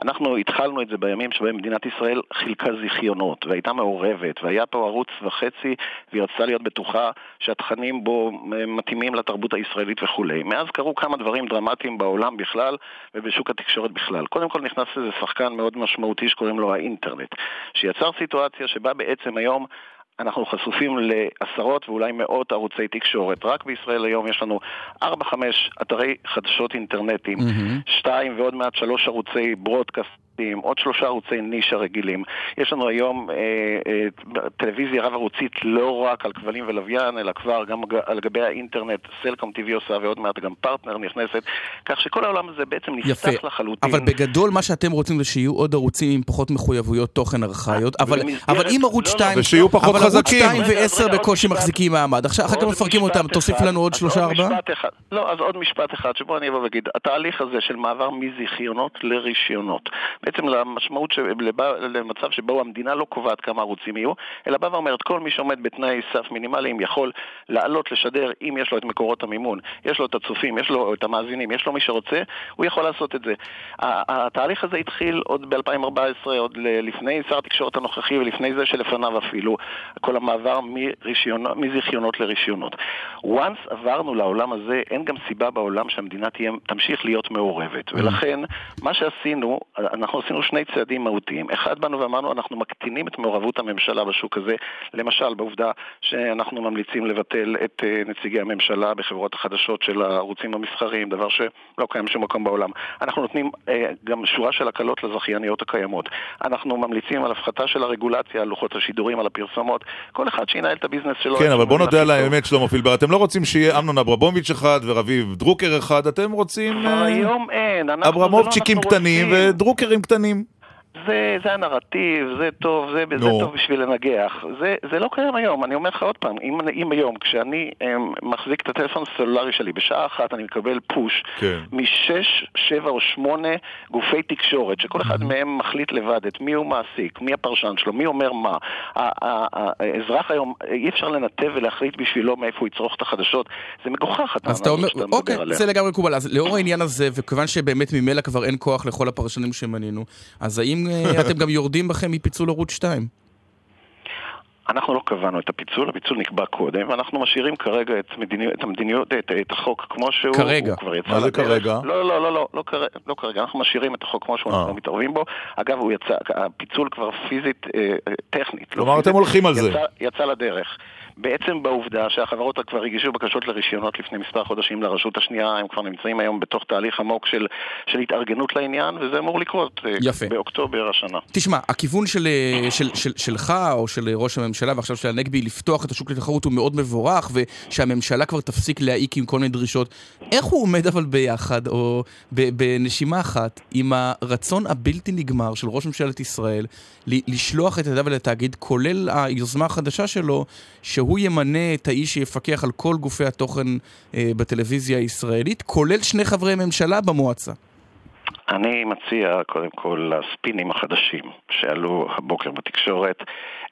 אנחנו התחלנו את זה בימים שבהם מדינת ישראל חילקה זיכיונות והייתה מעורבת, והיה פה ערוץ וחצי, והיא רצתה להיות בטוחה שהתכנים בו מתאימים לתרבות הישראלית וכולי. מאז קרו כמה דברים דרמטיים בעולם בכלל ובשוק התקשורת בכלל. קודם כל נכנס איזה שחקן מאוד משמעותי שקוראים לו האינטרנט, שיצר סיטואציה סיטואציה שבה בעצם היום אנחנו חשופים לעשרות ואולי מאות ערוצי תקשורת. רק בישראל היום יש לנו 4-5 אתרי חדשות אינטרנטיים, mm-hmm. 2 ועוד מעט 3 ערוצי ברודקאסט. ערוצים, עוד שלושה ערוצי נישה רגילים. יש לנו היום אה, אה, טלוויזיה רב-ערוצית לא רק על כבלים ולוויין, אלא כבר גם על גבי האינטרנט, סלקום TV עושה ועוד מעט גם פרטנר נכנסת, כך שכל העולם הזה בעצם נפתח יפה. לחלוטין. אבל בגדול מה שאתם רוצים זה שיהיו עוד ערוצים עם פחות מחויבויות תוכן ארכאיות, אבל, אבל אם ערוץ 2, לא, ושיהיו פחות אבל חזקים. ערוץ 2 ו-10 בקושי מחזיקים מעמד, עכשיו אחר כך מפרקים אותם, תוסיף לנו עוד שלושה ארבעה? לא, אז עוד משפט אחד שבו אני אבוא ואגיד, התהליך הזה של מעבר מזיכיונות לרישיונות, בעצם למשמעות, למצב שבו המדינה לא קובעת כמה ערוצים יהיו, אלא באה ואומרת, כל מי שעומד בתנאי סף מינימליים יכול לעלות, לשדר, אם יש לו את מקורות המימון, יש לו את הצופים, יש לו את המאזינים, יש לו מי שרוצה, הוא יכול לעשות את זה. התהליך הזה התחיל עוד ב-2014, עוד לפני שר התקשורת הנוכחי ולפני זה שלפניו אפילו, כל המעבר מזיכיונות לרישיונות. once עברנו לעולם הזה, אין גם סיבה בעולם שהמדינה תהיה, תמשיך להיות מעורבת. Mm. ולכן, מה שעשינו, אנחנו עשינו שני צעדים מהותיים. אחד, באנו ואמרנו, אנחנו מקטינים את מעורבות הממשלה בשוק הזה, למשל, בעובדה שאנחנו ממליצים לבטל את אה, נציגי הממשלה בחברות החדשות של הערוצים המסחריים, דבר שלא קיים בשום מקום בעולם. אנחנו נותנים אה, גם שורה של הקלות לזכייניות הקיימות. אנחנו ממליצים על הפחתה של הרגולציה, על לוחות השידורים, על הפרסומות. כל אחד שינהל את הביזנס שלו. כן, אבל בוא נודה על האמת, שלמה פילבר. אתם לא רוצים שיהיה אמנון אברבוביץ' אחד ורביב דרוקר אחד, אתם רוצים... אה, היום אין. לא אברמובצ'יקים קטנים ודרוקרים קטנים. זה, זה הנרטיב, זה טוב, זה, נו. זה טוב בשביל לנגח. זה, זה לא קיים היום, אני אומר לך עוד פעם, אם, אם היום, כשאני אמ, מחזיק את הטלפון הסלולרי שלי, בשעה אחת אני מקבל פוש כן. משש, שבע או שמונה גופי תקשורת, שכל אחד מממ-הממ. מהם מחליט לבד את מי הוא מעסיק, מי הפרשן שלו, מי אומר מה. האזרח היום, אי אפשר לנתב ולהחליט בשבילו מאיפה הוא יצרוך את החדשות. זה מגוחך, אתה אומר, אוקיי, זה לגמרי מקובל. אז לאור העניין הזה, וכיוון שבאמת ממילא כבר אין כוח לכל הפרשנים שמנינו, אז האם אתם גם יורדים בכם מפיצול ערוץ 2. אנחנו לא קבענו את הפיצול, הפיצול נקבע קודם, ואנחנו משאירים כרגע את, מדיני, את המדיניות, את, את החוק כמו שהוא. כרגע. הוא כבר יצא מה זה כרגע? לא, לא, לא, לא, לא, כרגע, לא כרגע, אנחנו משאירים את החוק כמו שהוא, אנחנו לא מתערבים בו. אגב, הוא יצא, הפיצול כבר פיזית, אה, אה טכנית. כלומר, לא אתם הולכים על זה. יצא, יצא לדרך. בעצם בעובדה שהחברות כבר הגישו בקשות לרישיונות לפני מספר חודשים לרשות השנייה, הם כבר נמצאים היום בתוך תהליך עמוק של, של התארגנות לעניין, וזה אמור לקרות אה, יפה. באוקטובר השנה. תשמע, הכיוון של, אה, של, של, שלך או של ראש הממשלה ועכשיו של הנגבי לפתוח את השוק לתחרות הוא מאוד מבורך, ושהממשלה כבר תפסיק להעיק עם כל מיני דרישות. איך הוא עומד אבל ביחד, או בנשימה אחת, עם הרצון הבלתי נגמר של ראש ממשלת ישראל לשלוח את ידיו לתאגיד, כולל היוזמה החדשה שלו, שהוא ימנה את האיש שיפקח על כל גופי התוכן אה, בטלוויזיה הישראלית, כולל שני חברי ממשלה במועצה. אני מציע קודם כל לספינים החדשים שעלו הבוקר בתקשורת.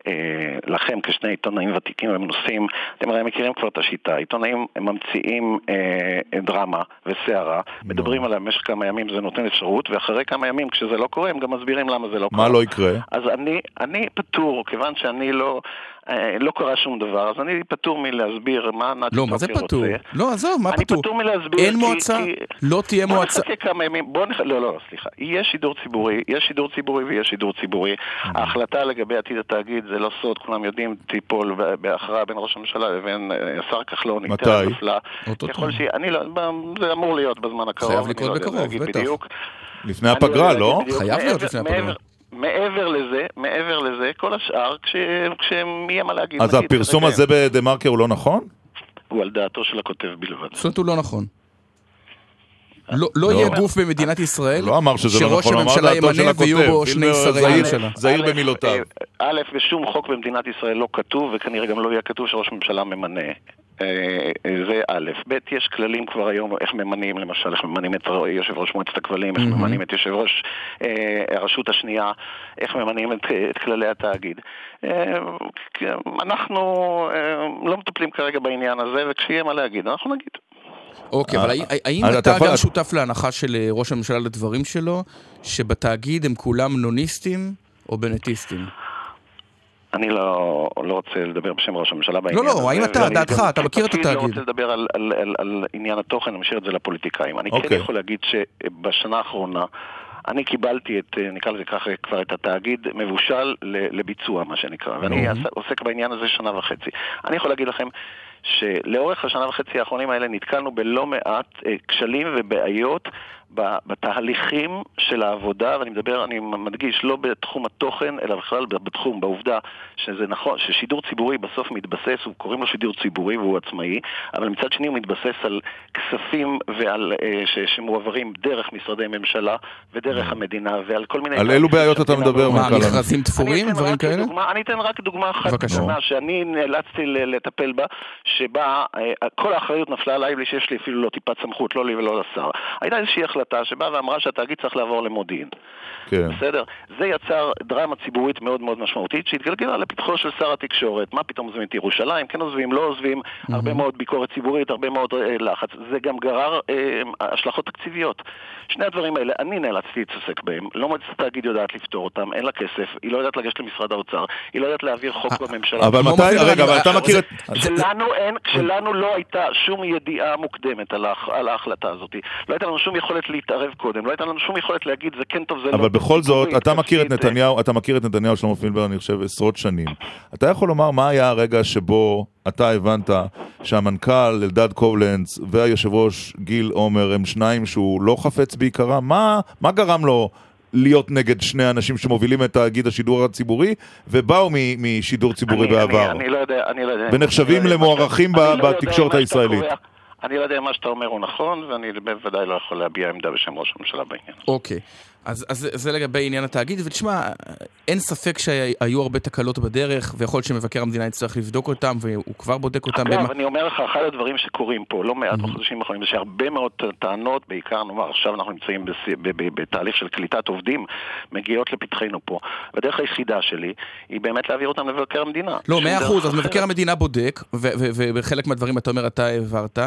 אה, לכם כשני עיתונאים ותיקים ומנוסים, אתם הרי מכירים כבר את השיטה. עיתונאים ממציאים אה, דרמה וסערה. מדברים עליה במשך כמה ימים, זה נותן אפשרות, ואחרי כמה ימים, כשזה לא קורה, הם גם מסבירים למה זה לא קורה. מה לא יקרה? אז אני, אני פטור, כיוון שאני לא... אה, לא קרה שום דבר, אז אני פטור מלהסביר מה נתי לא, מה זה פטור? לא, עזוב, מה פטור? אני פטור מלהסביר אין מועצה? לא תהיה מועצה? בוא נחכה כמה ימים, בוא נח... לא, לא, סליחה. יש שידור ציבורי, יש שידור ציבורי ויש שידור ציבורי. Mm. ההחלטה לגבי עתיד התאגיד זה לא סוד, כולם יודעים, תיפול בהכרעה בין ראש הממשלה לבין אה, השר כחלון. מתי? ככל ש... אני לא... זה אמור להיות בזמן הקרוב. חייב לקרות לא בקרוב, בטח. לפני הפגרה, לא? חייב להיות לפני הפגרה. מעבר לזה, מעבר לזה, כל השאר, כשהם יהיה מה להגיד. אז הפרסום הזה בדה מרקר הוא לא נכון? הוא על דעתו של הכותב בלבד. זאת אומרת הוא לא נכון. לא, לא יהיה גוף במדינת ישראל לא אמר שזה לא שראש נכון, אמר הממשלה ימנה. ויהיו בו שני שרי ממשלה. זהיר במילותיו. אה, א', בשום חוק במדינת ישראל לא כתוב, וכנראה גם לא יהיה כתוב שראש ממשלה ממנה. אה, אה, זה א', ב', יש כללים כבר היום איך ממנים, למשל, איך ממנים את יושב ראש מועצת הכבלים, איך מהמם. ממנים את יושב ראש אה, הרשות השנייה, איך ממנים את, את כללי התאגיד. אה, כי אנחנו אה, לא מטפלים כרגע בעניין הזה, וכשיהיה מה להגיד, אנחנו נגיד. אוקיי, אבל אה, האם- אתה גם שותף להנחה של אה, ראש הממשלה לדברים שלו, שבתאגיד הם כולם נוניסטים או בנטיסטים? אני לא, לא רוצה לדבר בשם ראש הממשלה בעניין לא, הזה. האם אתה, ואני דעתך, אתה מכיר את התאגיד. לא רוצה לדבר על, על, על, על עניין התוכן, אני משאיר את זה לפוליטיקאים. אני כן אוקיי. יכול להגיד שבשנה האחרונה... אני קיבלתי את, נקרא לזה ככה, כבר את התאגיד מבושל ל- לביצוע, מה שנקרא, ואני אוקיי. עוסק בעניין הזה שנה וחצי. אני יכול להגיד לכם שלאורך השנה וחצי האחרונים האלה נתקלנו בלא מעט אה, כשלים ובעיות בתהליכים של העבודה, ואני מדבר, אני מדגיש, לא בתחום התוכן, אלא בכלל בתחום, בעובדה שזה נכון, ששידור ציבורי בסוף מתבסס, הוא קוראים לו שידור ציבורי והוא עצמאי, אבל מצד שני הוא מתבסס על כספים ועל, אה, ש- שמועברים דרך משרדי ממשלה ודרך המדינה ועל כל מיני... על אילו בעיות אתה מדבר, מה, מנכ"ל? מכרזים תפורים, דברים כאלה? דוגמה, אני אתן רק דוגמה אחת בבקשה. קטנה שאני נאלצתי לטפל בה, שבה אה, כל האחריות נפלה עליי בלי שיש לי אפילו לא טיפת סמכות, לא לי ולא לשר. הייתה איזושהי החלטה שבאה ואמרה שהתאגיד צריך לעבור למודיעין. כן. בסדר? זה יצר דרמה ציבורית מאוד מאוד משמעותית שהתגלגלה לפתחו של שר התקשורת. מה פתאום עוזבים את ירושלים? כן עוזבים, לא עוזבים, הרבה מאוד ביקורת ציבורית, הרבה מאוד אה, לחץ. זה גם גרר אה, השלכות תקציביות. שני הדברים האלה, אני נאלצתי להתעסק בהם. לא מועצת התאגיד יודעת לפתור אותם, אין לה כסף, היא לא יודעת לגשת למשרד האוצר, היא לא יודעת להעביר חוק בממשלה. אבל כמו מתי, רגע, אבל אתה אה, מכיר את... כשלנו אין, כשלנו לא הייתה שום ידיעה מוקדמת על ההחלטה הזאת. לא הייתה לנו שום יכולת להתערב קודם, לא הייתה לנו שום יכולת להגיד זה כן טוב, זה לא טוב. אבל בכל זאת, אתה מכיר את אה, נתניהו, אתה מכיר את נתניהו שלמה פילבר, אני חושב, עשרות שנים. אתה יכול לומר מה היה הרגע שבו אתה הבנת שהמנכ"ל אלדד קובלנץ והיושב ראש גיל עומר הם שניים שהוא לא חפץ בעיקרם? מה, מה גרם לו להיות נגד שני אנשים שמובילים את תאגיד השידור הציבורי ובאו משידור ציבורי אני- בעבר? אני, אני לא יודע, אני לא יודע. ונחשבים לא למוערכים לא בתקשורת הישראלית. אני לא יודע אם מה שאתה אומר הוא נכון, ואני בוודאי לא יכול להביע עמדה בשם ראש הממשלה בעניין. אוקיי. אז, אז זה לגבי עניין התאגיד, ותשמע, אין ספק שהיו הרבה תקלות בדרך, ויכול להיות שמבקר המדינה יצטרך לבדוק אותם, והוא כבר בודק אותם. אגב, במה- אני אומר לך, אחד הדברים שקורים פה, לא מעט בחודשים האחרונים, זה שהרבה מאוד טענות, בעיקר, נאמר, עכשיו אנחנו נמצאים בס- ב- ב- בתהליך של קליטת עובדים, מגיעות לפתחנו פה. והדרך היחידה שלי היא באמת להעביר אותם למבקר המדינה. לא, מאה אחוז, אז. מבקר המדינה בודק, ו- ו- ובחלק מהדברים אתה אומר אתה העברת,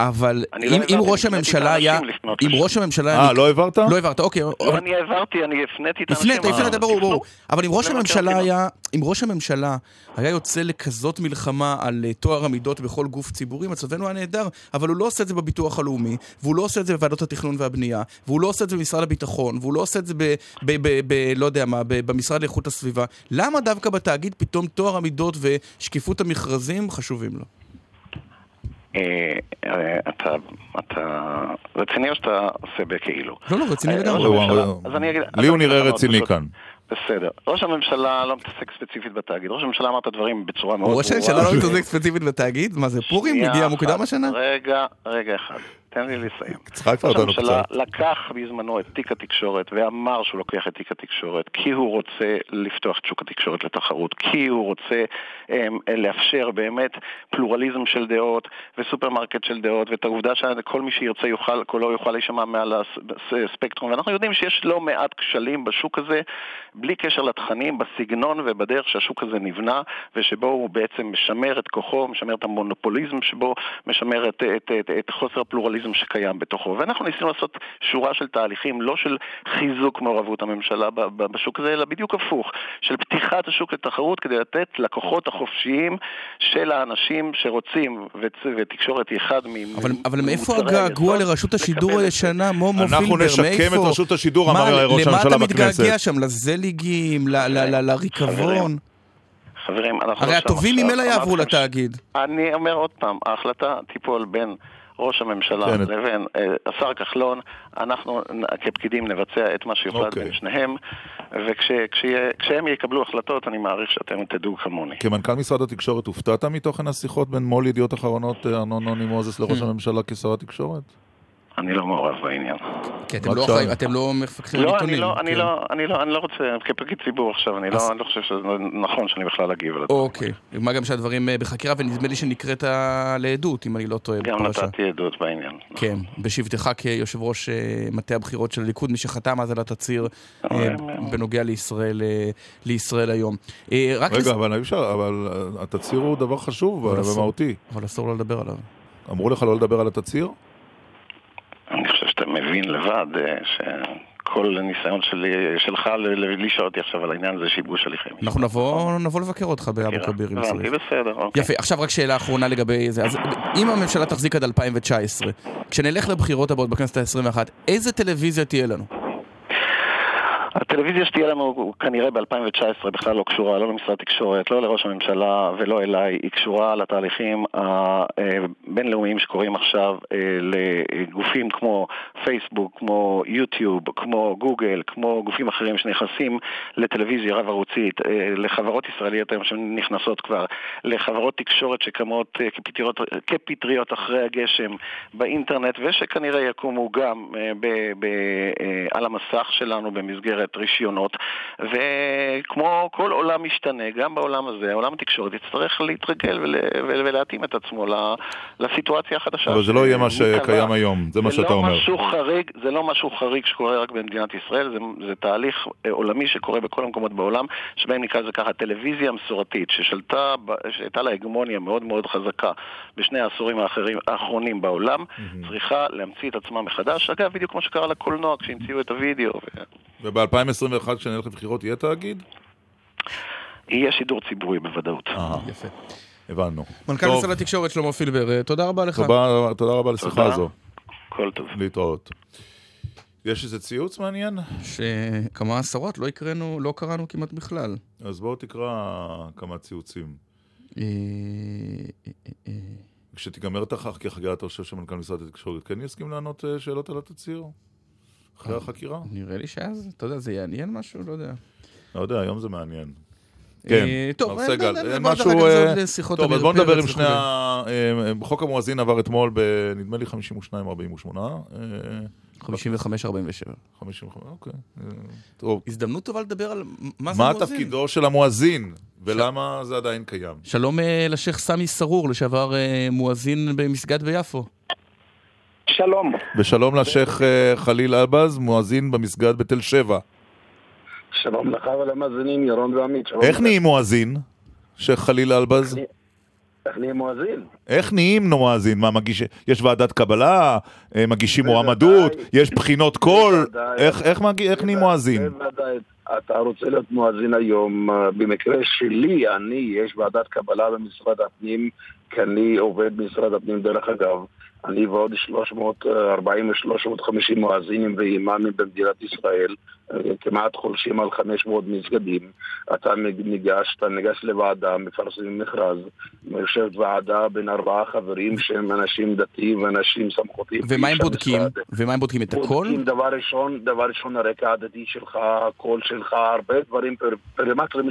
אבל אני לא אם, אם ראש הממשלה היה... האנשים לפנות אם. ראש הממשלה... אה, לא העברת? לא העברת, אוקיי. לא, אבל- אני העברתי, אני הפניתי את האנשים. הפנית, הפנית, ברור, ברור. אבל אם ראש הממשלה. היה, אם ראש הממשלה היה יוצא לכזאת מלחמה על אה, טוהר המידות בכל גוף ציבורי, מצבנו היה נהדר, אבל הוא לא עושה את זה בביטוח הלאומי, והוא לא עושה את זה בוועדות התכנון והבנייה, והוא לא עושה את זה במשרד הביטחון, והוא לא עושה את זה ב... ב, ב, ב לא יודע מה, ב, במשרד לאיכות הסביבה. למה דווקא בתאגיד פתאום טוהר המידות ושקיפות המכרזים חשובים לו? אה, אה, אתה, אתה רציני או שאתה עושה בכאילו? לא, לא, רציני אה, לגמרי. ראש הממשלה- אז אני אגיד- לי הוא נראה רציני כאן. בסדר. ראש הממשלה לא מתעסק ספציפית בתאגיד. ראש הממשלה אמר את הדברים בצורה מאוד ברורה. ראש הממשלה לא מתעסק ספציפית בתאגיד? מה זה, פורים? הגיע. מוקדם השנה? רגע, רגע אחד. תן לי לסיים. הצחקת ראש אותנו הממשלה קצת. לקח בזמנו את תיק התקשורת ואמר שהוא לוקח את תיק התקשורת כי הוא רוצה לפתוח את שוק התקשורת לתחרות, כי הוא רוצה הם, לאפשר באמת פלורליזם של דעות וסופרמרקט של דעות ואת העובדה שכל מי שירצה יוכל, קולו יוכל להישמע מעל הספקטרום ואנחנו יודעים שיש לא מעט כשלים בשוק הזה בלי קשר לתכנים, בסגנון ובדרך שהשוק הזה נבנה ושבו הוא בעצם משמר את כוחו, משמר את המונופוליזם שבו, משמר את, את, את, את חוסר הפלורליזם שקיים בתוכו. ואנחנו ניסינו לעשות שורה של תהליכים, לא של חיזוק מעורבות הממשלה בשוק הזה, אלא בדיוק הפוך, של פתיחת השוק לתחרות כדי לתת לכוחות החופשיים של האנשים שרוצים, ות, ותקשורת היא אחד מ... אבל, אבל מאיפה הגעגוע לרשות השידור הישנה? מו מו אנחנו פילבר, נשקם מאיפה? את רשות השידור, אמר ראש למה הממשלה אתה בכנסת. מתגעגע שם? לזליגים? לריקבון? חברים, אנחנו הרי לא הטובים. ממילא יעברו לתאגיד. אני אומר עוד פעם, ההחלטה תיפול בין ראש הממשלה כן. לבין אה, השר כחלון, אנחנו כפקידים נבצע את מה שיוחלט אוקיי. בין שניהם, וכשהם יקבלו החלטות, אני מעריך שאתם תדעו כמוני. כמנכ"ל משרד התקשורת הופתעת מתוכן השיחות בין מו"ל ידיעות אחרונות אה, ארנון נוני מוזס לראש הממשלה כשר התקשורת? אני לא מעורב בעניין. כי אתם לא אחראים, אתם לא מפקחים על עיתונים. לא, אני לא, אני לא, אני לא רוצה, כפקיד ציבור עכשיו, אני לא, אני לא חושב שזה נכון שאני בכלל אגיב על הדברים. אוקיי, מה גם שהדברים אה, בחקירה, ונדמה לי שנקראת לעדות, אם אני לא טועה. גם נתתי עדות בעניין. כן, בשבתך כיושב ראש אה, מטה הבחירות של הליכוד, מי שחתם אז על התצהיר אה, בנוגע לישראל היום. רגע, אבל אי אפשר, אבל התצהיר הוא דבר חשוב ומהותי. אבל אסור לו לדבר עליו. אמרו לך לא לדבר על התצהיר? אני חושב שאתה מבין לבד אה, שכל הניסיון שלי, שלך לשאול אותי עכשיו על העניין הזה שיבוש הליכים. אנחנו נבוא, נבוא לבקר אותך באבו כביר אם צריך. בסדר, אוקיי. יפה, עכשיו רק שאלה אחרונה לגבי זה. אז אם הממשלה תחזיק עד 2019, כשנלך לבחירות הבאות בכנסת ה-21, איזה טלוויזיה תהיה לנו? הטלוויזיה שתהיה לנו כנראה ב-2019 בכלל לא קשורה לא למשרד תקשורת, לא לראש הממשלה ולא אליי, היא קשורה לתהליכים הבינלאומיים שקורים עכשיו אה, לגופים כמו פייסבוק, כמו יוטיוב, כמו גוגל, כמו גופים אחרים שנכנסים לטלוויזיה רב-ערוצית, אה, לחברות ישראליות היום שנכנסות כבר, לחברות תקשורת שקמות אה, כפטריות, כפטריות אחרי הגשם באינטרנט ושכנראה יקומו גם על המסך שלנו במסגרת במסגרת רישיונות, וכמו כל עולם משתנה, גם בעולם הזה, עולם התקשורת יצטרך להתרגל ול, ולהתאים את עצמו לסיטואציה החדשה. אבל זה לא יהיה מה שקיים היום, זה מה לא שאתה לא אומר. משהו חריג, זה לא משהו חריג שקורה רק במדינת ישראל, זה, זה תהליך אה, עולמי שקורה בכל המקומות בעולם, שבהם נקרא לזה ככה טלוויזיה מסורתית, ששלטה, שהייתה לה הגמוניה מאוד מאוד חזקה בשני העשורים האחרים, האחרונים בעולם, mm-hmm. צריכה להמציא את עצמה מחדש, אגב, בדיוק כמו שקרה לקולנוע כשהמציאו את הוידאו. וב-2000 ב-2021 לבחירות יהיה תאגיד? יהיה שידור ציבורי בוודאות. אה, יפה. הבנו. מנכ"ל משרד התקשורת שלמה פילבר, אה, תודה רבה לך. תודה, תודה רבה לשיחה הזו. כל טוב. להתראות. יש איזה ציוץ מעניין? שכמה עשרות לא הקראנו, לא קראנו כמעט בכלל. אז בואו תקרא כמה ציוצים. אה, אה, כשתיגמר תחך כחגיגה, אתה חושב שמנכ"ל משרד התקשורת כן יסכים לענות שאלות על התצהיר? אחרי החקירה? נראה לי שאז, אתה יודע, זה יעניין משהו? לא יודע. לא יודע, היום זה מעניין. כן, טוב, מר סגל, אין משהו... טוב, אז בוא נדבר עם שני ה... חוק המואזין עבר אתמול בנדמה לי 52-48. 55-47. 55, אוקיי. טוב. הזדמנות טובה לדבר על מה זה מואזין. מה תפקידו של המואזין, ולמה זה עדיין קיים. שלום לשייח' סמי סרור, לשעבר מואזין במסגד ביפו. שלום. ושלום לשייח' אה, חליל אלבז, מואזין במסגד בתל שבע. שלום לך ולמאזינים, ירון ועמית. איך נהיים מואזין, שייח' חליל אלבז? איך נהיים מואזין? איך נהיים מואזין? מה, מגיש... יש ועדת קבלה, אה, מגישים מועמדות, יש בחינות קול, איך נהיים מואזין? אתה רוצה להיות מואזין היום, אה, במקרה שלי, אני, יש ועדת קבלה במשרד הפנים, כי אני עובד במשרד הפנים דרך אגב. אני ועוד 340 ו-350 מואזינים ואימאמים במדינת ישראל, אה, כמעט חולשים על 500 מסגדים. אתה ניגש, אתה ניגש לוועדה, מפרסמים מכרז, יושבת ועדה בין ארבעה חברים שהם אנשים דתיים ואנשים סמכותיים. ומה הם בודקים? ומה הם בודקים? את הכל? בודקים דבר ראשון, דבר ראשון הרקע הדתי שלך, הקול שלך, הרבה דברים פרמטרים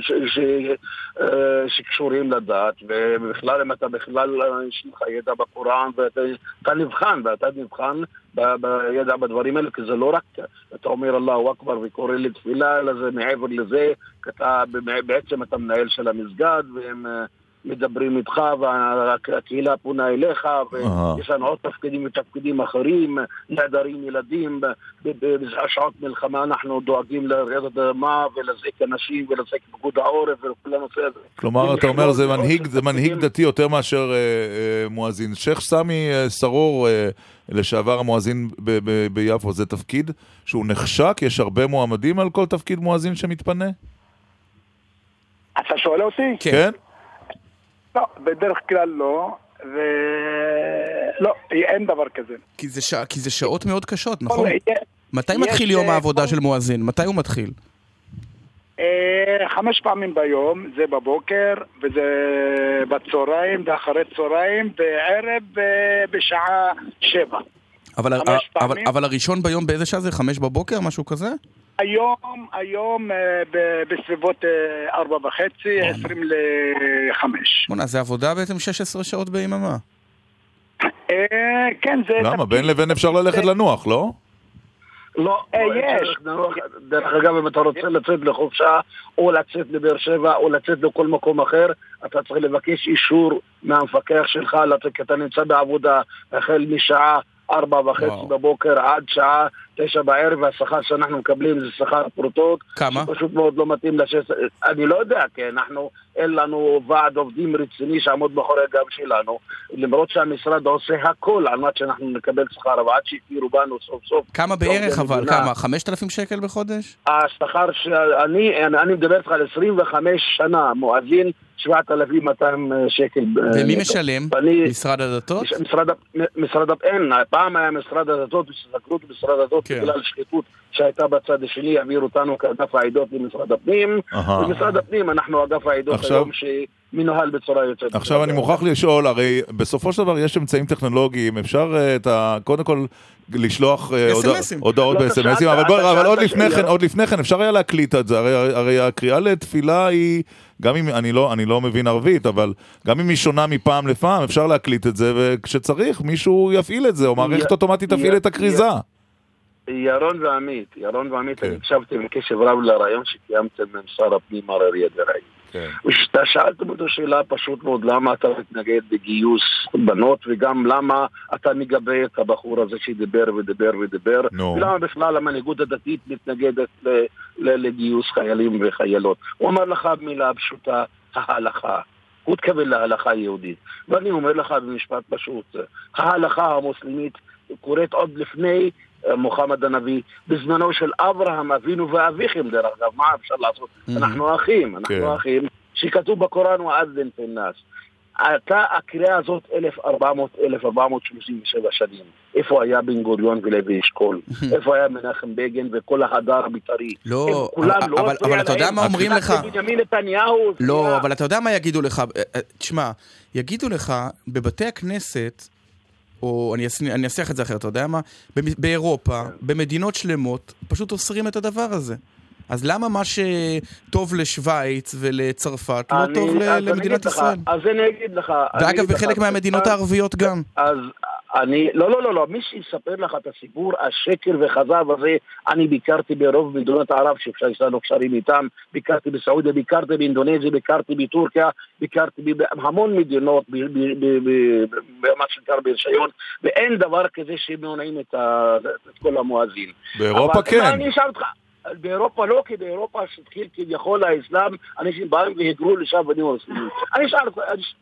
אה, שקשורים לדת, ובכלל אם אתה בכלל, יש לך ידע בקוראן ואתה... אתה נבחן, ואתה נבחן בידע בדברים האלה, כי זה לא רק, אתה אומר אללהו אכבר וקורא לתפילה, אלא זה מעבר לזה, אתה, בעצם אתה מנהל של המסגד, והם... מדברים איתך והקהילה פונה אליך ויש לנו עוד תפקידים ותפקידים אחרים, נעדרים ילדים, בשעות מלחמה אנחנו דואגים לרעידת אדמה ולזעק אנשים ולזעק פקוד העורף וכל הנושא הזה. כלומר, אתה אומר זה מנהיג, זה מנהיג דתי יותר מאשר אה, אה, מואזין. שייח' סמי אה, סרור, לשעבר המואזין ביפו, זה תפקיד שהוא נחשק? יש הרבה מועמדים על כל תפקיד מואזין שמתפנה? אתה שואל אותי? כן. לא, בדרך כלל לא, ולא, אין דבר כזה. כי זה, ש... כי זה שעות מאוד קשות, נכון? מתי מתחיל יום אה, העבודה של מואזין? מתי הוא מתחיל? אה, חמש פעמים ביום, זה בבוקר, וזה בצהריים, ואחרי צהריים, וערב אה, בשעה שבע. אבל, אבל, אבל הראשון ביום באיזה שעה זה? חמש בבוקר? משהו כזה? היום, היום אה, בסביבות אה, ארבע וחצי, עשרים לחמש. בוא'נה, זה עבודה בעצם 16 שעות ביממה. כן, זה... למה? בין לבין אפשר ללכת לנוח, לא? לא, יש. דרך אגב, אם אתה רוצה לצאת לחופשה, או לצאת לבאר שבע, או לצאת לכל מקום אחר, אתה צריך לבקש אישור מהמפקח שלך, כי אתה נמצא בעבודה החל משעה ארבע וחצי בבוקר עד שעה תשע בערב, והשכר שאנחנו מקבלים זה שכר פרוטות. כמה? פשוט מאוד לא מתאים לשש... אני לא יודע, כי אנחנו, אין לנו ועד עובדים רציני שיעמוד מאחורי הגב שלנו, למרות שהמשרד עושה הכל על מנת שאנחנו נקבל שכר, אבל עד שהכירו בנו סוף סוף. כמה בערך אבל? כמה? חמשת אלפים שקל בחודש? השכר שאני, אני מדבר איתך על 25 שנה, מואזין 7,200 שקל. ומי משלם? ואני, משרד הדתות? משרד, משרד, אין, פעם היה משרד הדתות, וסתכלות משרד הדתות כן. בגלל שחיתות שהייתה בצד השני, העבירו אותנו כאגף העדות למשרד הפנים. במשרד הפנים אנחנו אגף העדות עכשיו... היום שמנוהל בצורה יוצאת. עכשיו אני מוכרח לשאול, הרי בסופו של דבר יש אמצעים טכנולוגיים, אפשר את ה... קודם כל... לשלוח הודעות לא, בסמסים, אבל, אבל עוד לפני כן, עוד לפני כן אפשר היה להקליט את זה, הרי הקריאה לתפילה היא, גם אם אני לא, אני לא מבין ערבית, אבל גם אם היא שונה מפעם לפעם, אפשר להקליט את זה, וכשצריך מישהו יפעיל את זה, או מערכת אוטומטית תפעיל את הכריזה. ירון ועמית, ירון ועמית, כן. אני הקשבתי בקשב רב לרעיון שקיימתם עם שר הפנים אריה דרעי. כן. ושאתה שאלתם אותו שאלה פשוט מאוד, למה אתה מתנגד בגיוס בנות, וגם למה אתה מגבה את הבחור הזה שדיבר ודיבר ודיבר, no. ולמה בכלל המנהיגות הדתית מתנגדת לגיוס חיילים וחיילות. הוא אמר לך מילה פשוטה, ההלכה. הוא התכוון להלכה היהודית. ואני אומר לך במשפט פשוט, ההלכה המוסלמית קורית עוד לפני מוחמד הנביא, בזמנו של אברהם אבינו ואביכם דרך אגב, מה אפשר לעשות? Mm-hmm. אנחנו אחים, אנחנו כן. אחים, שכתוב בקוראן ועדן פנאס. הייתה הקריאה הזאת 1400, 1437 שנים. איפה היה בן גוריון ולוי אשכול? איפה היה מנחם בגין וכל ההדר הבית"רי? לא, אבל, לא אתה יודע מה אומרים לך? בנימין נתניהו. לא, אבל אתה יודע מה יגידו לך? אה, אה, תשמע, יגידו לך, בבתי הכנסת או אני, אני אנסח את זה אחרת, אתה יודע מה? באירופה, במדינות שלמות, פשוט אוסרים את הדבר הזה. אז למה מה שטוב לשוויץ ולצרפת לא טוב למדינת ישראל? אז אני אגיד לך. ואגב, בחלק מהמדינות הערביות גם. אז אני, לא, לא, לא, לא, מי שיספר לך את הסיפור השקר וכזב הזה, אני ביקרתי ברוב מדינות ערב שאפשר יש לנו קשרים איתם, ביקרתי בסעודיה, ביקרתי באינדונזיה, ביקרתי בטורקיה, ביקרתי בהמון מדינות, במה שנקרא ברישיון, ואין דבר כזה שמונעים את כל המואזין. באירופה כן. אני אשאל אותך, באירופה לא, כי באירופה שהתחיל כביכול האסלאם, אנשים באים והיגרו לשם ונהיו מוסלמים. אני אשאל,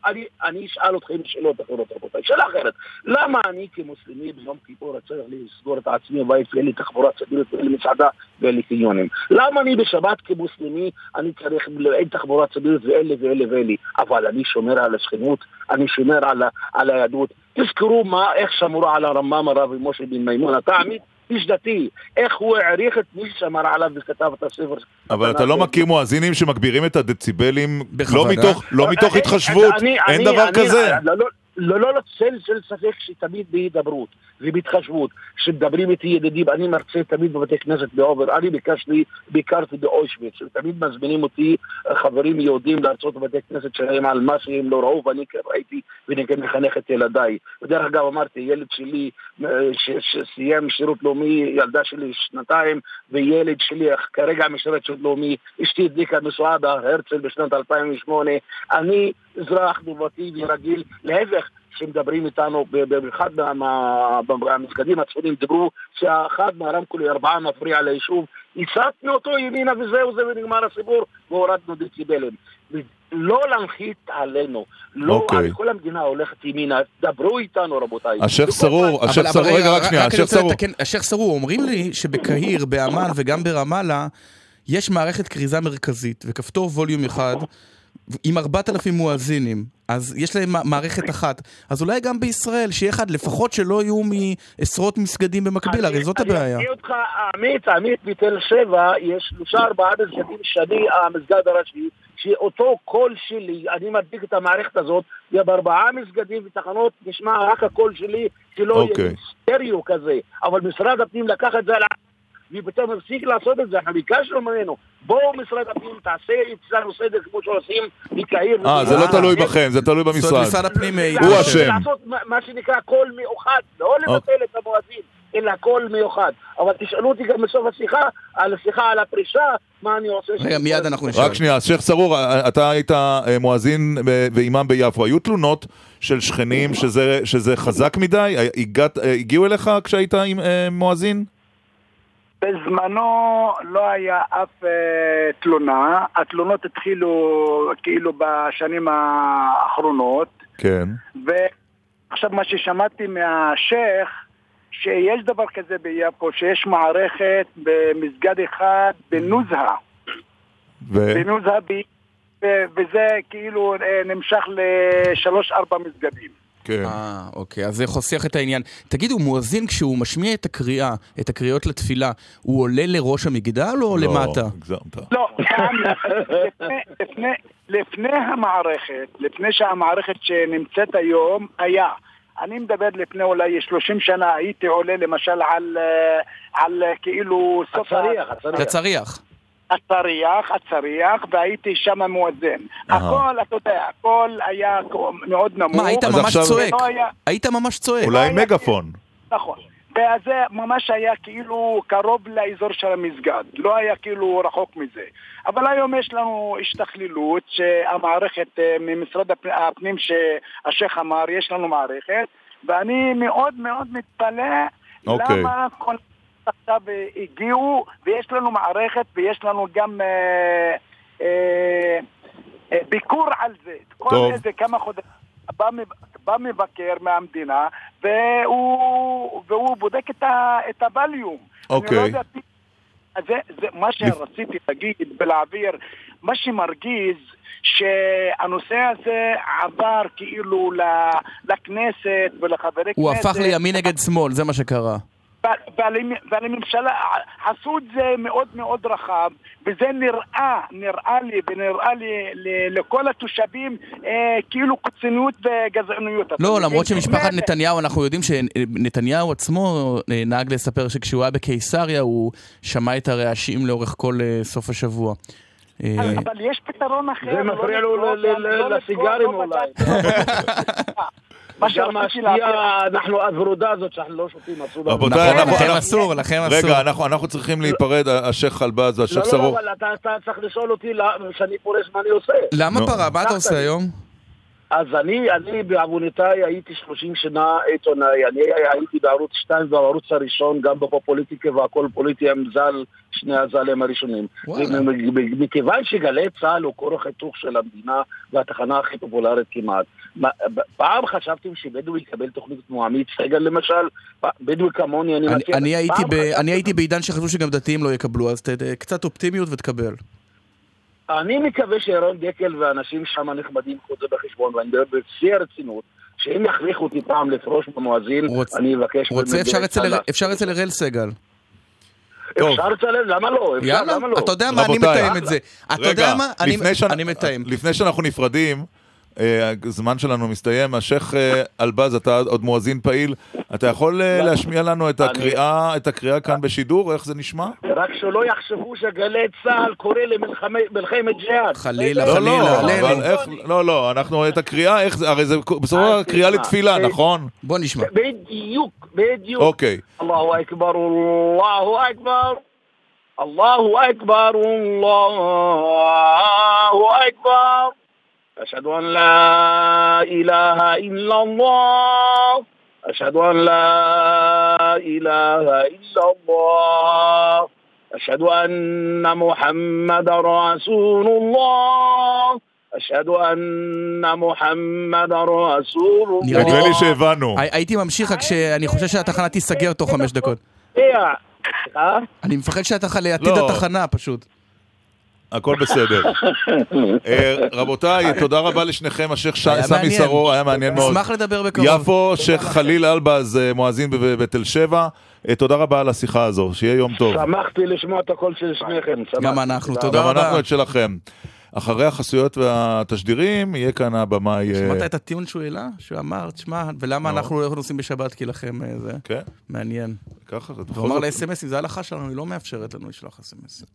אני, אני אשאל אתכם שאלות אחרות, רבותיי. שאלה אחרת, למה אני כמוסלמי ביום כיפור צריך לסגור את עצמי בבית ואין לי תחבורה ציבורית ואין לי מסעדה ואין לי קניונים? למה אני בשבת כמוסלמי, אני צריך, אין תחבורה ציבורית ואין לי ואין לי ואין לי, אבל אני שומר על השכנות, אני שומר על, על היהדות. תזכרו מה, איך שמרו על הרמב"ם הרב משה בן מימון, אתה עמית איש דתי, איך הוא העריך את מי שאמר עליו וכתב את הספר. אבל אתה לא מכיר מואזינים שמגבירים את הדציבלים לא מתוך לא מתוך התחשבות, אין דבר כזה. לא, לא, לא, לא, צל של ספק שתמיד בהידברות ובהתחשבות, שמדברים איתי ידידים, אני מרצה תמיד בבתי כנסת באובר, אני ביקשתי, ביקרתי באוישוויץ, ותמיד מזמינים אותי חברים יהודים להרצות בבתי כנסת שלהם על מה שהם לא ראו, ואני כן ראיתי, ואני כן מחנך את ילדיי. ודרך אגב אמרתי, ילד שלי שסיים שירות לאומי, ילדה שלי שנתיים, וילד שלי כרגע משרת שירות לאומי, אשתי הדליקה משואה בהרצל בשנת 2008, אני אזרח נורמטיבי רגיל, להפך, שמדברים איתנו באחד מהמסגדים הצפונים, דיברו שאחד מהרמקולי ארבעה מפריע ליישוב, הסטנו אותו ימינה וזהו זה ונגמר הסיפור והורדנו דציבלים. לא להנחית עלינו, לא okay. אוקיי. כל המדינה הולכת ימינה, דברו איתנו רבותיי. השייח' סרור, השייח' סרור, רגע רק שנייה, השייח' סרור. השייח' סרור, אומרים לי שבקהיר, באמ"ן וגם ברמאללה יש מערכת כריזה מרכזית וכפתור ווליום אחד עם 4,000 מואזינים, אז יש להם מערכת אחת. אז אולי גם בישראל, שיהיה אחד, לפחות שלא יהיו מעשרות מסגדים במקביל, הרי זאת הבעיה. אני אגיד אותך, עמית, עמית בתל שבע, יש שלושה ארבעה מסגדים שאני המסגד הראשי, שאותו קול שלי, אני מדביק את המערכת הזאת, בארבעה מסגדים ותחנות נשמע רק הקול שלי, שלא יהיה אוקיי. סטריאו כזה. אבל משרד הפנים לקח את זה על... ופתאום הפסיק לעשות את זה, אנחנו ביקשנו ממנו, בואו משרד הפנים, תעשה אצלנו סדר כמו שעושים בקהיר. אה, זה לא תלוי בכם, זה תלוי במשרד. משרד הפנים הוא אשם. לעשות מה שנקרא קול מאוחד, לא לבטל את המואזין. אלא קול מיוחד. אבל תשאלו אותי גם בסוף השיחה, על השיחה על הפרישה, מה אני עושה... רגע, מיד אנחנו נשאל. רק שנייה, שייח' סרור, אתה היית מואזין ואימאם ביפו. היו תלונות של שכנים שזה, שזה חזק מדי? הגיעו אליך כשהיית מואזין? בזמנו לא היה אף אה, תלונה, התלונות התחילו כאילו בשנים האחרונות. כן. ועכשיו מה ששמעתי מהשייח, שיש דבר כזה ביפו, שיש מערכת במסגד אחד בנוזהה. ו... בנוזהה, ב... וזה כאילו אה, נמשך לשלוש-ארבע מסגדים. כן. אה, אוקיי, אז זה חוסך את העניין. תגידו, מואזין כשהוא משמיע את הקריאה, את הקריאות לתפילה, הוא עולה לראש המגדל או לא, למטה? הגזמת. לא, לפני, המערכת, לפני שהמערכת שנמצאת היום, היה. אני מדבר לפני אולי 30 שנה, הייתי עולה למשל על, אה, על אה, כאילו סוף... הצריח, זה צריח. הצריח, הצריח, והייתי שם מואזן. הכל, אתה יודע, הכל היה מאוד נמוך. מה, היית ממש צועק? לא היית ממש צועק. אולי מגפון. נכון. וזה ממש היה כאילו קרוב לאזור של המסגד, לא היה כאילו רחוק מזה. אבל היום יש לנו השתכללות שהמערכת אה, ממשרד הפ- הפנים שהשייח' אמר, יש לנו מערכת, ואני מאוד מאוד מתפלא אוקיי. למה כל עכשיו אה, הגיעו, ויש לנו מערכת ויש לנו גם אה, אה, אה, ביקור על זה. כל. איזה כמה חודשים. בא, מב- בא מבקר מהמדינה והוא, והוא בודק את, ה, את הווליום. אני אוקיי. לא יודע, אז זה, זה מה שרציתי להגיד ולהעביר, מה שמרגיז שהנושא הזה עבר כאילו לכנסת ולחברי כנסת. הוא הפך לימין נגד שמאל, זה מה שקרה. ולממשלה עשו את זה מאוד מאוד רחב וזה נראה, נראה לי ונראה לי לכל התושבים אה, כאילו קיצוניות וגזעניות. לא? למרות שמשפחת. נתניהו, אנחנו יודעים שנתניהו עצמו אה, נהג לספר שכשהוא היה בקיסריה הוא שמע את הרעשים לאורך כל אה, סוף השבוע. אה, אבל יש פתרון אחר. זה לא מפריע לו לא לסיגרים לא אולי. מה שרציתי להגיד- אנחנו הוורודה הזאת שאנחנו לא שותים, אסור לנו. רבותיי, נכון, אנחנו... לכם אסור, לכם אסור. רגע, אנחנו אנחנו צריכים להיפרד, השייח' חלבז לא, והשייח' לא, סרור. אבל אתה- אתה צריך לשאול אותי כשאני פורש מה אני עושה. למה. פרה? מה אתה עושה היום? אז אני, אני בעוונותיי הייתי 30 שנה עיתונאי, אני הייתי בערוץ 2 בערוץ הראשון, גם בפופוליטיקה והכל פוליטי עם ז"ל, שני הז"לים הראשונים. מכיוון שגלי צה"ל הוא כורח היתוך של המדינה והתחנה הכי פופולרית כמעט. פעם חשבתם שבדואי יקבל תוכנית כמו עמית סגל למשל? בדואי כמוני, אני אני- מכיר. אני הייתי פעם ב- חשבתם- אני הייתי בעידן שחשבו שגם דתיים לא יקבלו, אז ת- ת- קצת אופטימיות ותקבל. אני מקווה שירון דקל ואנשים שם נכבדים ייקחו את זה בחשבון, ואני מדבר בשיא הרצינות, שאם יכריחו אותי פעם לפרוש במואזין, רוצ- אני אבקש... רוצה, אפשר אצל- צה"ל אפשר אצל אראל סגל. אפשר לצלם, למה לא? אפשר, יאללה, למה לא? אתה יודע מה, אני מתאם את זה. אתה יודע מה, אני- אני מתאם. לפני שאנחנו נפרדים, הזמן שלנו מסתיים, השייח' אה, אלבז, אתה עוד מואזין פעיל, אתה יכול אה, להשמיע לנו את הקריאה, את הקריאה כאן בשידור, איך זה נשמע? רק שלא יחשבו שגלי צה"ל קורא למלחמת ג'יהאד. חלילה, לא, לא, איך, לא, לא, אנחנו, את הקריאה, איך זה, הרי זה בסופו של קריאה לתפילה, אה, נכון? בוא נשמע. בדיוק, בדיוק. אוקיי. אללהו אכבר, אללהו אכבר. אללהו אכבר, אללהו אכבר. أشهد أن لا إله إلا الله أشهد أن لا إله إلا الله أشهد أن محمد رسول الله أشهد أن محمد رسول נראה לי- נדמה לי שהבנו. הי- הייתי ממשיך רק שאני חושב שהתחנה תיסגר תוך חמש דקות. الله אה? אני מפחד שהתחנה לעתיד לא. התחנה פשוט. הכל בסדר. אה, רבותיי, תודה רבה לשניכם, השייח' סמי. סרור, היה מעניין מאוד. אשמח לדבר בקרוב. יפו, שייח' חליל אלבז, מואזין בתל שבע. אה, תודה רבה על השיחה הזו, שיהיה יום טוב. שמחתי לשמוע את הקול של שניכם. גם אנחנו. תודה גם רבה. אנחנו את שלכם. אחרי החסויות והתשדירים, יהיה כאן הבמאי... שמעת את הטיעון שהוא העלה? שהוא אמר, תשמע, ולמה אנחנו לא נוסעים בשבת כי לכם זה? כן. מעניין. ככה, זה הוא אמר לאס.אם.אסים, זה ההלכה שלנו, היא לא מאפשרת לנו לשלוח אס.אם.אסים.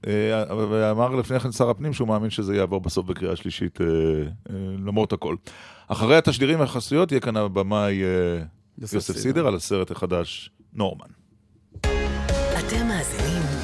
ואמר לפני כן שר הפנים שהוא מאמין שזה יעבור בסוף בקריאה שלישית, למרות הכל. אחרי התשדירים והחסויות יהיה כאן הבמאי יוסף סידר על הסרט החדש נורמן. אתם מאזינים לגל"צ.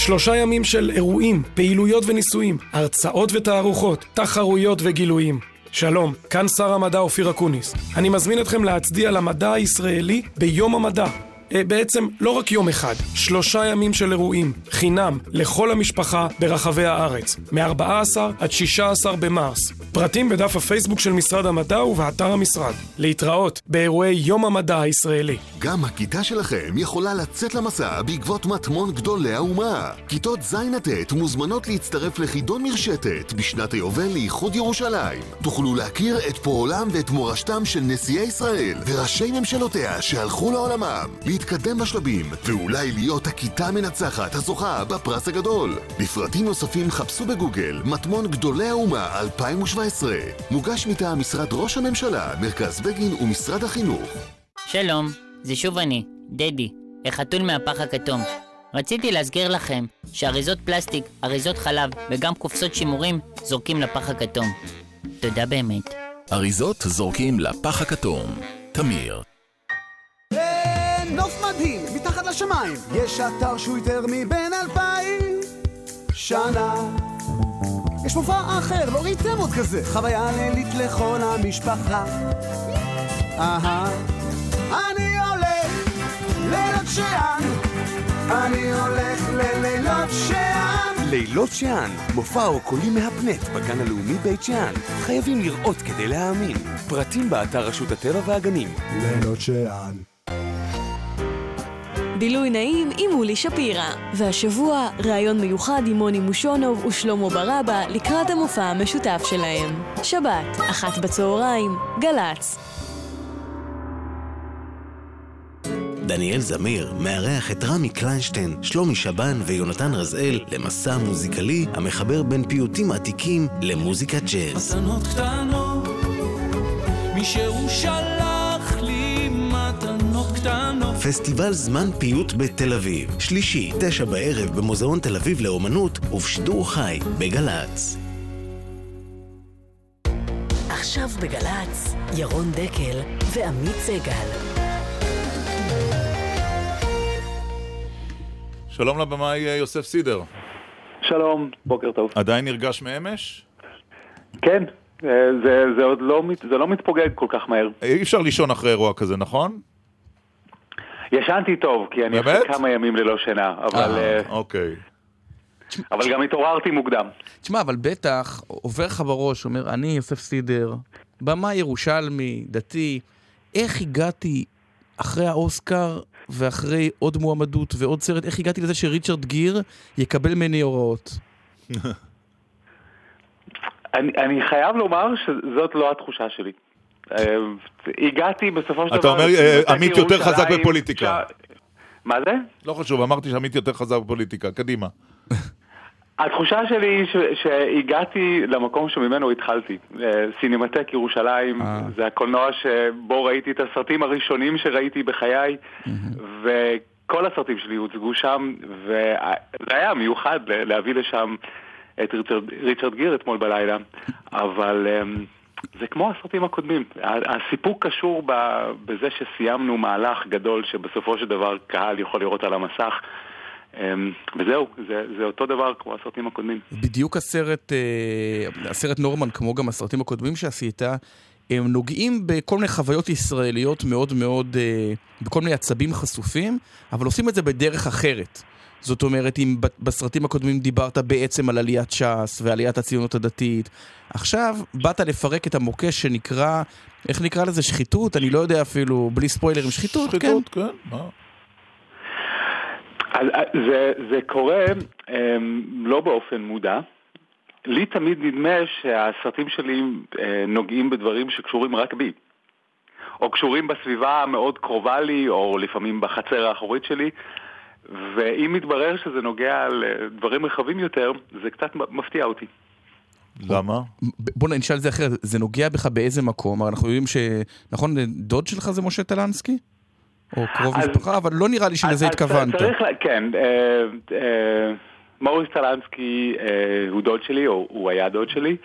שלושה ימים של אירועים, פעילויות וניסויים, הרצאות ותערוכות, תחרויות וגילויים. שלום, כאן שר המדע אופיר אקוניס. אני מזמין אתכם להצדיע למדע הישראלי ביום המדע. בעצם לא רק יום אחד, שלושה ימים של אירועים, חינם, לכל המשפחה ברחבי הארץ, מ-14 עד 16 במרס. פרטים בדף הפייסבוק של משרד המדע ובאתר המשרד. להתראות באירועי יום המדע הישראלי. גם הכיתה שלכם יכולה לצאת למסע בעקבות מטמון גדולי האומה. כיתות ז' עד ט' מוזמנות להצטרף לחידון מרשתת בשנת היובל לאיחוד ירושלים. תוכלו להכיר את פועלם ואת מורשתם של נשיאי ישראל וראשי ממשלותיה שהלכו לעולמם. להתקדם בשלבים, ואולי להיות הכיתה המנצחת הזוכה בפרס הגדול. לפרטים נוספים חפשו בגוגל מטמון גדולי האומה 2017. מוגש מטעם משרד ראש הממשלה, מרכז בגין ומשרד החינוך. שלום, זה שוב אני, דדי, החתול מהפח הכתום. רציתי להזכיר לכם שאריזות פלסטיק, אריזות חלב וגם קופסות שימורים זורקים לפח הכתום. תודה באמת. אריזות זורקים לפח הכתום. תמיר לשמיים יש אתר שהוא יותר מבין אלפיים שנה. יש מופע אחר, לא ראיתם עוד כזה. חוויה לילית לכל המשפחה. אהה. אני הולך לילות שאן אני הולך ללילות שאן לילות שאן, מופע אורקולי מהפנט בגן הלאומי בית שאן. חייבים לראות כדי להאמין. פרטים באתר רשות הטבע והגנים. לילות שאן בילוי נעים עם מולי שפירא. והשבוע, ראיון מיוחד עם מוני מושונוב ושלמה ברבא לקראת המופע המשותף שלהם. שבת, אחת בצהריים, גל"צ. דניאל זמיר מארח את רמי קליינשטיין, שלומי שבן ויונתן רזאל למסע מוזיקלי המחבר בין פיוטים עתיקים למוזיקת ג'אז. מתנות קטנות, מי שהוא שלח. פסטיבל זמן פיוט בתל אביב, שלישי, תשע בערב במוזיאון תל אביב לאומנות ובשידור חי בגל"צ. עכשיו בגל"צ, ירון דקל ועמית סגל. שלום לבמאי יוסף סידר. שלום, בוקר טוב. עדיין נרגש מאמש? כן, זה, זה עוד לא, זה לא מתפוגג כל כך מהר. אי אפשר לישון אחרי אירוע כזה, נכון? ישנתי טוב, כי אני אחרי כמה ימים ללא שינה, אבל... אה, אוקיי. אבל גם התעוררתי מוקדם. תשמע, אבל בטח עובר לך בראש, אומר, אני יוסף סידר, במה ירושלמי, דתי, איך הגעתי אחרי האוסקר ואחרי עוד מועמדות ועוד סרט, איך הגעתי לזה שריצ'רד גיר יקבל ממני הוראות? אני, אני חייב לומר שזאת לא התחושה שלי. הגעתי בסופו של דבר... אתה אומר, עמית יותר חזק בפוליטיקה. מה זה? לא חשוב, אמרתי שעמית יותר חזק בפוליטיקה, קדימה. התחושה שלי היא שהגעתי למקום שממנו התחלתי. סינמטק ירושלים, זה הקולנוע שבו ראיתי את הסרטים הראשונים שראיתי בחיי, וכל הסרטים שלי הוצגו שם, וזה היה מיוחד להביא לשם את ריצ'רד גיר אתמול בלילה, אבל זה כמו הסרטים הקודמים. הסיפוק קשור בזה שסיימנו מהלך גדול שבסופו של דבר קהל יכול לראות על המסך. וזהו, זה, זה אותו דבר כמו הסרטים הקודמים. בדיוק הסרט, הסרט נורמן, כמו גם הסרטים הקודמים שעשית, הם נוגעים בכל מיני חוויות ישראליות מאוד מאוד, בכל מיני עצבים חשופים, אבל עושים את זה בדרך אחרת. זאת אומרת, אם בסרטים הקודמים דיברת בעצם על עליית ש"ס ועליית הציונות הדתית, עכשיו באת לפרק את המוקש שנקרא, איך נקרא לזה? שחיתות? אני לא יודע אפילו, בלי ספוילרים, שחיתות, שחיתות, כן. שחיתות, כן, מה? זה, זה קורה um, לא באופן מודע. לי תמיד נדמה שהסרטים שלי uh, נוגעים בדברים שקשורים רק בי. או קשורים בסביבה המאוד קרובה לי, או לפעמים בחצר האחורית שלי. ואם מתברר שזה נוגע לדברים רחבים יותר, זה קצת מפתיע אותי. למה? בוא נשאל את זה אחרת, זה נוגע בך באיזה מקום? אנחנו יודעים ש... נכון, דוד שלך זה משה טלנסקי? או קרוב אז, משפחה, אבל לא נראה לי שלזה התכוונת. צריך, כן, אה, אה, מוריס טלנסקי אה, הוא דוד שלי, או הוא היה דוד שלי,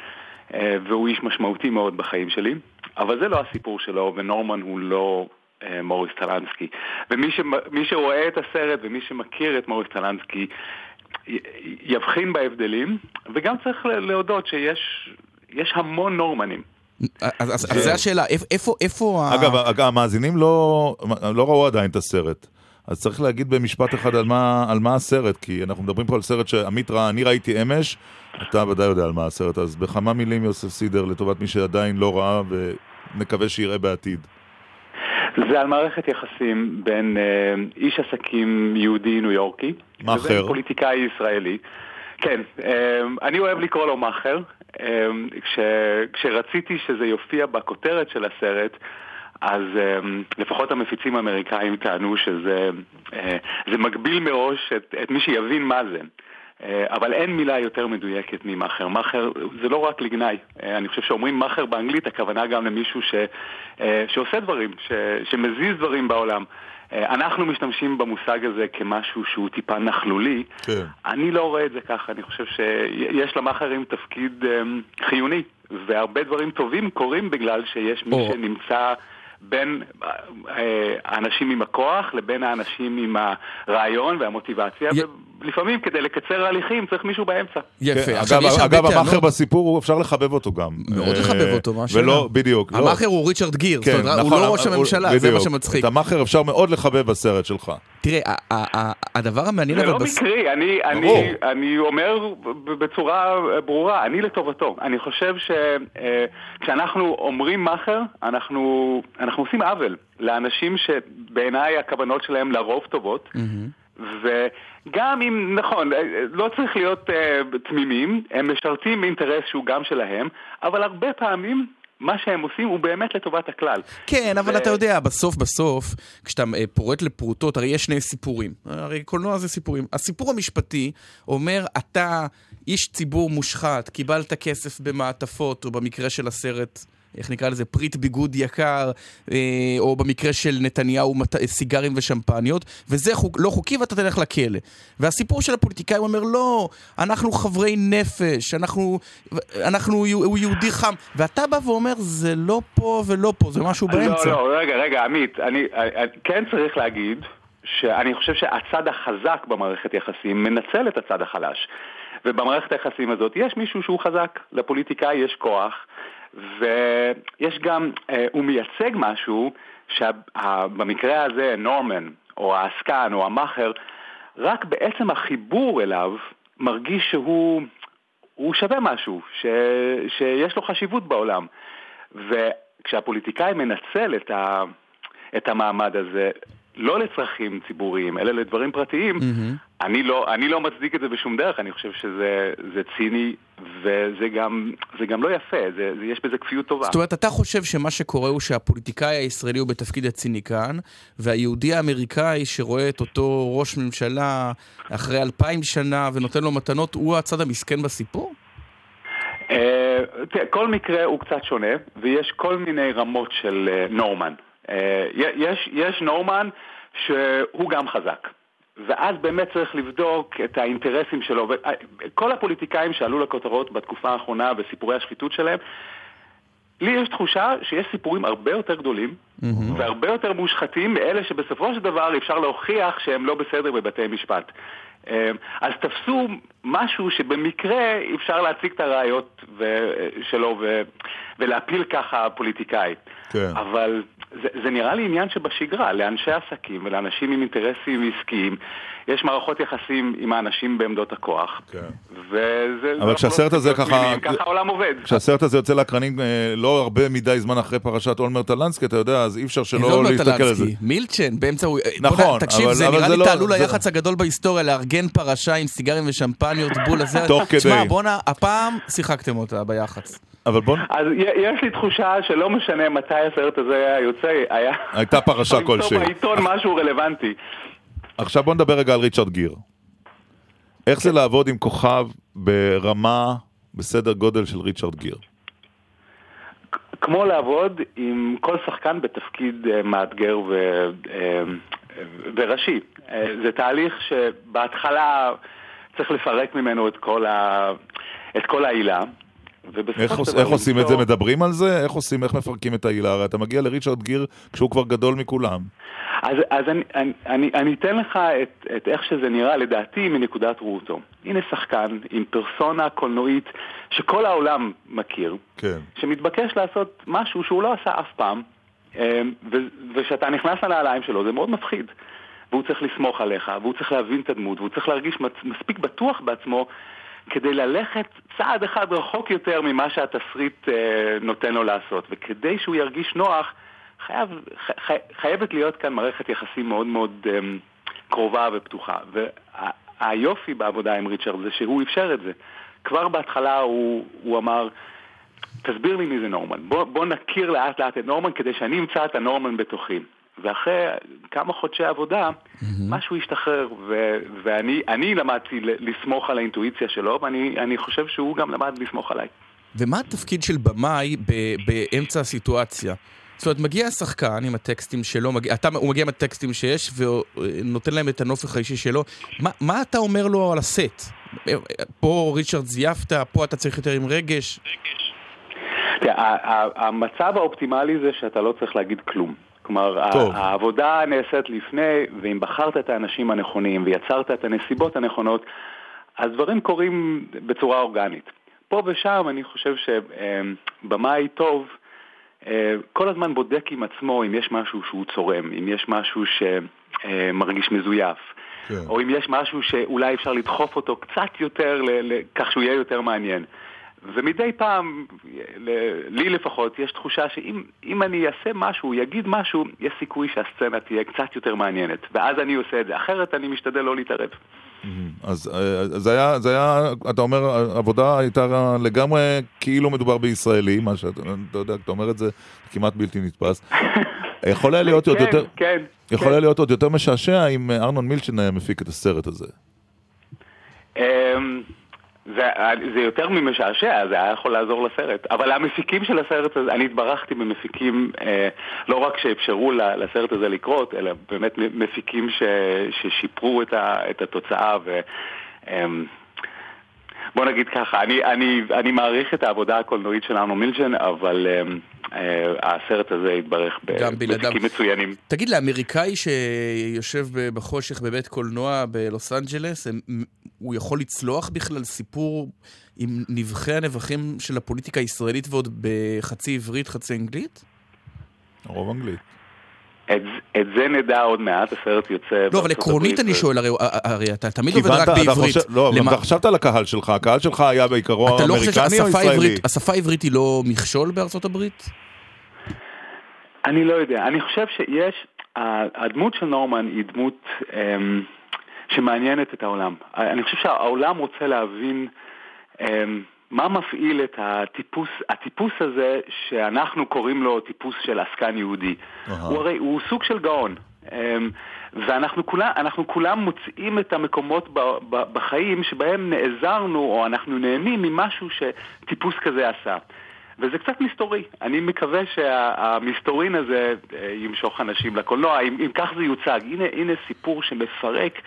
אה, והוא איש משמעותי מאוד בחיים שלי, אבל זה לא הסיפור שלו, ונורמן הוא לא מוריס טלנסקי. ומי ש, שרואה את הסרט ומי שמכיר את מוריס טלנסקי, יבחין בהבדלים, וגם צריך להודות שיש המון נורמנים. אז, אז, אז זה השאלה, איפה, איפה... אגב, ה... אגב, המאזינים לא, לא ראו עדיין את הסרט. אז צריך להגיד במשפט אחד על מה, על מה הסרט, כי אנחנו מדברים פה על סרט שעמית ראה, אני ראיתי אמש, אתה ודאי יודע על מה הסרט, אז בכמה מילים יוסף סידר לטובת מי שעדיין לא ראה ונקווה שיראה בעתיד. זה על מערכת יחסים בין אה, איש עסקים יהודי ניו יורקי, מאכר, לבין פוליטיקאי ישראלי. כן, אה, אני אוהב לקרוא לו מאכר. אה, כש, כשרציתי שזה יופיע בכותרת של הסרט, אז um, לפחות המפיצים האמריקאים טענו שזה uh, מגביל מראש את, את מי שיבין מה זה. אה, אבל אין מילה יותר מדויקת ממאכר. מאכר זה לא רק לגנאי. אה, אני חושב שאומרים מאכר באנגלית, הכוונה גם למישהו ש, אה, שעושה דברים, ש, שמזיז דברים בעולם. אנחנו משתמשים במושג הזה כמשהו שהוא טיפה נכלולי. כן. אני לא רואה את זה ככה, אני חושב שיש למאכרים תפקיד חיוני, והרבה דברים טובים קורים בגלל שיש מי או. שנמצא... בין האנשים עם הכוח לבין האנשים עם הרעיון והמוטיבציה, י... לפעמים כדי לקצר הליכים צריך מישהו באמצע. יפה. כן, אגב, אגב המאכר בסיפור, אפשר לחבב אותו גם. מאוד לחבב אותו, מה השאלה? ולא, בדיוק. לא. המאכר הוא ריצ'רד גיר, כן, זאת אומרת, נכון, הוא לא ראש הממשלה, בדיוק. זה מה שמצחיק. את המאכר אפשר מאוד לחבב בסרט שלך. תראה, הדבר המעניין... זה לא מקרי, אני, אני, אני אומר בצורה ברורה, אני לטובתו. אני חושב שכשאנחנו אה, אומרים מאכר, אנחנו, אנחנו עושים עוול לאנשים שבעיניי הכוונות שלהם לרוב טובות. וגם אם, נכון, לא צריך להיות uh, תמימים, הם משרתים אינטרס שהוא גם שלהם, אבל הרבה פעמים מה שהם עושים הוא באמת לטובת הכלל. כן, אבל ו... אתה יודע, בסוף בסוף, כשאתה אה, פורט לפרוטות, הרי יש שני סיפורים. הרי קולנוע זה סיפורים. הסיפור המשפטי אומר, אתה איש ציבור מושחת, קיבלת כסף במעטפות, או במקרה של הסרט... איך נקרא לזה, פריט ביגוד יקר, אה, או במקרה של נתניהו, סיגרים ושמפניות, וזה חוק, לא חוקי ואתה תלך לכלא. והסיפור של הפוליטיקאי אומר, לא, אנחנו חברי נפש, אנחנו, אנחנו הוא יהודי חם, ואתה בא ואומר, זה לא פה ולא פה, זה משהו באמצע. לא, לא, רגע, רגע, עמית, אני, אני כן צריך להגיד שאני חושב שהצד החזק במערכת יחסים מנצל את הצד החלש. ובמערכת היחסים הזאת יש מישהו שהוא חזק, לפוליטיקאי יש כוח, ויש גם, אה, הוא מייצג משהו שבמקרה הזה נורמן, או העסקן, או המאכר, רק בעצם החיבור אליו מרגיש שהוא שווה משהו, ש, שיש לו חשיבות בעולם. וכשהפוליטיקאי מנצל את, ה, את המעמד הזה לא לצרכים ציבוריים, אלא לדברים פרטיים, mm-hmm. אני, לא, אני לא מצדיק את זה בשום דרך, אני חושב שזה ציני וזה גם, גם לא יפה, זה, זה, יש בזה כפיות טובה. זאת אומרת, אתה חושב שמה שקורה הוא שהפוליטיקאי הישראלי הוא בתפקיד הציניקן, והיהודי האמריקאי שרואה את אותו ראש ממשלה אחרי אלפיים שנה ונותן לו מתנות, הוא הצד המסכן בסיפור? תראה, כל מקרה הוא קצת שונה, ויש כל מיני רמות של uh, נורמן. אה, יש, יש נורמן שהוא גם חזק. ואז באמת צריך לבדוק את האינטרסים שלו. אה, כל הפוליטיקאים שעלו לכותרות בתקופה האחרונה בסיפורי השחיתות שלהם, לי יש תחושה שיש סיפורים הרבה יותר גדולים mm-hmm. והרבה יותר מושחתים מאלה שבסופו של דבר אפשר להוכיח שהם לא בסדר בבתי משפט. אה, אז תפסו משהו שבמקרה אפשר להציג את הראיות שלו ולהפיל ככה פוליטיקאי. כן. אבל זה, זה נראה לי עניין שבשגרה, לאנשי עסקים ולאנשים עם אינטרסים עסקיים, יש מערכות יחסים עם האנשים בעמדות הכוח. כן. וזה... אבל כשהסרט הזה ככה... ככה העולם עובד. כשהסרט הזה יוצא לאקרנים אה, לא הרבה מדי זמן אחרי פרשת אולמרט טלנסקי, אתה יודע, אז אי אפשר שלא להסתכל על זה. מילצ'ן, באמצע... נכון, תקשיב, זה נראה לי לא- תעלול היח"צ הגדול בהיסטוריה, לארגן פרשה עם סיגרים ושמפניות, בול הזה. תוך כדי. תשמע, בואנה, הפעם שיחקתם אותה ביח"צ. אבל בוא... אז יש לי תחושה שלא משנה מתי הסרט הזה היה יוצא, היה... הייתה פרשה כלשהי. בעיתון משהו רלוונטי. עכשיו בוא נדבר רגע על ריצ'רד גיר. איך זה לעבוד עם כוכב ברמה, בסדר גודל של ריצ'רד גיר? כמו לעבוד עם כל שחקן בתפקיד אה, מאתגר ו... אה, וראשי. אה, זה תהליך שבהתחלה צריך לפרק ממנו את כל, ה... את כל העילה. איך, עוש, איך עושים את זה? מדברים על זה? איך עושים, איך מפרקים את העילה? הרי אתה מגיע לריצ'רד גיר כשהוא כבר גדול מכולם. אז, אז אני, אני, אני, אני אתן לך את, את איך שזה נראה, לדעתי, מנקודת ראותו. הנה שחקן עם פרסונה קולנועית שכל העולם מכיר, כן. שמתבקש לעשות משהו שהוא לא עשה אף פעם, אמ, וכשאתה נכנס לנעליים שלו זה מאוד מפחיד. והוא צריך לסמוך עליך, והוא צריך להבין את הדמות, והוא צריך להרגיש מספיק בטוח בעצמו כדי ללכת צעד אחד רחוק יותר ממה שהתסריט אה, נותן לו לעשות. וכדי שהוא ירגיש נוח, חייב, ח, חייבת להיות כאן מערכת יחסים מאוד מאוד אה, קרובה ופתוחה. והיופי וה, בעבודה עם ריצ'רד זה שהוא אפשר את זה. כבר בהתחלה הוא, הוא אמר, תסביר לי מי זה נורמן. בוא, בוא נכיר לאט לאט את נורמן כדי שאני אמצא את הנורמן בתוכי. ואחרי כמה חודשי עבודה, mm-hmm. משהו השתחרר, ו- ואני למדתי לסמוך על האינטואיציה שלו, ואני חושב שהוא גם למד לסמוך עליי. ומה התפקיד של במאי ב- באמצע הסיטואציה? זאת אומרת, מגיע השחקן עם הטקסטים שלו, מגיע, אתה, הוא מגיע עם הטקסטים שיש, ונותן להם את הנופך האישי שלו. מה, מה אתה אומר לו על הסט? פה ריצ'רד זייפת, פה אתה צריך יותר עם רגש. המצב האופטימלי זה שאתה לא צריך להגיד כלום. כלומר, טוב. העבודה נעשית לפני, ואם בחרת את האנשים הנכונים ויצרת את הנסיבות הנכונות, אז דברים קורים בצורה אורגנית. פה ושם אני חושב שבמאי טוב אה, כל הזמן בודק עם עצמו אם יש משהו שהוא צורם, אם יש משהו שמרגיש מזויף. כן. או אם יש משהו שאולי אפשר לדחוף אותו קצת יותר, כך שהוא יהיה יותר מעניין. ומדי פעם, לי לפחות, יש תחושה שאם אני אעשה משהו, יגיד משהו, יש סיכוי שהסצנה תהיה קצת יותר מעניינת. ואז אני עושה את זה, אחרת אני משתדל לא להתערב. אז זה היה, זה היה, אתה אומר, העבודה הייתה לגמרי כאילו מדובר בישראלי, מה שאתה אתה יודע, אתה אומר את זה כמעט בלתי נתפס. יכול היה להיות עוד כן, יותר, כן, יכול היה להיות עוד יותר משעשע אם ארנון מילצ'ן היה מפיק את הסרט הזה. זה, זה יותר ממשעשע, זה היה יכול לעזור לסרט. אבל המפיקים של הסרט הזה, אני התברכתי במפיקים אה, לא רק שאפשרו לסרט הזה לקרות, אלא באמת מפיקים ש, ששיפרו את, ה, את התוצאה. ו, אה, בוא נגיד ככה, אני, אני, אני מעריך את העבודה הקולנועית של ארנו מילג'ן, אבל אה, אה, הסרט הזה התברך במפיקים מצוינים. תגיד, לאמריקאי שיושב בחושך בבית קולנוע בלוס אנג'לס, הוא יכול לצלוח בכלל סיפור עם נבחי הנבחים של הפוליטיקה הישראלית ועוד בחצי עברית, חצי אנגלית? רוב אנגלית. את, את זה נדע עוד מעט, הסרט יוצא... לא, אבל עקרונית אני שואל, הרי, הרי אתה תמיד עובד רק בעברית. חושב, לא, למה... אתה חשבת על הקהל שלך, הקהל שלך היה בעיקרו אמריקני או ישראלי? אתה לא חושב שהשפה העברית היא לא מכשול בארצות הברית? אני לא יודע. אני חושב שיש, הדמות של נורמן היא דמות אמ, שמעניינת את העולם. אני חושב שהעולם רוצה להבין אמ, מה מפעיל את הטיפוס, הטיפוס הזה שאנחנו קוראים לו טיפוס של עסקן יהודי. Uh-huh. הוא הרי, הוא סוג של גאון. אמ, ואנחנו כולם, כולם מוצאים את המקומות ב, ב, בחיים שבהם נעזרנו או אנחנו נהנים ממשהו שטיפוס כזה עשה. וזה קצת מסתורי. אני מקווה שהמסתורין הזה אה, ימשוך אנשים לקולנוע, אם, אם כך זה יוצג. הנה, הנה סיפור שמפרק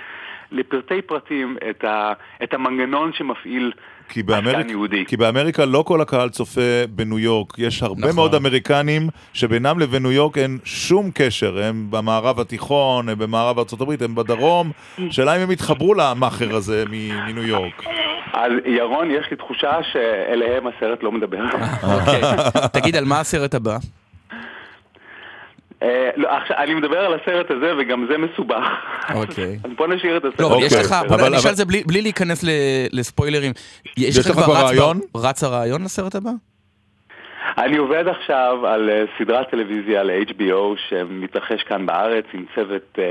לפרטי פרטים את, ה, את המנגנון שמפעיל כי, באמריק, כי באמריקה לא כל הקהל צופה בניו יורק. יש הרבה נכון. מאוד אמריקנים שבינם לבין ניו יורק אין שום קשר. הם במערב התיכון, הם במערב ארה"ב, הם בדרום. שאלה אם הם יתחברו למאכר הזה מניו יורק. אז ירון, יש לי תחושה שאליהם הסרט לא מדבר. אוקיי. תגיד, על מה הסרט הבא? אה, לא, אני מדבר על הסרט הזה וגם זה מסובך. אוקיי. אז בוא נשאיר את הסרט. לא, יש לך, בוא נשאל את זה בלי להיכנס לספוילרים. יש לך כבר רעיון? רץ הרעיון לסרט הבא? אני עובד עכשיו על אה, סדרת טלוויזיה ל-HBO שמתרחש כאן בארץ עם צוות אה,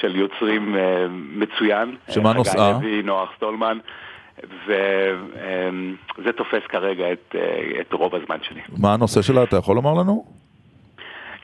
של יוצרים מצוין. שמה נושאה? גיא לוי, נוח סטולמן. וזה תופס כרגע את, את רוב הזמן שלי. מה הנושא שלה, אתה יכול לומר לנו?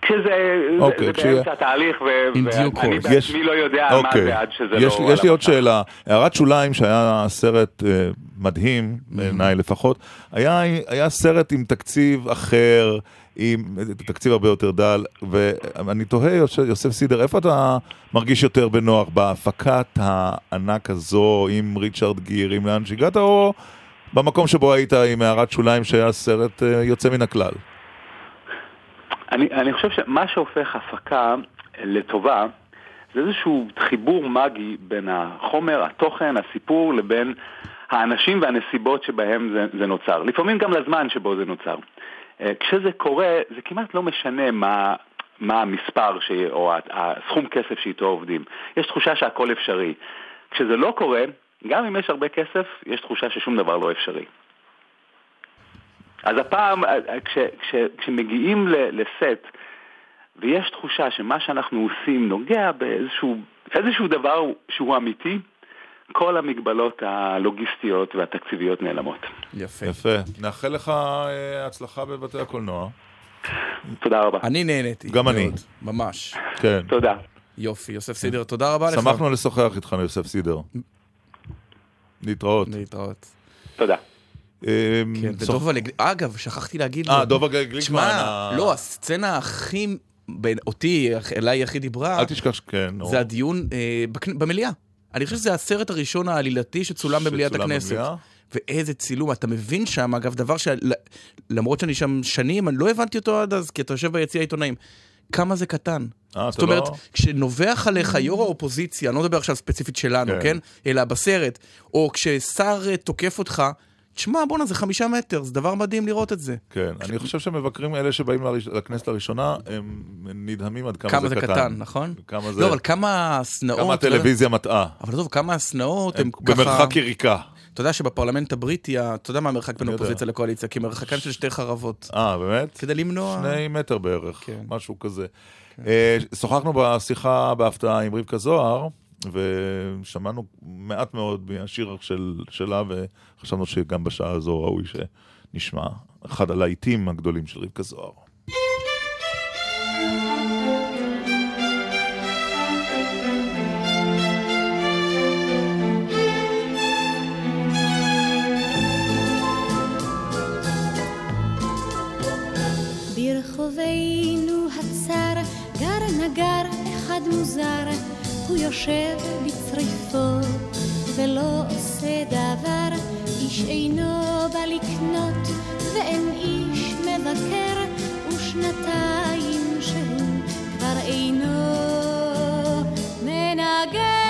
כשזה אוקיי, זה כשיהיה- באמצע התהליך, ואני. בעצמי לא יודע מה אוקיי. זה עד שזה יש, לא... יש לי עוד שאלה. הערת שוליים, שהיה סרט אה, מדהים, בעיניי לפחות, היה, היה סרט עם תקציב אחר, עם תקציב הרבה יותר דל, ואני תוהה, יוסף סידר, איפה אתה מרגיש יותר בנוח? בהפקת הענק הזו עם ריצ'רד גיר, עם לאן שהגעת, או במקום שבו היית עם הערת שוליים שהיה סרט אה, יוצא מן הכלל? אני, אני חושב שמה שהופך הפקה לטובה זה איזשהו חיבור מגי בין החומר, התוכן, הסיפור, לבין האנשים והנסיבות שבהם זה, זה נוצר. לפעמים גם לזמן שבו זה נוצר. אה, כשזה קורה, זה כמעט לא משנה מה, מה המספר ש... או הסכום כסף שאיתו עובדים. יש תחושה שהכל אפשרי. כשזה לא קורה, גם אם יש הרבה כסף, יש תחושה ששום דבר לא אפשרי. אז הפעם, אה, אה, כש, כש, כשמגיעים ל- לסט, ויש תחושה שמה שאנחנו עושים נוגע באיזשהו איזשהו דבר שהוא אמיתי, כל המגבלות הלוגיסטיות והתקציביות נעלמות. יפה. יפה. נאחל לך אה, הצלחה בבתי הקולנוע. תודה רבה. אני נהניתי. גם אני. מאוד, ממש. כן. תודה. יופי, יוסף סידר, תודה רבה לך. שמחנו לשוחח איתך, יוסף סידר. להתראות. להתראות. תודה. אמ, כן, לגליק, אגב, שכחתי להגיד אה, לו. דובה גליקמן, תשמע, ה- לא, הסצנה הכי, בין אותי, אליי הכי דיברה, אל תשכח. נו. זה הדיון אה, במליאה. אני חושב שזה הסרט הראשון העלילתי שצולם במליאת הכנסת. במליאה? ואיזה צילום, אתה מבין שם, אגב, דבר שלמרות שאני שם שנים, אני לא הבנתי אותו עד אז, כי אתה יושב ביציע העיתונאים. כמה זה קטן. אה, זאת אומרת, לא- כשנובח עליך יו"ר האופוזיציה, אני לא מדבר עכשיו ספציפית שלנו, כן. כן? אלא בסרט, או כששר אה, תוקף אותך, תשמע, בואנה, זה חמישה מטר, זה דבר מדהים לראות את זה. כן, אני חושב שמבקרים אלה שבאים לכנסת לראשונה, הם נדהמים עד כמה כמה זה זה קטן. קטן, נכון? כמה זה... לא, אבל כמה השנאות... כמה הטלוויזיה מטעה. אבל עזוב, כמה השנאות הם ככה... במרחק יריקה. אתה יודע שבפרלמנט הבריטי, אתה יודע מה המרחק בין. אופוזיציה לקואליציה? כי מרחקן של שתי חרבות. אה, באמת? כדי למנוע... שני מטר בערך, כן. משהו כזה. אה, שוחחנו בשיחה בהפתעה עם רבקה זוהר, ושמענו מעט מאוד מהשיר של, שלה, וחשבנו שגם בשעה הזו ראוי שנשמע אחד הלהיטים הגדולים של רבקה זוהר. ברחובינו הצר גר נגר אחד מוזר, הוא יושב בצריפו ולא עושה דבר, איש אינו בא לקנות ואין איש מבקר, ושנתיים שהוא כבר אינו מנגר.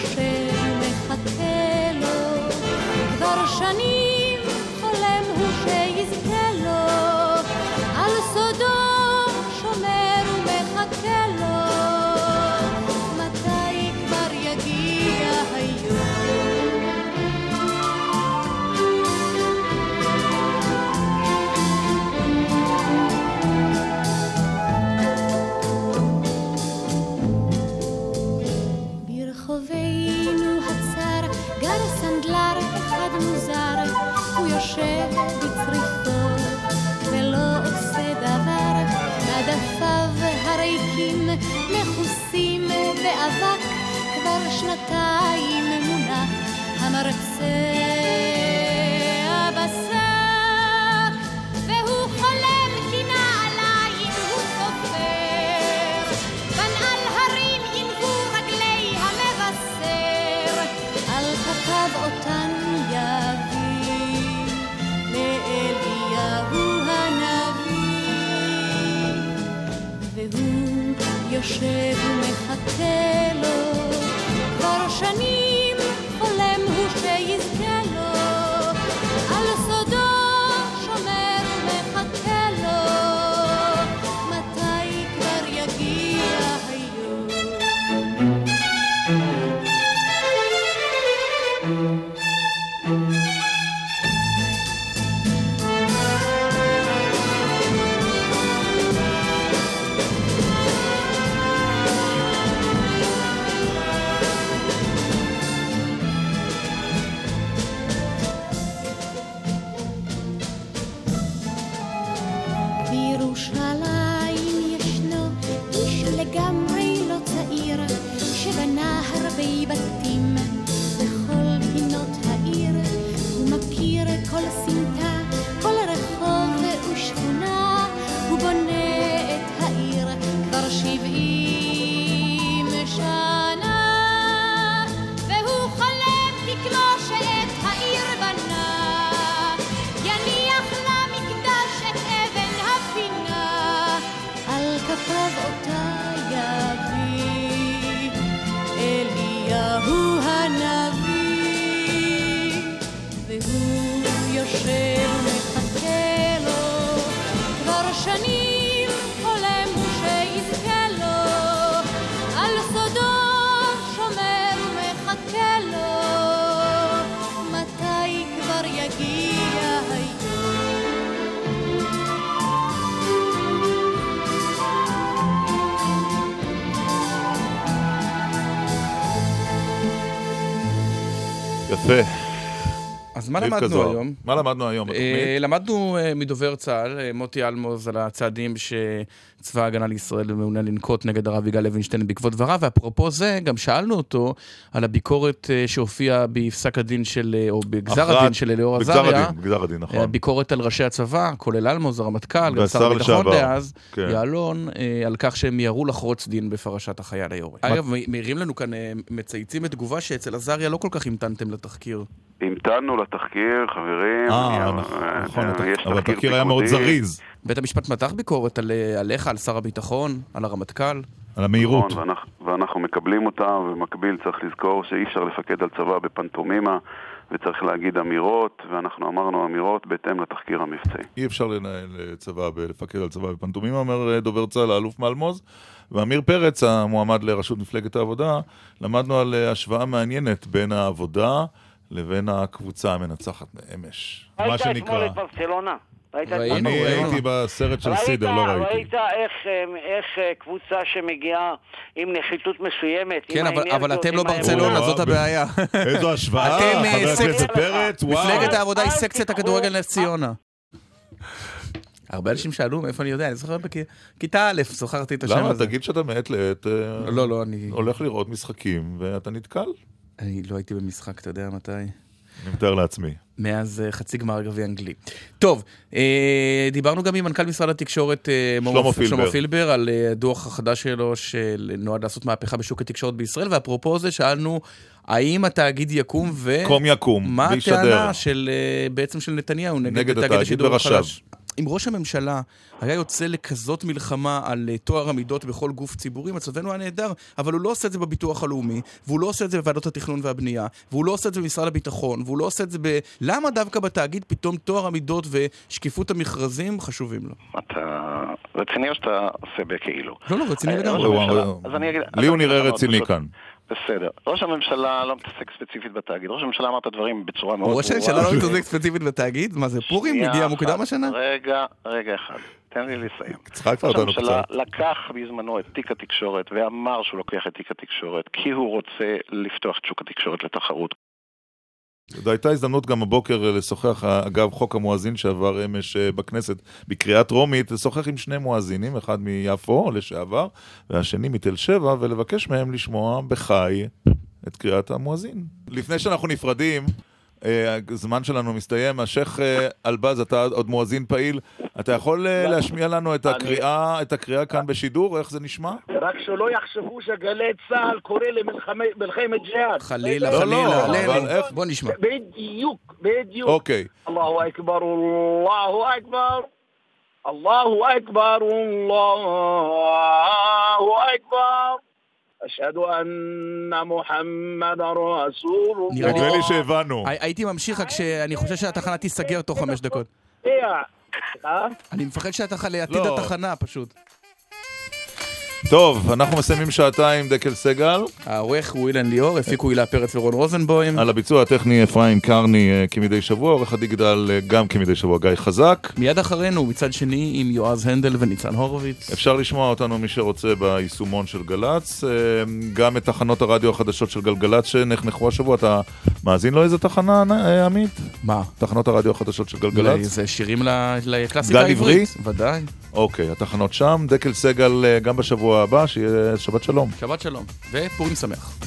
יושב ומחכה לו, כבר שנים שנתיים מונח המרצע בשק, והוא חולם כי נעליים הוא סופר, בנעל הרים ינבו רגלי המבשר, על כתב אותן יביא מה למדנו זוהר. היום? מה למדנו היום בתוכנית? אה, למדנו אה, מדובר צה"ל, אה, מוטי אלמוז, על הצעדים שצבא ההגנה לישראל מעוניין לנקוט נגד הרב יגאל לוינשטיין בעקבות דבריו, ואפרופו זה, גם שאלנו אותו על הביקורת שהופיעה בפסק הדין של, או בגזר הדין של בגזר עזריה. הדין, בגזר הדין, נכון. הביקורת על ראשי הצבא, כולל אלמוז, הרמטכ"ל, גם שר הביטחון דאז, כן. יעלון, על כך שהם מיהרו לחרוץ דין בפרשת החייל היורה. אגב, מעירים לנו כאן, מצייצים בתגובה שאצל עזריה לא כל כך המתנתם לתחקיר. המתנו לתחקיר, חברים. אה, נכון, אה, נכון, אה, אבל תחקיר התחקיר היה מאוד. זריז. בית המשפט מתח ביקורת אה, עליך, על שר הביטחון, על הרמטכ"ל. על המהירות. נכון, ואנחנו, מקבלים אותה, ובמקביל צריך לזכור שאי אפשר לפקד על צבא בפנטומימה, וצריך להגיד אמירות, ואנחנו אמרנו אמירות בהתאם לתחקיר המבצעי. אי אפשר לנהל צבא, לפקד על צבא בפנטומימה, אומר דובר צה"ל, האלוף מאלמוז. ועמיר פרץ, המועמד לראשות מפלגת העבודה, למדנו על אה, השוואה מעניינת בין העבודה לבין הקבוצה המנצחת אמש. מה ראית אתמול שנקרא... את ברצלונה? ראית אני? הייתי בסרט של סידר, לא ראיתי. ראית איך, אה, איך אה, קבוצה שמגיעה עם נחיתות מסוימת, כן, אבל, אתם לא ברצלונה. זאת הבעיה. איזו השוואה, אה, חבר הכנסת פרץ, וואו. מפלגת העבודה היא סקציית הכדורגל נס ציונה. הרבה אנשים שאלו מאיפה אני יודע, אני זוכר בכיתה א', זכרתי את השם למה? הזה. תגיד שאתה מעת לעת לא, לא, אני... הולך לראות משחקים ואתה נתקל. אני לא הייתי במשחק, אתה יודע מתי? אני מתאר לעצמי. מאז אה, חצי גמר גביע אנגלי. טוב, אה, דיברנו גם עם מנכ"ל משרד התקשורת אה, שלמה פילבר. שלמה פילבר על הדוח החדש שלו שנועד לעשות מהפכה בשוק התקשורת בישראל, ואפרופו זה שאלנו האם התאגיד יקום ו... קום יקום, מה וישדר. הטענה של, בעצם של נתניהו נגד, נגד תאגיד התאגיד השידור. החדש? אם ראש הממשלה היה יוצא לכזאת מלחמה על אה, טוהר המידות בכל גוף ציבורי, מצבנו היה נהדר, אבל הוא לא עושה את זה בביטוח הלאומי, והוא לא עושה את זה בוועדות התכנון והבנייה, והוא לא עושה את זה במשרד הביטחון, והוא לא עושה את זה ב... למה דווקא בתאגיד פתאום טוהר המידות ושקיפות המכרזים חשובים לו? אתה רציני או שאתה עושה בכאילו? לא, לא, רציני אה, לגמרי. אני אגיד- לי הוא נראה רציני כאן. בסדר. ראש הממשלה לא מתעסק ספציפית בתאגיד. ראש הממשלה אמר את הדברים בצורה מאוד ברורה. ראש הממשלה לא מתעסק ספציפית בתאגיד? מה זה פורים? הגיע. מוקדם השנה? רגע, רגע אחד. תן לי לסיים. ראש הממשלה. לקח בזמנו את תיק התקשורת ואמר שהוא לוקח את תיק התקשורת כי הוא רוצה לפתוח את שוק התקשורת לתחרות. זו הייתה הזדמנות גם הבוקר אה, לשוחח, אה, אגב, חוק המואזין שעבר אמש אה, בכנסת בקריאה טרומית, לשוחח עם שני מואזינים, אחד מיפו לשעבר, והשני מתל שבע, ולבקש מהם לשמוע בחי את קריאת המואזין. לפני שאנחנו נפרדים, הזמן שלנו מסתיים, השייח' אה, אלבז, אתה עוד מואזין פעיל, אתה יכול אה, להשמיע לנו את הקריאה, את הקריאה כאן בשידור, איך זה נשמע? רק שלא יחשבו שגלי צה"ל קורא למלחמת ג'יהאד. חלילה, לא, לא, חלילה, עלינו. איך- בוא נשמע. בדיוק, בדיוק. אוקיי. אללהו אכבר, אללהו אכבר. אללהו אכבר, אללהו אכבר. אשהד אנ מוחמד רסול נראה לי שהבנו. הי- הייתי ממשיך, רק שאני חושב שהתחנה תיסגר תוך חמש דקות. אה? אני מפחד שהתחנה, לעתיד לא. התחנה פשוט. טוב, אנחנו מסיימים שעתיים, דקל סגל. העורך הוא אילן ליאור, הפיקו הילה פרץ ורון רוזנבוים. על הביצוע הטכני אפרים קרני אה, כמדי שבוע, עורך הדיגיטל אה, גם כמדי שבוע גיא חזק. מיד אחרינו, מצד שני, עם יועז הנדל וניצן הורוביץ. אפשר לשמוע אותנו מי שרוצה ביישומון של גל"צ, אה, גם את תחנות הרדיו החדשות של גלגלצ שנחנכו השבוע, אתה מאזין לו איזה תחנה, עמית? מה? תחנות הרדיו החדשות של גלגלצ? זה שירים לקלאסיקה גל העברית. עברי? ודאי. אוקיי, התחנות שם, דקל סגל גם הבא, שיהיה שבת שלום. שבת שלום, ופורים שמח.